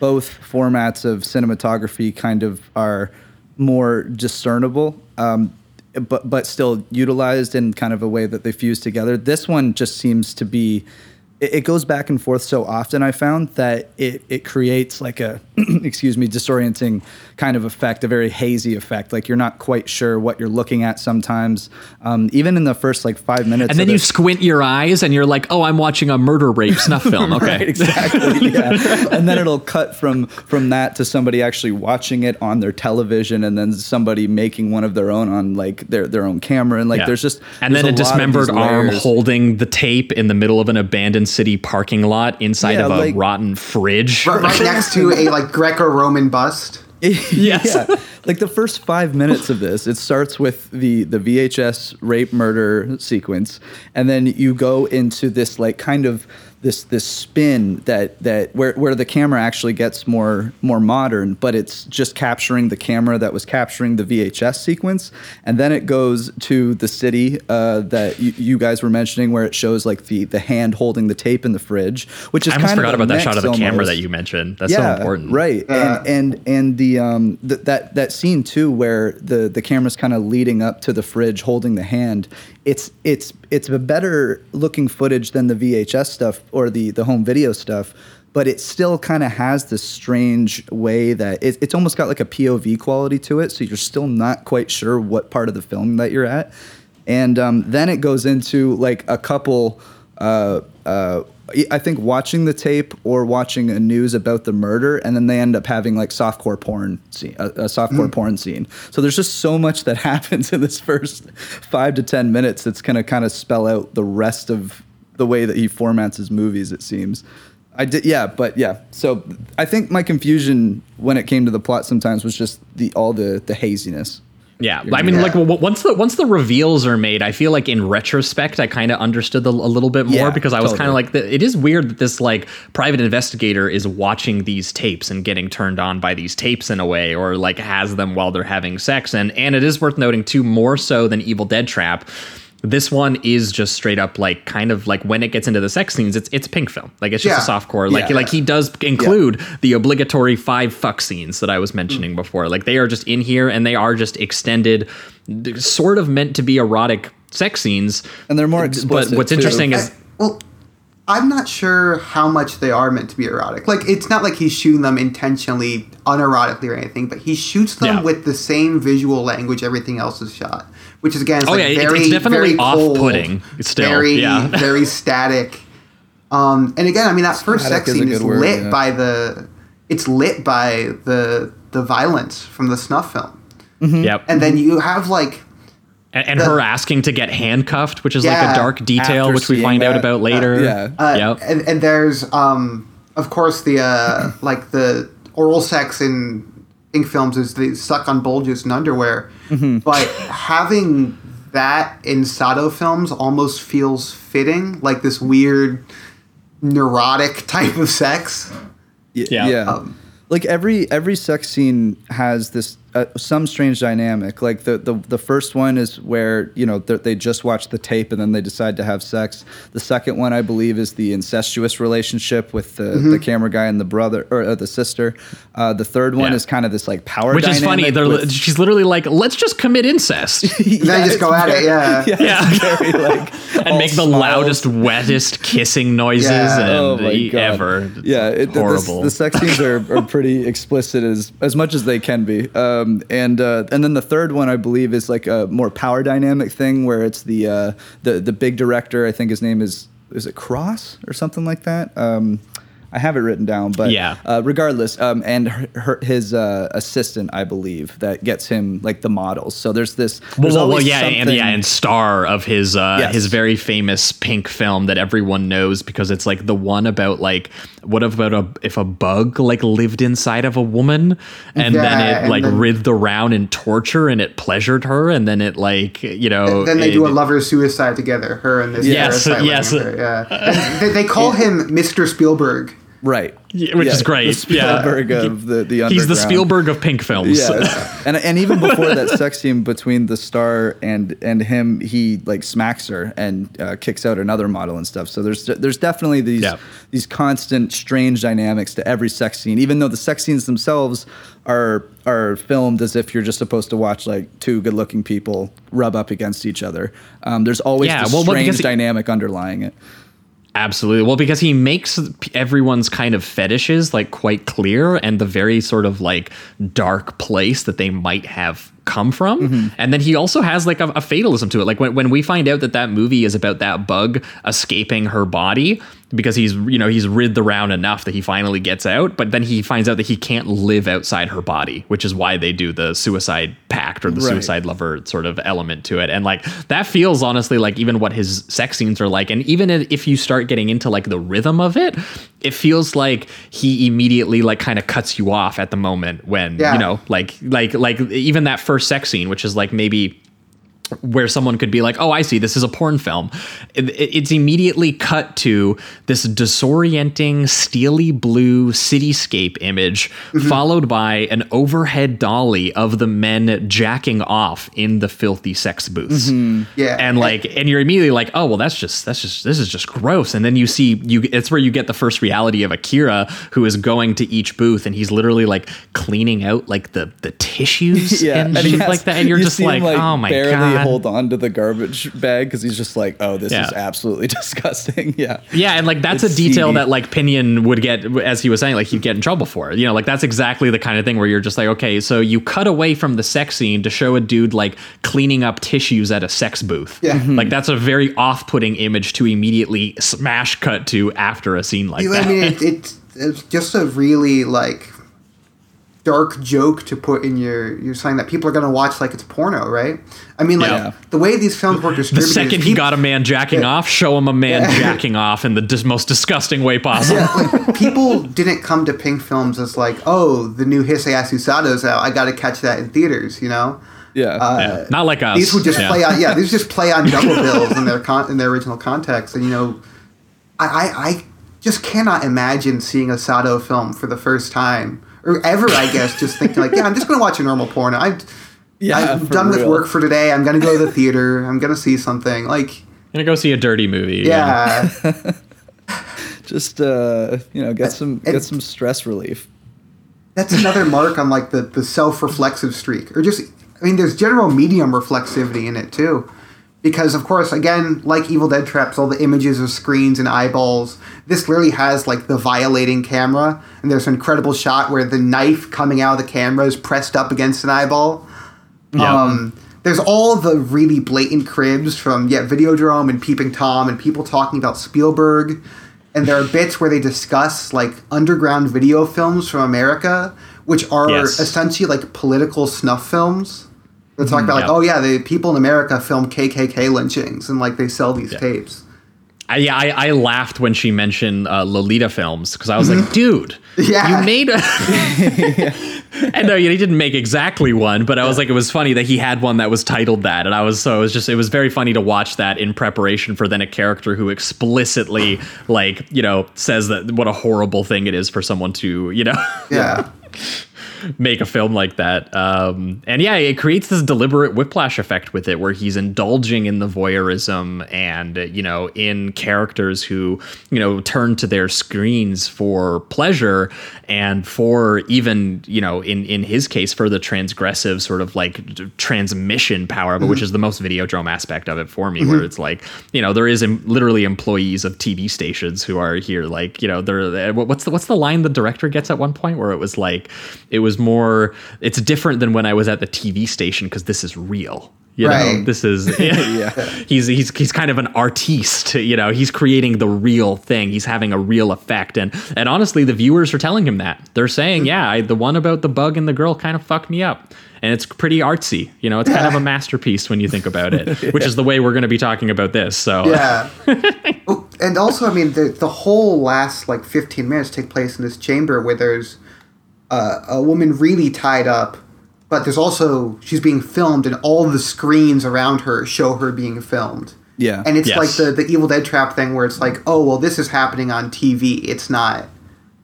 [SPEAKER 2] both formats of cinematography kind of are more discernible. Um, but but still utilized in kind of a way that they fuse together. This one just seems to be it, it goes back and forth so often. I found that it it creates like a excuse me disorienting kind of effect, a very hazy effect. Like you're not quite sure what you're looking at sometimes. Um, even in the first like five minutes,
[SPEAKER 3] And then you
[SPEAKER 2] this-
[SPEAKER 3] squint your eyes and you're like, oh, I'm watching a murder rape snuff film. Okay.
[SPEAKER 2] Right, exactly. yeah. And then it'll cut from from that to somebody actually watching it on their television, and then somebody making one of their own on like their their own camera, and like
[SPEAKER 3] Yeah.
[SPEAKER 2] there's just
[SPEAKER 3] and then a
[SPEAKER 2] there's lot of
[SPEAKER 3] dismembered arm holding the tape in the middle of an abandoned city parking lot inside
[SPEAKER 2] Yeah,
[SPEAKER 3] of a
[SPEAKER 2] like-
[SPEAKER 3] rotten fridge.
[SPEAKER 4] Right, right next to a like Greco-Roman bust.
[SPEAKER 3] Yes.
[SPEAKER 2] yeah. Like the first five minutes of this, it starts with the the VHS rape murder sequence, and then you go into this like kind of this this spin that that where where the camera actually gets more more modern, but it's just capturing the camera that was capturing the VHS sequence, and then it goes to the city uh, that you, you guys were mentioning, where it shows like the the hand holding the tape in the fridge, which is
[SPEAKER 3] I almost
[SPEAKER 2] kind
[SPEAKER 3] forgot
[SPEAKER 2] of
[SPEAKER 3] about that shot of the
[SPEAKER 2] mix
[SPEAKER 3] camera that you mentioned. That's so important.
[SPEAKER 2] Right.
[SPEAKER 4] Yeah.
[SPEAKER 2] And and and the um th- that that scene too where the the camera's kind of leading up to the fridge holding the hand. It's it's it's a better looking footage than the VHS stuff or the the home video stuff. But it still kind of has this strange way that it, it's almost got like a POV quality to it. So you're still not quite sure what part of the film that you're at. And um, then it goes into like a couple uh, uh, I think watching the tape or watching a news about the murder, and then they end up having like softcore porn scene, a, a softcore porn scene. So there's just so much that happens in this first five to ten minutes that's gonna kind of spell out the rest of the way that he formats his movies. It seems. I did, yeah, but yeah. So I think my confusion when it came to the plot sometimes was just the all the the haziness.
[SPEAKER 3] Yeah, I mean,
[SPEAKER 4] Yeah.
[SPEAKER 3] like once the once the reveals are made, I feel like in retrospect, I kind of understood the, a little bit more
[SPEAKER 2] Yeah,
[SPEAKER 3] because I was kind of like, the, it is weird that this like private investigator is watching these tapes and getting turned on by these tapes in a way, or like has them while they're having sex. And and it is worth noting too, more so than Evil Dead Trap. This one is just straight up like kind of like when it gets into the sex scenes, it's it's pink film. Like it's just
[SPEAKER 4] Yeah.
[SPEAKER 3] a softcore. Like
[SPEAKER 2] Yeah.
[SPEAKER 3] like he does include the obligatory five fuck scenes that I was mentioning before. Like they are just in here and they are just extended, sort of meant to be erotic sex scenes.
[SPEAKER 2] And they're more
[SPEAKER 3] But what's
[SPEAKER 2] too.
[SPEAKER 3] interesting is
[SPEAKER 4] I- well, I'm not sure how much they are meant to be erotic. Like, it's not like he's shooting them intentionally unerotically or anything, but he shoots them
[SPEAKER 3] Yeah.
[SPEAKER 4] with the same visual language everything else is shot, which is again, it's
[SPEAKER 3] Oh,
[SPEAKER 4] like
[SPEAKER 3] yeah,
[SPEAKER 4] very,
[SPEAKER 3] it's definitely
[SPEAKER 4] very
[SPEAKER 3] off-putting still,
[SPEAKER 4] very,
[SPEAKER 3] yeah.
[SPEAKER 4] very static. Um, and again, I mean, that first
[SPEAKER 2] Static
[SPEAKER 4] sex
[SPEAKER 2] is
[SPEAKER 4] scene
[SPEAKER 2] good
[SPEAKER 4] is
[SPEAKER 2] word,
[SPEAKER 4] lit
[SPEAKER 2] yeah.
[SPEAKER 4] by the, it's lit by the the violence from the snuff film,
[SPEAKER 3] yep.
[SPEAKER 4] and then you have like
[SPEAKER 3] and, and
[SPEAKER 4] the-
[SPEAKER 3] her asking to get handcuffed, which is like a dark detail, which we
[SPEAKER 2] seeing
[SPEAKER 3] find out about later.
[SPEAKER 2] yeah.
[SPEAKER 4] Uh,
[SPEAKER 3] yep.
[SPEAKER 4] and, and there's um of course the uh like the oral sex in pink films is they suck on bulges and underwear
[SPEAKER 2] Mm-hmm.
[SPEAKER 4] but having that in Sato films almost feels fitting like this weird neurotic type of sex
[SPEAKER 3] Yeah.
[SPEAKER 2] Yeah.
[SPEAKER 4] Um,
[SPEAKER 2] like every every sex scene has this uh, some strange dynamic. Like the, the the first one is where you know they they just watch the tape and then they decide to have sex. The second one, I believe, is the incestuous relationship with the,
[SPEAKER 3] Mm-hmm.
[SPEAKER 2] the camera guy and the brother or uh, the sister. Uh, the third one
[SPEAKER 3] Yeah.
[SPEAKER 2] is kind of this like power.
[SPEAKER 3] Which is funny.
[SPEAKER 2] with-
[SPEAKER 3] she's literally like, let's just commit incest.
[SPEAKER 4] then just go at it yeah,
[SPEAKER 2] Yeah,
[SPEAKER 3] Yeah.
[SPEAKER 2] very, like,
[SPEAKER 3] and make the
[SPEAKER 2] smiles.
[SPEAKER 3] loudest, wettest kissing noises
[SPEAKER 4] Yeah.
[SPEAKER 3] and
[SPEAKER 2] Oh my God.
[SPEAKER 3] ever.
[SPEAKER 2] Yeah, it, the- the-
[SPEAKER 3] horrible.
[SPEAKER 2] The, sex scenes are, are pretty explicit as as much as they can be. Um, and uh, and then the third one I believe is like a more power dynamic thing where it's the uh, the the big director. I think his name is is it Cross or something like that. Um, I have it written down, but
[SPEAKER 3] Yeah.
[SPEAKER 2] Uh, regardless, um, and her, her, his uh, assistant, I believe, that gets him like the models. So there's this.
[SPEAKER 3] Well,
[SPEAKER 2] there's
[SPEAKER 3] well, well,
[SPEAKER 2] always
[SPEAKER 3] yeah, and yeah, and star of his uh,
[SPEAKER 2] Yes.
[SPEAKER 3] his very famous pink film that everyone knows because it's like the one about like what about a if a bug like lived inside of a woman and
[SPEAKER 4] Yeah,
[SPEAKER 3] then it
[SPEAKER 4] and
[SPEAKER 3] like
[SPEAKER 4] then-
[SPEAKER 3] writhed around in torture and it pleasured her and then it like you know
[SPEAKER 4] then they
[SPEAKER 3] it-
[SPEAKER 4] do a lover's suicide together her and this
[SPEAKER 3] Yes, yes.
[SPEAKER 4] living yeah and they, they call him Mr. Spielberg
[SPEAKER 2] right,
[SPEAKER 3] Yeah, which is great,
[SPEAKER 2] The
[SPEAKER 3] yeah.
[SPEAKER 2] Of the the
[SPEAKER 3] he's the. Spielberg of pink films.
[SPEAKER 2] Yeah, and and even before that sex scene between the star and and him, he like smacks her and uh, kicks out another model and stuff. So there's there's definitely these
[SPEAKER 3] Yeah.
[SPEAKER 2] these constant strange dynamics to every sex scene, even though the sex scenes themselves are are filmed as if you're just supposed to watch like two good looking people rub up against each other. Um, there's always
[SPEAKER 3] Yeah,
[SPEAKER 2] this
[SPEAKER 3] well,
[SPEAKER 2] strange dynamic underlying it.
[SPEAKER 3] Absolutely. Well, because he makes everyone's kind of fetishes like quite clear and the very sort of like dark place that they might have come from. Mm-hmm. And then he also has like a, a fatalism to it. Like when, when we find out that that movie is about that bug escaping her body because he's, you know, he's rid the round enough that he finally gets out, but then he finds out that he can't live outside her body, which is why they do the suicide pact or the
[SPEAKER 2] Right.
[SPEAKER 3] suicide lover sort of element to it. And like that feels honestly like even what his sex scenes are like. And even if if you start getting into like the rhythm of it, it feels like he immediately like kind of cuts you off at the moment when,
[SPEAKER 4] Yeah.
[SPEAKER 3] you know, like like like even that first sex scene, which is like maybe where someone could be like, "Oh, I see. This is a porn film." It- it- It's immediately cut to this disorienting, steely blue cityscape image, mm-hmm. followed by an overhead dolly of the men jacking off in the filthy sex booths. Mm-hmm.
[SPEAKER 4] Yeah.
[SPEAKER 3] and like, and you're immediately like, "Oh, well, that's just that's just this is just gross." And then you see you. It's where you get the first reality of Akira, who is going to each booth and he's literally like cleaning out like the the tissues and,
[SPEAKER 2] he
[SPEAKER 3] shit
[SPEAKER 2] has-
[SPEAKER 3] like that, and you're
[SPEAKER 2] you
[SPEAKER 3] just
[SPEAKER 2] him,
[SPEAKER 3] like, "Oh my god."
[SPEAKER 2] Hold on to the garbage bag because he's just like, oh, this
[SPEAKER 3] Yeah.
[SPEAKER 2] is absolutely disgusting. Yeah.
[SPEAKER 3] Yeah, and like that's
[SPEAKER 2] It's
[SPEAKER 3] a detail
[SPEAKER 2] seedy.
[SPEAKER 3] that like Pinion would get, as he was saying, like he'd get in trouble for. You know, like that's exactly the kind of thing where you're just like, okay, so you cut away from the sex scene to show a dude like cleaning up tissues at a sex booth.
[SPEAKER 4] Yeah. Mhm.
[SPEAKER 3] like that's a very off-putting image to immediately smash cut to after a scene like
[SPEAKER 4] You-
[SPEAKER 3] that.
[SPEAKER 4] I mean, it, it's it's just a really like dark joke to put in your your saying that people are gonna watch like it's porno, right? I mean, like
[SPEAKER 3] Yeah.
[SPEAKER 4] the way these films were distributed.
[SPEAKER 3] the second
[SPEAKER 4] is
[SPEAKER 3] he got a man jacking
[SPEAKER 4] Yeah.
[SPEAKER 3] off, show him a man
[SPEAKER 4] Yeah.
[SPEAKER 3] jacking off in the dis- most disgusting way possible.
[SPEAKER 4] yeah, like people didn't come to Pink Films as like, oh, the new Hisayasu Sato's out. I got to catch that in theaters, you know.
[SPEAKER 2] Yeah.
[SPEAKER 4] Uh,
[SPEAKER 3] Yeah. Not like us.
[SPEAKER 4] These would just
[SPEAKER 3] Yeah.
[SPEAKER 4] play on, yeah. These just play on double bills in their con- in their original context, and you know, I, I I just cannot imagine seeing a Sato film for the first time or ever. I guess just thinking like, yeah, I'm just gonna watch a normal porn. I'm
[SPEAKER 2] Yeah,
[SPEAKER 4] I'm
[SPEAKER 2] for
[SPEAKER 4] done with work for today. I'm gonna go to the theater. I'm gonna see something like,
[SPEAKER 3] gonna go see a dirty movie. you know?
[SPEAKER 4] yeah.
[SPEAKER 2] just uh, you know, get some
[SPEAKER 4] and-
[SPEAKER 2] get some stress relief.
[SPEAKER 4] that's another mark on like the, the self-reflexive streak or just i mean there's general medium reflexivity in it too because of course again like evil dead traps all the images of screens and eyeballs this really has like the violating camera and there's an incredible shot where the knife coming out of the camera is pressed up against an eyeball
[SPEAKER 3] Yeah.
[SPEAKER 4] um, there's all the really blatant cribs from yet yeah Videodrome and Peeping Tom and people talking about Spielberg, and there are bits where they discuss like underground video films from America, which are
[SPEAKER 3] Yes.
[SPEAKER 4] essentially like political snuff films. They're talking about like, oh yeah, the people in America film KKK lynchings and like they sell these tapes.
[SPEAKER 3] I, yeah, I, I laughed when she mentioned uh, Lolita films because I was like, dude,
[SPEAKER 4] Yeah.
[SPEAKER 3] you made a. and no, he didn't make exactly one, but I was like, it was funny that he had one that was titled that, and I was so it was just it was very funny to watch that in preparation for then a character who explicitly like you know says that what a horrible thing it is for someone to you know
[SPEAKER 4] Yeah.
[SPEAKER 3] make a film like that. Um, and yeah, it creates this deliberate whiplash effect with it, where he's indulging in the voyeurism and you know in characters who you know turn to their screens for pleasure and for even you know in in his case for the transgressive sort of like transmission power, but which mm-hmm. is the most videodrome aspect of it for me, where mm-hmm. it's like you know there is em- literally employees of TV stations who are here, like you know they're eh, what's the what's the line the director gets at one point where it was like it was more it's different than when I was at the TV station because this is real. You know,
[SPEAKER 4] Right.
[SPEAKER 3] this is
[SPEAKER 2] Yeah.
[SPEAKER 3] he's he's he's kind of an artiste, you know, he's creating the real thing. He's having a real effect and and honestly the viewers are telling him that. They're saying, mm. "Yeah, I, the one about the bug and the girl kind of fucked me up." And it's pretty artsy. You know, it's kind of a masterpiece when you think about it, which is the way we're going to be talking about this. So
[SPEAKER 4] Yeah. Oh, and also, I mean, the the whole last like 15 minutes take place in this chamber where there's uh, a woman really tied up, but there's also she's being filmed, and all the screens around her show her being filmed.
[SPEAKER 2] Yeah.
[SPEAKER 4] And it's
[SPEAKER 3] Yes.
[SPEAKER 4] like the the Evil Dead trap thing where it's like, oh well, this is happening on TV. It's not.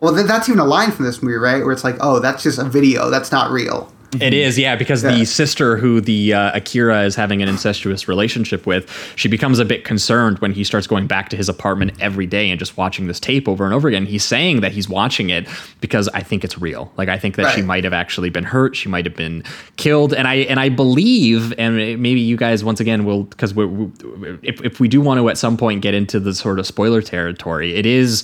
[SPEAKER 4] Well, th- that's even a line from this movie, right? Where it's like, oh, that's just a video. That's not real.
[SPEAKER 3] It is, yeah, because
[SPEAKER 4] Yeah.
[SPEAKER 3] the sister who the uh, Akira is having an incestuous relationship with, she becomes a bit concerned when he starts going back to his apartment every day and just watching this tape over and over again. He's saying that he's watching it because I think it's real. Like I think that she might have actually been hurt, she might have been killed, and I and I believe, and maybe you guys once again will because we, if if we do want to at some point get into the sort of spoiler territory, it is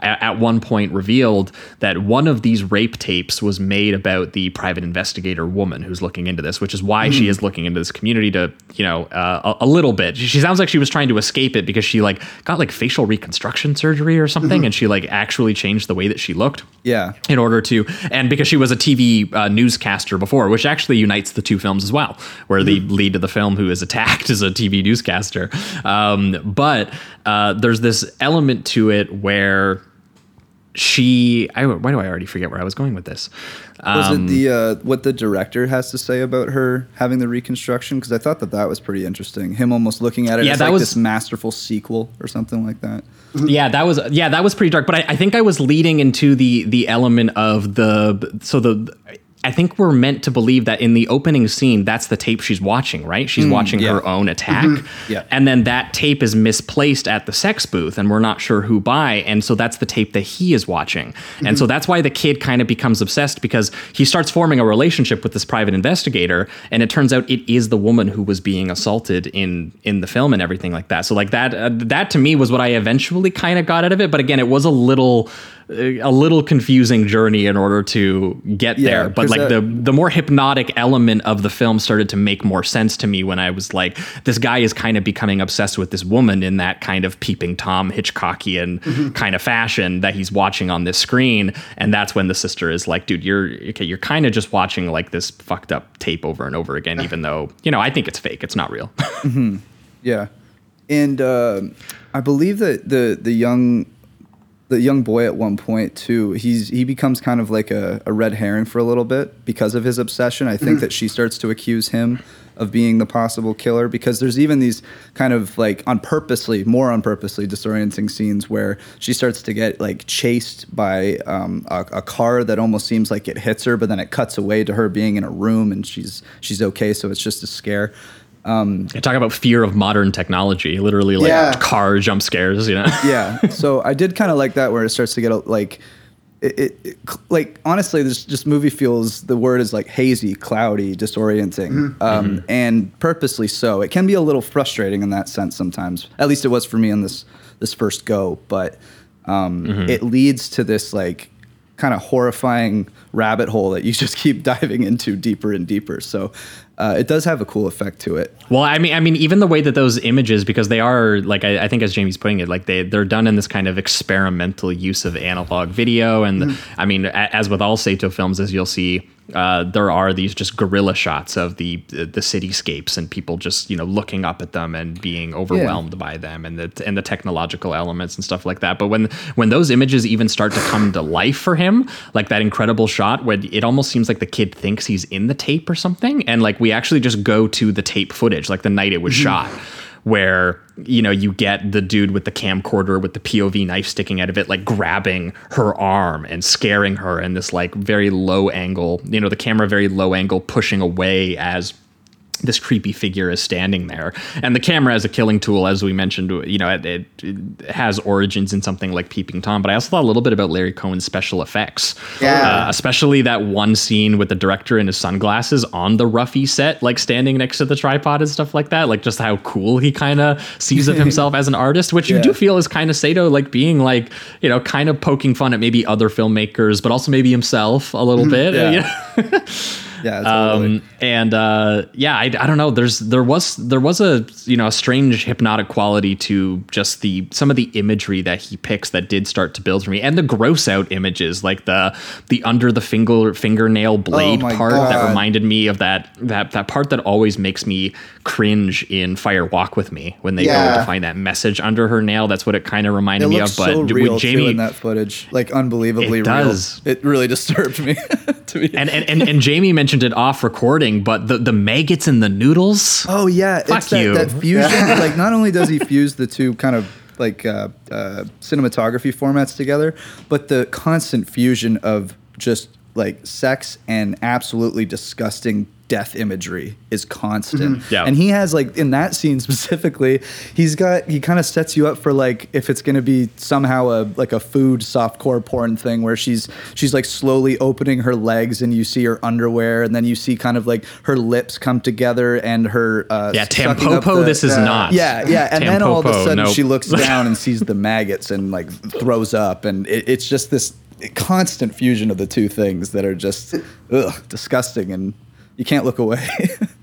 [SPEAKER 3] at one point revealed that one of these rape tapes was made about the private investigator woman who's looking into this, which is why she is looking into this community to, you know, uh, a, a little bit. She, sounds like she was trying to escape it because she like got like facial reconstruction surgery or something, and she like actually changed the way that she looked
[SPEAKER 2] Yeah.
[SPEAKER 3] in order to and because she was a TV uh, newscaster before, which actually unites the two films as well, where the lead of the film who is attacked is a TV newscaster. Um, but uh, there's this element to it where she I, why do I already forget where I was going with this?
[SPEAKER 2] Was
[SPEAKER 3] Um,
[SPEAKER 2] it the uh, what the director has to say about her having the reconstruction? Because I thought that that was pretty interesting. Him almost looking at it
[SPEAKER 3] Yeah,
[SPEAKER 2] as
[SPEAKER 3] that
[SPEAKER 2] like
[SPEAKER 3] was-
[SPEAKER 2] this masterful sequel or something like that.
[SPEAKER 3] yeah that was yeah that was pretty dark but I, I think i was leading into the the element of the so the I think we're meant to believe that in the opening scene, that's the tape she's watching, right? She's mm, watching
[SPEAKER 2] yeah.
[SPEAKER 3] her own attack. Mm-hmm.
[SPEAKER 2] Yeah.
[SPEAKER 3] And then that tape is misplaced at the sex booth, and we're not sure who by. And so that's the tape that he is watching. And mm-hmm. so that's why the kid kind of becomes obsessed because he starts forming a relationship with this private investigator. And it turns out it is the woman who was being assaulted in in the film and everything like that. So, like, that, uh, that to me was what I eventually kind of got out of it. But again, it was a little. A little confusing journey in order to get
[SPEAKER 2] Yeah,
[SPEAKER 3] there, but like
[SPEAKER 2] that-
[SPEAKER 3] the the more hypnotic element of the film started to make more sense to me when I was like, this guy is kind of becoming obsessed with this woman in that kind of peeping Tom Hitchcockian
[SPEAKER 2] Mm-hmm.
[SPEAKER 3] kind of fashion that he's watching on this screen. And that's when the sister is like, dude, you're okay, you're kind of just watching like this fucked up tape over and over again, even though, you know, I think it's fake. It's not real.
[SPEAKER 2] Yeah, and um I believe that the the young the young boy at one point too he's he becomes kind of like a, a red herring for a little bit because of his obsession. I think that she starts to accuse him of being the possible killer because there's even these kind of like on purposely more on purposely disorienting scenes where she starts to get like chased by um, a, a car that almost seems like it hits her but then it cuts away to her being in a room and she's she's okay so it's just a scare
[SPEAKER 3] I talk about fear of modern technology, literally like
[SPEAKER 4] Yeah.
[SPEAKER 3] car jump scares, you know?
[SPEAKER 2] yeah. So I did kind of like that where it starts to get a- like, it, it, it- like honestly, this just movie feels the word is like hazy, cloudy, disorienting, um, and purposely so. It can be a little frustrating in that sense sometimes. At least it was for me in this this first go, but um, it leads to this like kind of horrifying rabbit hole that you just keep diving into deeper and deeper. So uh, it does have a cool effect to it.
[SPEAKER 3] Well, I mean, I mean, even the way that those images, because they are like, I, I think as Jamie's putting it, like they they're done in this kind of experimental use of analog video, and the- I mean, a, as with all Sato films, as you'll see, uh, there are these just guerrilla shots of the the cityscapes and people just you know looking up at them and being overwhelmed by them, and the and the technological elements and stuff like that. But when when those images even start to come to life for him, like that incredible shot when it almost seems like the kid thinks he's in the tape or something, and like we actually just go to the tape footage, like the night it was shot, where you know you get the dude with the camcorder with the POV knife sticking out of it, like grabbing her arm and scaring her, and this like very low angle, you know, the camera very low angle pushing away as this creepy figure is standing there and the camera as a killing tool as we mentioned you know it, it, it has origins in something like peeping tom but i also thought a little bit about larry cohen's special effects
[SPEAKER 4] Yeah.
[SPEAKER 3] uh, especially that one scene with the director in his sunglasses on the roughy set like standing next to the tripod and stuff like that like just how cool he kind of sees of himself as an artist which you do feel is kind of sato like being like you know kind of poking fun at maybe other filmmakers but also maybe himself a little bit
[SPEAKER 2] Yeah.
[SPEAKER 3] you know?
[SPEAKER 2] Yeah. Totally.
[SPEAKER 3] um, and uh, yeah, I, I don't know. There's there was there was a you know a strange hypnotic quality to just the some of the imagery that he picks that did start to build for me, and the gross out images like the the under the finger fingernail blade
[SPEAKER 2] my
[SPEAKER 3] part that reminded me of that that that part that always makes me cringe in Fire Walk with Me when they go to find that message under her nail. That's what it kind of reminded
[SPEAKER 2] It
[SPEAKER 3] me of. But
[SPEAKER 2] so
[SPEAKER 3] with Jamie
[SPEAKER 2] in that footage, like unbelievably
[SPEAKER 3] It
[SPEAKER 2] real.
[SPEAKER 3] does.
[SPEAKER 2] It really disturbed me. to be
[SPEAKER 3] and, and, and, and Jamie mentioned it off recording, but the, the maggots and the noodles.
[SPEAKER 2] oh yeah,
[SPEAKER 3] Fuck
[SPEAKER 2] it's that,
[SPEAKER 3] you.
[SPEAKER 2] that fusion. like not only does he fuse the two kind of like uh, uh, cinematography formats together, but the constant fusion of just like sex and absolutely disgusting death imagery is constant.
[SPEAKER 3] Yeah.
[SPEAKER 2] And he has like in that scene specifically, he's got he kind of sets you up for like if it's going to be somehow a like a food softcore porn thing where she's she's like slowly opening her legs and you see her underwear and then you see kind of like her lips come together and her uh
[SPEAKER 3] Yeah,
[SPEAKER 2] sucking up
[SPEAKER 3] Tampopo,
[SPEAKER 2] the-
[SPEAKER 3] this is
[SPEAKER 4] uh,
[SPEAKER 3] not.
[SPEAKER 2] yeah, yeah, and then all of a sudden
[SPEAKER 3] nope.
[SPEAKER 2] she looks down and sees the maggots and like throws up, and it, it's just this constant fusion of the two things that are just ugh, disgusting, and you can't look away.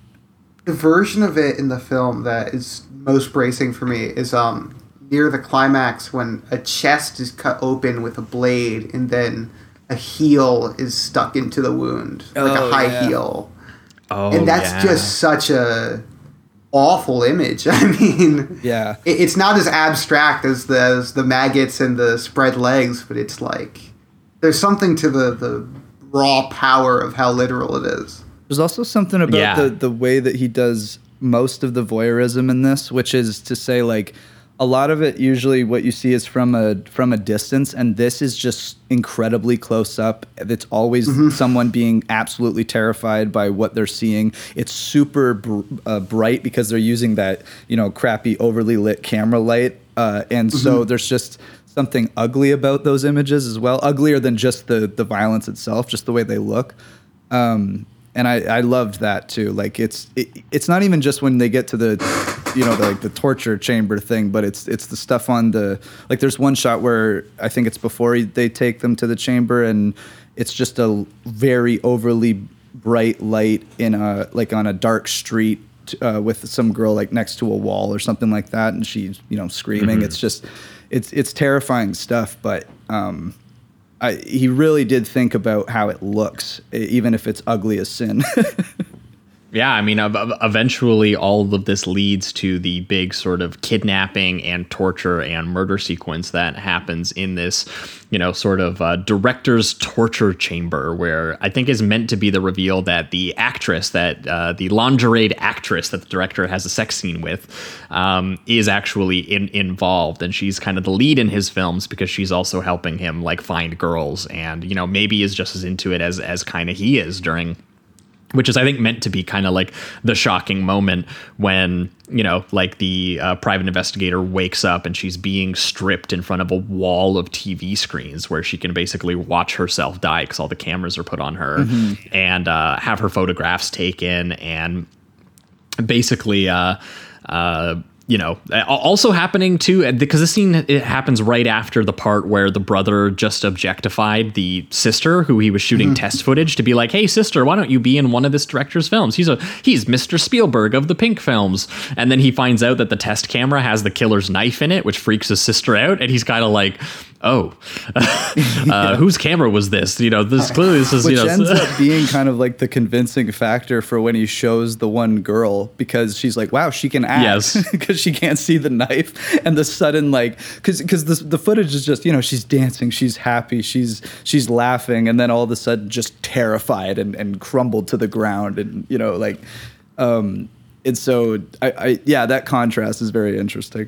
[SPEAKER 4] the version of it in the film that is most bracing for me is um near the climax when a chest is cut open with a blade and then a heel is stuck into the wound like
[SPEAKER 2] Oh,
[SPEAKER 4] a high
[SPEAKER 2] yeah.
[SPEAKER 4] heel
[SPEAKER 3] Oh,
[SPEAKER 4] and that's
[SPEAKER 3] yeah.
[SPEAKER 4] just such a awful image i mean
[SPEAKER 2] yeah,
[SPEAKER 4] it, it's not as abstract as the as the maggots and the spread legs but it's like there's something to the the raw power of how literal it is
[SPEAKER 2] There's also something about
[SPEAKER 3] Yeah.
[SPEAKER 2] the the way that he does most of the voyeurism in this, which is to say like a lot of it usually what you see is from a from a distance and this is just incredibly close up. It's always someone being absolutely terrified by what they're seeing. It's super br- uh, bright because they're using that you know crappy overly lit camera light uh, and so there's just something ugly about those images as well uglier than just the the violence itself just the way they look. Um, and I, I loved that too. Like it's it, it's not even just when they get to the you know the, like the torture chamber thing, but it's it's the stuff on the like. There's one shot where I think it's before they take them to the chamber, and it's just a very overly bright light in a like on a dark street uh, with some girl like next to a wall or something like that, and she's you know screaming. It's just it's it's terrifying stuff, but. Um, I, he really did think about how it looks, even if it's ugly as sin.
[SPEAKER 3] Yeah, I mean, ev- ev- eventually all of this leads to the big sort of kidnapping and torture and murder sequence that happens in this, you know, sort of uh, director's torture chamber, where I think is meant to be the reveal that the actress, that uh, the lingerie actress that the director has a sex scene with, um, is actually in, involved, and she's kind of the lead in his films because she's also helping him like find girls, and you know, maybe is just as into it as as kind of he is during which is I think meant to be kind of like the shocking moment when you know like the uh, private investigator wakes up and she's being stripped in front of a wall of TV screens where she can basically watch herself die because all the cameras are put on her and uh, have her photographs taken and basically uh uh you know also happening too because this scene it happens right after the part where the brother just objectified the sister who he was shooting mm-hmm. test footage to be like hey sister why don't you be in one of this director's films? He's a he's mr spielberg of the pink films. And then he finds out that the test camera has the killer's knife in it which freaks his sister out and he's kind of like oh uh, whose camera was this you know this clearly this is
[SPEAKER 2] Which
[SPEAKER 3] you know
[SPEAKER 2] ends up being kind of like the convincing factor for when he shows the one girl because she's like, wow, she can act.
[SPEAKER 3] Yes.
[SPEAKER 2] Because she can't see the knife. And the sudden, like, because because the, the footage is just, you know, she's dancing, she's happy, she's she's laughing. And then all of a sudden, just terrified and, and crumbled to the ground. And, you know, like, um, and so I, I, yeah, that contrast is very interesting.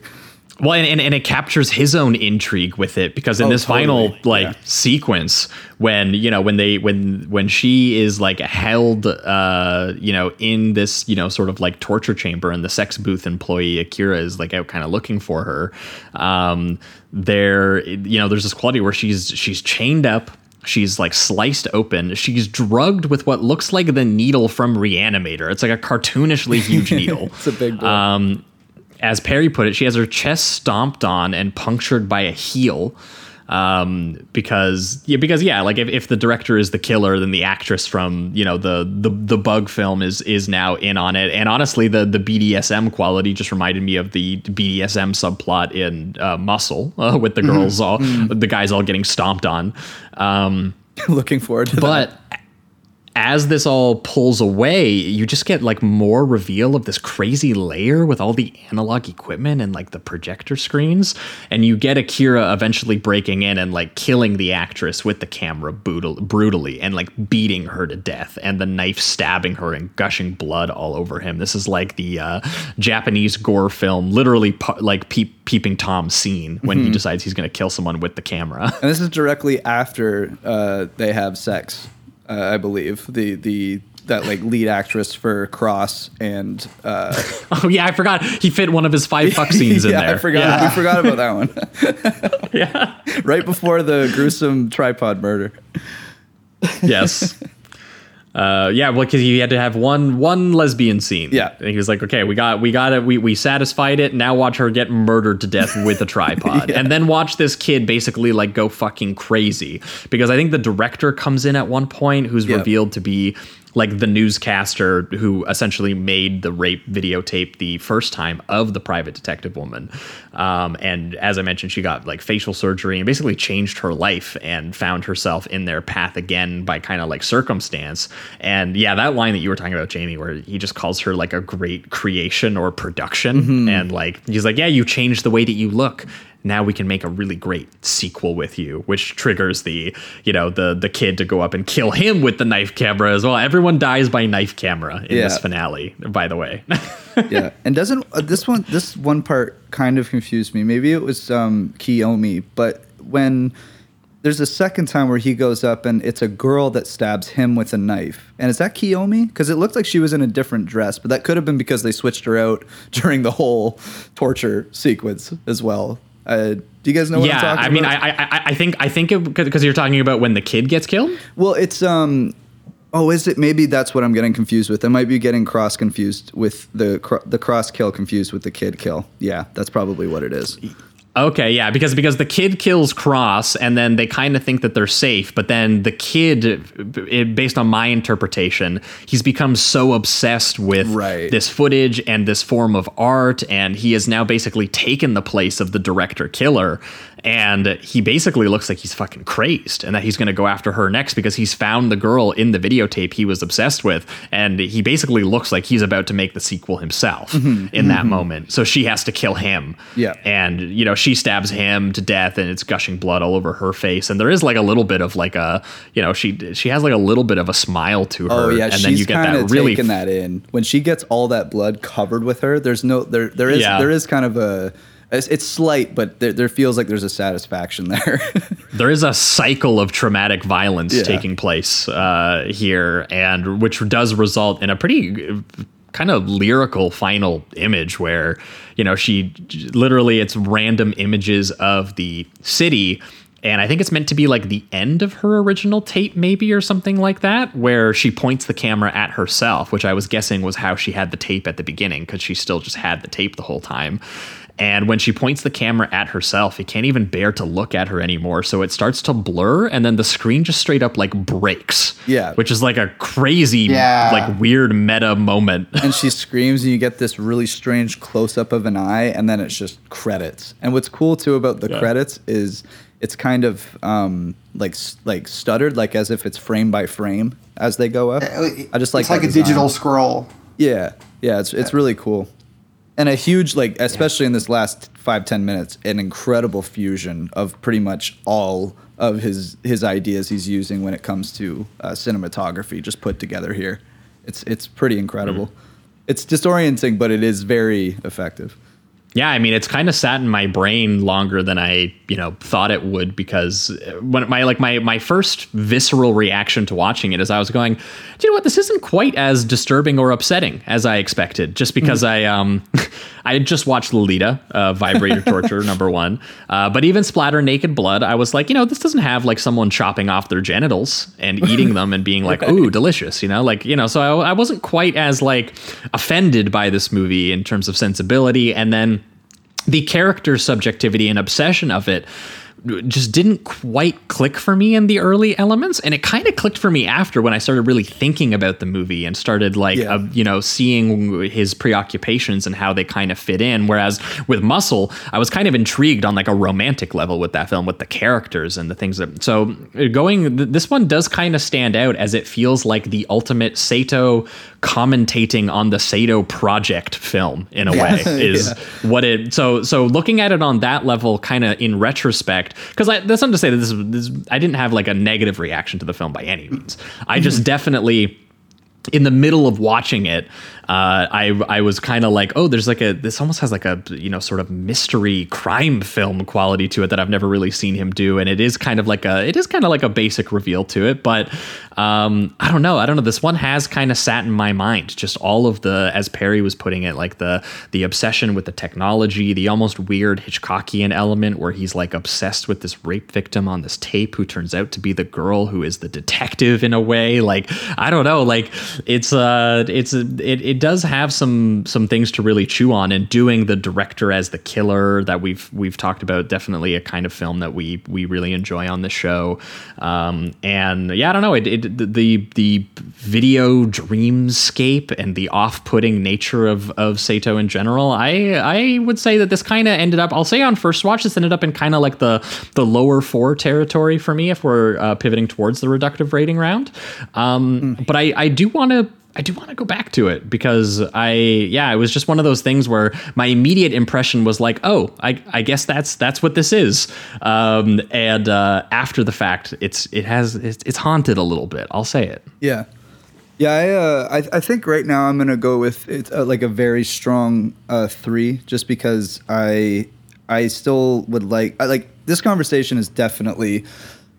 [SPEAKER 3] Well, and, and, and it captures his own intrigue with it because in
[SPEAKER 2] Oh,
[SPEAKER 3] this final like
[SPEAKER 2] Yeah.
[SPEAKER 3] sequence when you know when they when when she is like held uh you know in this you know sort of like torture chamber and the sex booth employee Akira is like out kind of looking for her um there you know there's this quality where she's she's chained up She's like sliced open. She's drugged with what looks like the needle from Reanimator. It's like a cartoonishly huge needle.
[SPEAKER 2] It's a big boy.
[SPEAKER 3] Um, as Perry put it, she has her chest stomped on and punctured by a heel. Um, because yeah, because yeah, like if, if the director is the killer, then the actress from you know the the the bug film is is now in on it. And honestly, the the BDSM quality just reminded me of the BDSM subplot in uh, Muscle uh, with the girls all the guys all getting stomped on. Um,
[SPEAKER 2] Looking forward to that.
[SPEAKER 3] As this all pulls away, you just get like more reveal of this crazy layer with all the analog equipment and like the projector screens. And you get Akira eventually breaking in and like killing the actress with the camera brutal, brutally and like beating her to death and the knife stabbing her and gushing blood all over him. This is like the uh, Japanese gore film, literally like peep, peeping Tom scene when he decides he's going to kill someone with the camera.
[SPEAKER 2] And this is directly after uh, they have sex. Uh, I believe the the that like lead actress for Cross and uh,
[SPEAKER 3] Oh yeah, I forgot he fit one of his five fuck scenes in there.
[SPEAKER 2] I forgot
[SPEAKER 3] Yeah.
[SPEAKER 2] we forgot about that one.
[SPEAKER 3] yeah.
[SPEAKER 2] right before the gruesome tripod murder.
[SPEAKER 3] yes. Uh, yeah, well, because he had to have one one lesbian scene.
[SPEAKER 2] Yeah.
[SPEAKER 3] and he was like, "Okay, we got we got it. We we satisfied it. Now watch her get murdered to death with a tripod, and then watch this kid basically like go fucking crazy." Because I think the director comes in at one point, who's
[SPEAKER 2] Yeah.
[SPEAKER 3] revealed to be like the newscaster who essentially made the rape videotape the first time of the private detective woman. Um, and as I mentioned, she got like facial surgery and basically changed her life and found herself in their path again by kind of like circumstance. And yeah, that line that you were talking about, Jamie, where he just calls her like a great creation or production. And like, he's like, yeah, you changed the way that you look now we can make a really great sequel with you which triggers the you know the the kid to go up and kill him with the knife camera as well everyone dies by knife camera in this finale by the way
[SPEAKER 2] yeah, and doesn't uh, this one this one part kind of confused me? Maybe it was um, Kiyomi, but when there's a second time where he goes up and it's a girl that stabs him with a knife, and is that Kiyomi? Because it looked like she was in a different dress, but that could have been because they switched her out during the whole torture sequence as well. Uh, do you guys know what I'm
[SPEAKER 3] yeah
[SPEAKER 2] talking
[SPEAKER 3] i mean
[SPEAKER 2] about?
[SPEAKER 3] I, I i think i think because you're talking about when the kid gets killed
[SPEAKER 2] Well, it's um. Oh, is it? Maybe that's what I'm getting confused with. I might be getting cross confused with the the cross kill confused with the kid kill. Yeah, that's probably what it is.
[SPEAKER 3] Okay, yeah, because because the kid kills Cross, and then they kind of think that they're safe, but then the kid, it, based on my interpretation, he's become so obsessed with
[SPEAKER 2] Right.
[SPEAKER 3] this footage and this form of art, and he has now basically taken the place of the director killer, and he basically looks like he's fucking crazed, and that he's going to go after her next because he's found the girl in the videotape he was obsessed with, and he basically looks like he's about to make the sequel himself mm-hmm, in that mm-hmm. moment. So she has to kill him
[SPEAKER 2] Yeah.
[SPEAKER 3] and you know she stabs him to death and it's gushing blood all over her face and there is like a little bit of like a you know she she has like a little bit of a smile to oh, her
[SPEAKER 2] Oh yeah,
[SPEAKER 3] and
[SPEAKER 2] she's
[SPEAKER 3] then you get
[SPEAKER 2] kind
[SPEAKER 3] that
[SPEAKER 2] of
[SPEAKER 3] really
[SPEAKER 2] taking that in when she gets all that blood covered with her. There's no there there is
[SPEAKER 3] Yeah.
[SPEAKER 2] there is kind of a it's, it's slight, but there, there feels like there's a satisfaction there.
[SPEAKER 3] there is a cycle of traumatic violence
[SPEAKER 2] Yeah.
[SPEAKER 3] taking place uh, here, and which does result in a pretty uh, kind of lyrical final image where you know she literally it's random images of the city. And I think it's meant to be like the end of her original tape, maybe, or something like that, where she points the camera at herself, which I was guessing was how she had the tape at the beginning, because she still just had the tape the whole time. And when she points the camera at herself, he can't even bear to look at her anymore. So it starts to blur, and then the screen just straight up like breaks.
[SPEAKER 2] Yeah.
[SPEAKER 3] Which is like a crazy,
[SPEAKER 4] Yeah.
[SPEAKER 3] like weird meta moment.
[SPEAKER 2] and she screams, and you get this really strange close up of an eye, and then it's just credits. And what's cool too about the
[SPEAKER 3] Yeah.
[SPEAKER 2] credits is it's kind of um, like like stuttered, like as if it's frame by frame as they go up. I just like
[SPEAKER 4] it's like
[SPEAKER 2] that
[SPEAKER 4] a digital scroll.
[SPEAKER 2] Yeah, yeah, it's it's really cool, and a huge like, especially in this last five ten minutes, an incredible fusion of pretty much all of his his ideas he's using when it comes to uh, cinematography, just put together here. It's it's pretty incredible. It's disorienting, but it is very effective.
[SPEAKER 3] Yeah, I mean, it's kind of sat in my brain longer than I, you know, thought it would because when my like my my first visceral reaction to watching it is I was going, do you know what? This isn't quite as disturbing or upsetting as I expected. Just because I um I had just watched Lolita, uh, Vibrator Torture number one, uh, but even Splatter Naked Blood, I was like, you know, this doesn't have like someone chopping off their genitals and eating them and being like, ooh, delicious, you know, like you know. So I, I wasn't quite as like offended by this movie in terms of sensibility, and then the character subjectivity and obsession of it just didn't quite click for me in the early elements and it kind of clicked for me after when i started really thinking about the movie and started like
[SPEAKER 2] Yeah.
[SPEAKER 3] uh, you know seeing his preoccupations and how they kind of fit in whereas with muscle i was kind of intrigued on like a romantic level with that film with the characters and the things that so going th- this one does kind of stand out as it feels like the ultimate sato commentating on the sato project film in a way is what it so so looking at it on that level kind of in retrospect because that's not to say that this, is- this i didn't have like a negative reaction to the film by any means. I just mm-hmm. definitely in the middle of watching it, uh, I I was kind of like, oh, there's like a this almost has like a you know sort of mystery crime film quality to it that I've never really seen him do, and it is kind of like a it is kind of like a basic reveal to it, but um, I don't know. I don't know. This one has kind of sat in my mind. Just all of the, as Perry was putting it, like the the obsession with the technology, the almost weird Hitchcockian element where he's like obsessed with this rape victim on this tape who turns out to be the girl who is the detective in a way. Like I don't know. Like it's uh it's it it does have some some things to really chew on. And doing the director as the killer that we've we've talked about definitely a kind of film that we we really enjoy on the show. Um, and yeah, I don't know. It, it the the video dreamscape and the off-putting nature of of Sato in general. I I would say that this kind of ended up. I'll say on first watch, this ended up in kind of like the the lower four territory for me if we're uh, pivoting towards the reductive rating round. Um, mm. But I I do want to I do want to go back to it because I yeah, it was just one of those things where my immediate impression was like, oh, I, I guess that's that's what this is. Um, and uh, after the fact, it's it has it's, it's haunted a little bit. I'll say it.
[SPEAKER 2] Yeah, yeah. I uh, I, I think right now I'm gonna go with it's uh, like a very strong uh, three, just because I I still would like I, like this conversation is definitely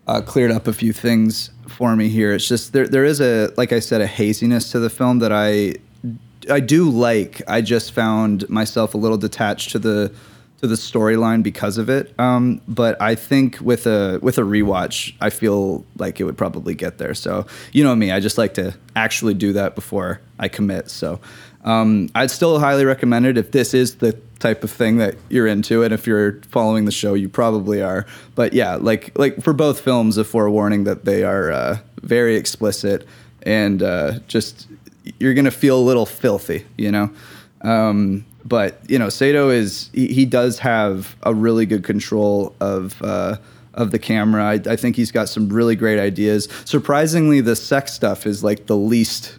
[SPEAKER 2] uh, cleared up a few things for me here. It's just there there is a like I said a haziness to the film that I I do like. I just found myself a little detached to the to the storyline because of it. Um, but I think with a with a rewatch, I feel like it would probably get there. So you know me, I just like to actually do that before I commit. So um, I'd still highly recommend it if this is the type of thing that you're into and if you're following the show you probably are. But yeah like like for both films a forewarning that they are uh, very explicit and uh, just you're gonna feel a little filthy you know? Um, but you know sato is he, he, does have a really good control of uh, of the camera. I, I think he's got some really great ideas. Surprisingly the sex stuff is like the least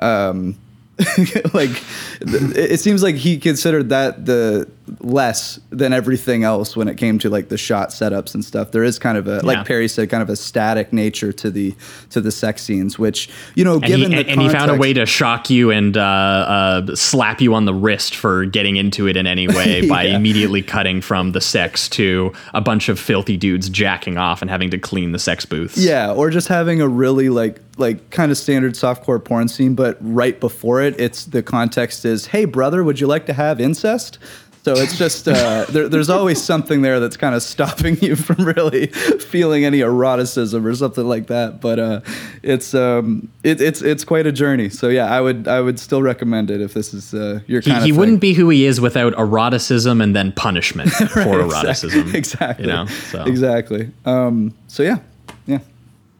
[SPEAKER 2] um, like it seems like he considered that the less than everything else when it came to like the shot setups and stuff. There is kind of a yeah. like Perry said, kind of a static nature to the to the sex scenes, which you know,
[SPEAKER 3] and
[SPEAKER 2] given
[SPEAKER 3] he,
[SPEAKER 2] the
[SPEAKER 3] and, he found a way to shock you and uh, uh, slap you on the wrist for getting into it in any way by yeah. immediately cutting from the sex to a bunch of filthy dudes jacking off and having to clean the sex booths.
[SPEAKER 2] Yeah, or just having a really like like kind of standard softcore porn scene, but right before it, it's the context is, "Hey brother, would you like to have incest?" So it's just uh, there, there's always something there that's kind of stopping you from really feeling any eroticism or something like that. But uh, it's um, it, it's it's quite a journey. So yeah, I would I would still recommend it if this is uh, your kind
[SPEAKER 3] he,
[SPEAKER 2] of.
[SPEAKER 3] He wouldn't be who he is without eroticism and then punishment right, for eroticism.
[SPEAKER 2] Exactly.
[SPEAKER 3] You know.
[SPEAKER 2] So. Exactly. Um, so yeah, yeah,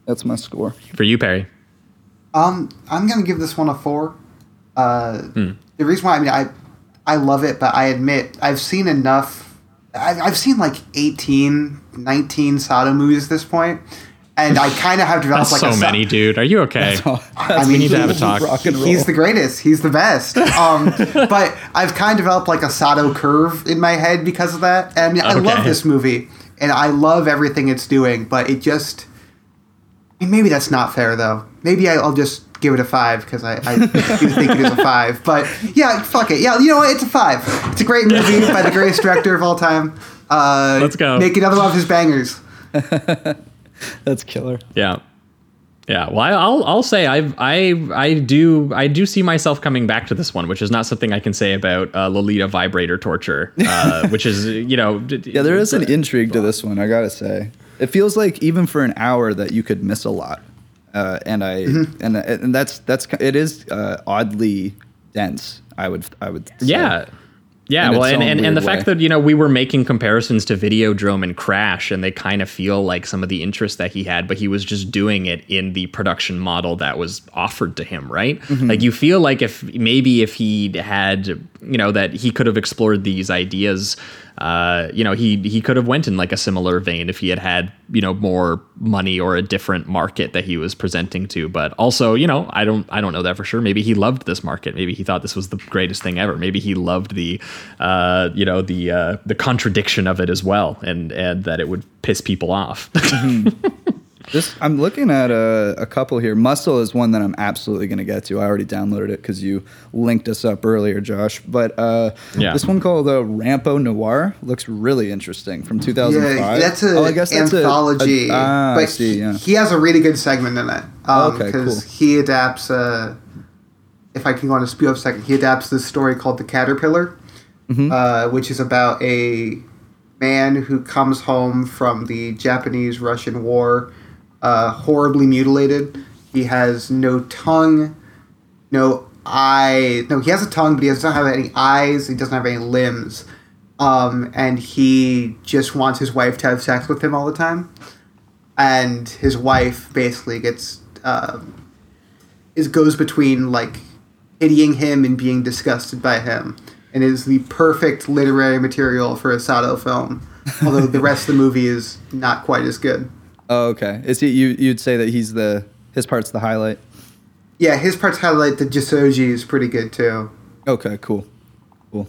[SPEAKER 2] that's my score
[SPEAKER 3] for you, Perry.
[SPEAKER 4] Um, I'm gonna give this one a four. Uh, hmm. The reason why I mean I I love it, but I admit I've seen enough. I've, I've seen like 18, 19 Sato movies at this point, and I kind of have developed
[SPEAKER 3] That's
[SPEAKER 4] like
[SPEAKER 3] so many, dude. Are you okay? I mean, we need to have a talk.
[SPEAKER 4] He's the greatest. He's the best. Um, but I've kind of developed like a Sato curve in my head because of that. And I, mean, I love this movie, and I love everything it's doing, but it just. I mean, maybe that's not fair though. Maybe I'll just give it a five because I, I do think it is a five. But yeah, fuck it. Yeah, you know what? It's a five. It's a great movie by the greatest director of all time. Uh,
[SPEAKER 3] Let's go.
[SPEAKER 4] Make another one of his bangers.
[SPEAKER 2] That's killer.
[SPEAKER 3] Yeah. Yeah, well, I'll I'll say I I I do I do see myself coming back to this one, which is not something I can say about uh, Lolita vibrator torture, uh, which is you know
[SPEAKER 2] yeah, there is an intrigue to this one. I gotta say, it feels like even for an hour that you could miss a lot uh, and I mm-hmm. and and that's that's it is uh, oddly dense. I would I would
[SPEAKER 3] say. yeah. Yeah, well, and, and, and the way. fact that you know we were making comparisons to Videodrome and Crash, and they kind of feel like some of the interest that he had, but he was just doing it in the production model that was offered to him, right? Mm-hmm. Like you feel like if maybe if he had, you know, that he could have explored these ideas uh, you know, he he could have went in like a similar vein if he had had you know more money or a different market that he was presenting to. But also, you know, I don't I don't know that for sure. Maybe he loved this market. Maybe he thought this was the greatest thing ever. Maybe he loved the uh, you know the uh, the contradiction of it as well, and and that it would piss people off.
[SPEAKER 2] This I'm looking at a, a couple here. Muscle is one that I'm absolutely going to get to. I already downloaded it because you linked us up earlier, Josh. But uh,
[SPEAKER 3] Yeah.
[SPEAKER 2] this one called uh, Rampo Noir looks really interesting from 2005.
[SPEAKER 4] Yeah, that's an
[SPEAKER 2] Oh, I guess that's a-
[SPEAKER 4] anthology.
[SPEAKER 2] A, ah, I
[SPEAKER 4] but
[SPEAKER 2] see. Yeah.
[SPEAKER 4] he has a really good segment in it. Um,
[SPEAKER 2] Okay,
[SPEAKER 4] Because
[SPEAKER 2] cool.
[SPEAKER 4] he adapts, uh, if I can go on a spew up a second, he adapts this story called The Caterpillar,
[SPEAKER 2] Mm-hmm.
[SPEAKER 4] uh, which is about a man who comes home from the Japanese Russian War uh, horribly mutilated. He has no tongue, no eye. No, he has a tongue, but he doesn't have any eyes. He doesn't have any limbs. Um, and he just wants his wife to have sex with him all the time. And his wife basically gets um, is goes between like pitying him and being disgusted by him, and is the perfect literary material for a Sato film. Although the rest of the movie is not quite as good.
[SPEAKER 2] Oh, okay. Is he? You you'd say that he's the his part's the highlight.
[SPEAKER 4] Yeah, his parts highlight the Jisoji is pretty good too.
[SPEAKER 2] Okay, cool, cool.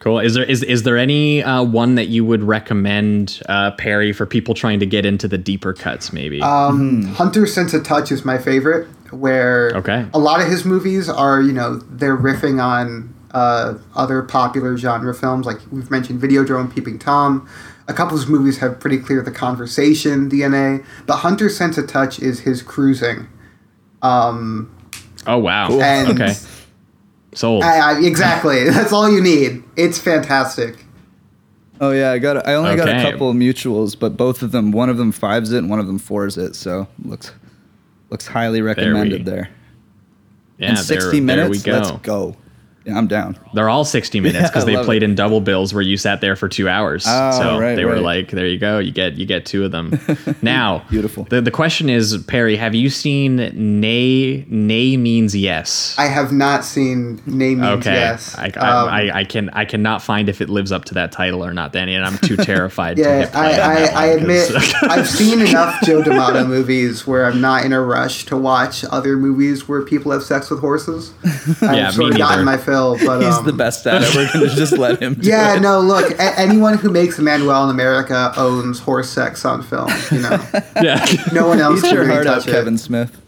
[SPEAKER 3] Cool. Is there is is there any uh, one that you would recommend, uh, Perry, for people trying to get into the deeper cuts? Maybe.
[SPEAKER 4] Um, Hunter Sense of Touch is my favorite, where
[SPEAKER 3] Okay.
[SPEAKER 4] a lot of his movies are, you know, they're riffing on uh, other popular genre films, like we've mentioned Videodrome, Peeping Tom. A couple of his movies have pretty clear the conversation DNA, but Hunter Sense of Touch is his cruising. Um,
[SPEAKER 3] oh wow.
[SPEAKER 4] and
[SPEAKER 3] Okay. Sold.
[SPEAKER 4] I, I, exactly, that's all you need. It's fantastic.
[SPEAKER 2] Oh yeah, I got. I only got a couple of mutuals, but both of them, one of them fives it, and one of them fours it. So looks looks highly recommended there.
[SPEAKER 3] yeah.
[SPEAKER 2] In sixty
[SPEAKER 3] there
[SPEAKER 2] minutes,
[SPEAKER 3] we go.
[SPEAKER 2] let's go. Yeah, I'm down.
[SPEAKER 3] They're all 60 minutes because
[SPEAKER 2] I
[SPEAKER 3] they played
[SPEAKER 2] it.
[SPEAKER 3] in double bills where you sat there for two hours.
[SPEAKER 2] Oh,
[SPEAKER 3] so
[SPEAKER 2] right,
[SPEAKER 3] they were like, there you go. You get you get two of them. now,
[SPEAKER 2] Beautiful.
[SPEAKER 3] The, the question is, Perry, have you seen Nay? Nay means yes.
[SPEAKER 4] I have not seen Nay Means
[SPEAKER 3] okay.
[SPEAKER 4] Yes.
[SPEAKER 3] I, I,
[SPEAKER 4] Um,
[SPEAKER 3] I, I can I cannot find if it lives up to that title or not, Danny, and I'm too terrified to
[SPEAKER 4] Yeah,
[SPEAKER 3] hit play on
[SPEAKER 4] I,
[SPEAKER 3] that
[SPEAKER 4] I, I
[SPEAKER 3] one
[SPEAKER 4] admit
[SPEAKER 3] 'cause-
[SPEAKER 4] I've seen enough Joe D'Amato movies where I'm not in a rush to watch other movies where people have sex with horses. I've
[SPEAKER 3] Yeah,
[SPEAKER 4] sort
[SPEAKER 3] me
[SPEAKER 4] of gotten
[SPEAKER 3] neither.
[SPEAKER 4] my fill, but
[SPEAKER 2] He's
[SPEAKER 4] um,
[SPEAKER 2] the best at it. We're gonna just let him. Do
[SPEAKER 4] Yeah,
[SPEAKER 2] it.
[SPEAKER 4] no, look, a- anyone who makes Emanuelle in America owns horse sex on film. You know,
[SPEAKER 3] yeah.
[SPEAKER 4] no one else
[SPEAKER 2] Eat
[SPEAKER 4] can
[SPEAKER 2] your
[SPEAKER 4] really
[SPEAKER 2] heart out,
[SPEAKER 4] it.
[SPEAKER 2] Kevin Smith.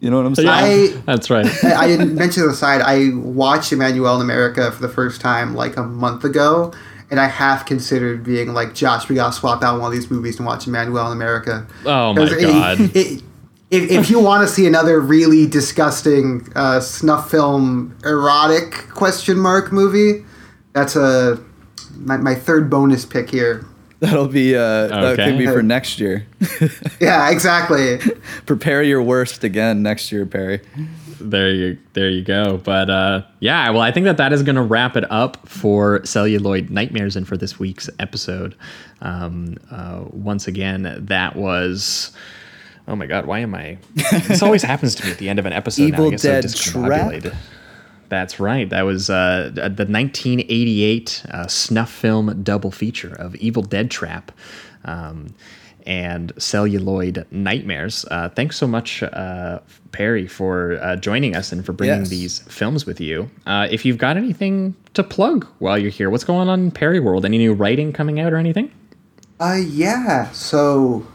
[SPEAKER 2] You know what I'm saying?
[SPEAKER 3] Yeah,
[SPEAKER 4] I-
[SPEAKER 3] that's right.
[SPEAKER 4] I I didn't mention the side. I watched Emanuelle in America for the first time like a month ago, and I half considered being like, Josh, we gotta swap out one of these movies and watch Emanuelle in America.
[SPEAKER 3] Oh my
[SPEAKER 4] 'Cause it-
[SPEAKER 3] God.
[SPEAKER 4] it- if, if you want to see another really disgusting uh, snuff film erotic question mark movie, that's a my, my third bonus pick here.
[SPEAKER 2] That'll be uh, that
[SPEAKER 3] Okay.
[SPEAKER 2] could be for next year.
[SPEAKER 4] Yeah, exactly.
[SPEAKER 2] Prepare your worst again next year, Perry.
[SPEAKER 3] there you there you go but uh yeah well i think that that is gonna wrap it up for celluloid nightmares and for this week's episode um uh once again that was oh my god why am i this always happens to me at the end of an episode
[SPEAKER 2] Evil
[SPEAKER 3] guess I'm
[SPEAKER 2] Dead
[SPEAKER 3] discombobulated. that's right that was uh the 1988 uh, snuff film double feature of evil dead trap um and celluloid nightmares. Uh, thanks so much, uh, Perry, for uh, joining us and for bringing
[SPEAKER 2] Yes.
[SPEAKER 3] these films with you. Uh, if you've got anything to plug while you're here, what's going on in Perry World? Any new writing coming out or anything?
[SPEAKER 4] Uh, yeah. So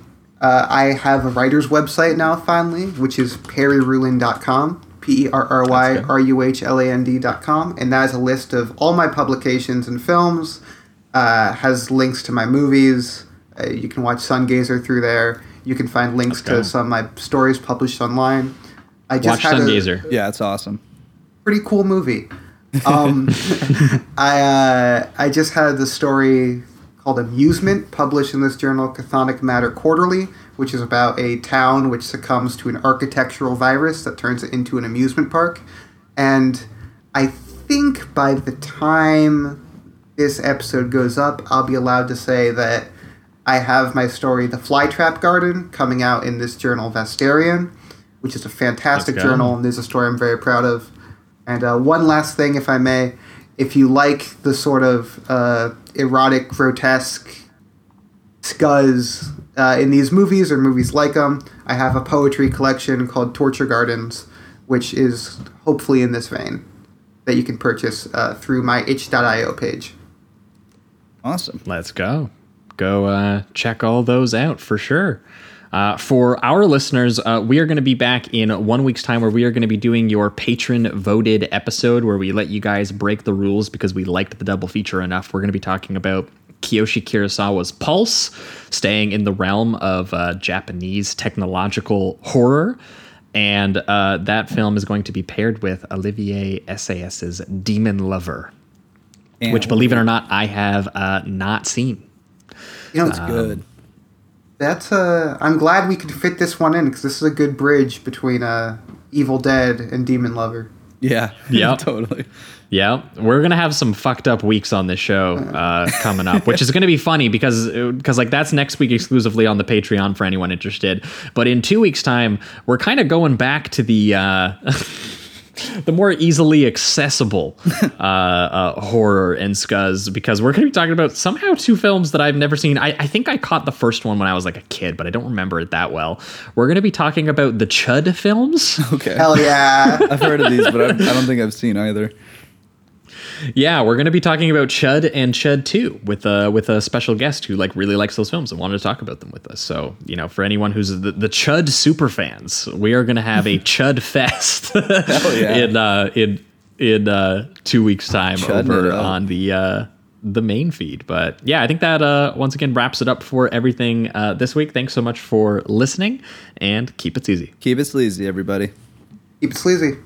[SPEAKER 4] uh, I have a writer's website now, finally, which is perryruhland.com. P E R R Y R U H L A N D.com. And that is a list of all my publications and films, uh, has links to my movies. Uh, you can watch Sungazer through there. You can find links
[SPEAKER 3] Let's
[SPEAKER 4] to some of my stories published online. I just
[SPEAKER 3] Watch
[SPEAKER 4] had a-
[SPEAKER 3] Sungazer.
[SPEAKER 2] Yeah, it's awesome.
[SPEAKER 4] pretty cool movie. Um, I uh, I just had the story called Amusement published in this journal, Chthonic Matter Quarterly, which is about a town which succumbs to an architectural virus that turns it into an amusement park. And I think by the time this episode goes up, I'll be allowed to say that I have my story, The Flytrap Garden, coming out in this journal, Vastarien, which is a fantastic journal and there's a story I'm very proud of. And uh, one last thing, if I may, if you like the sort of uh, erotic, grotesque scuzz uh, in these movies or movies like them, I have a poetry collection called Torture Gardens, which is hopefully in this vein that you can purchase uh, through my itch.io page.
[SPEAKER 2] Awesome.
[SPEAKER 3] Let's go. Go uh, check all those out for sure. Uh, for our listeners, uh, we are going to be back in one week's time where we are going to be doing your patron voted episode where we let you guys break the rules because we liked the double feature enough. We're going to be talking about Kiyoshi Kurosawa's Pulse, staying in the realm of uh, Japanese technological horror. And uh, that film is going to be paired with Olivier Assayas's Demon Lover,
[SPEAKER 2] And
[SPEAKER 3] which, believe it or not, I have uh, not seen.
[SPEAKER 4] Know, it's
[SPEAKER 2] good.
[SPEAKER 4] That's uh, I'm glad we could fit this one in because this is a good bridge between uh, Evil Dead and Demon Lover.
[SPEAKER 2] Yeah.
[SPEAKER 3] yeah
[SPEAKER 2] totally.
[SPEAKER 3] Yeah, we're gonna have some fucked up weeks on this show uh, coming up, which is gonna be funny because because like that's next week exclusively on the Patreon for anyone interested. But in two weeks' time, we're kind of going back to the uh, the more easily accessible uh, uh, horror and scuzz because we're gonna be talking about somehow two films that I've never seen. I, I think I caught the first one when I was like a kid, but I don't remember it that well. We're gonna be talking about the Chud films.
[SPEAKER 2] Okay.
[SPEAKER 4] Hell yeah!
[SPEAKER 2] I've heard of these, but I've, I don't think I've seen either.
[SPEAKER 3] Yeah, we're going to be talking about Chud and Chud 2 with a with a special guest who like really likes those films and wanted to talk about them with us. So, you know, for anyone who's the, the Chud super fans, we are going to have a Chud fest
[SPEAKER 2] yeah.
[SPEAKER 3] in uh in in uh 2 weeks time
[SPEAKER 2] Chudding
[SPEAKER 3] over on the uh the main feed. But yeah, I think that uh once again wraps it up for everything uh this week. Thanks so much for listening and keep it easy.
[SPEAKER 2] Keep it sleazy, everybody.
[SPEAKER 4] Keep it sleazy.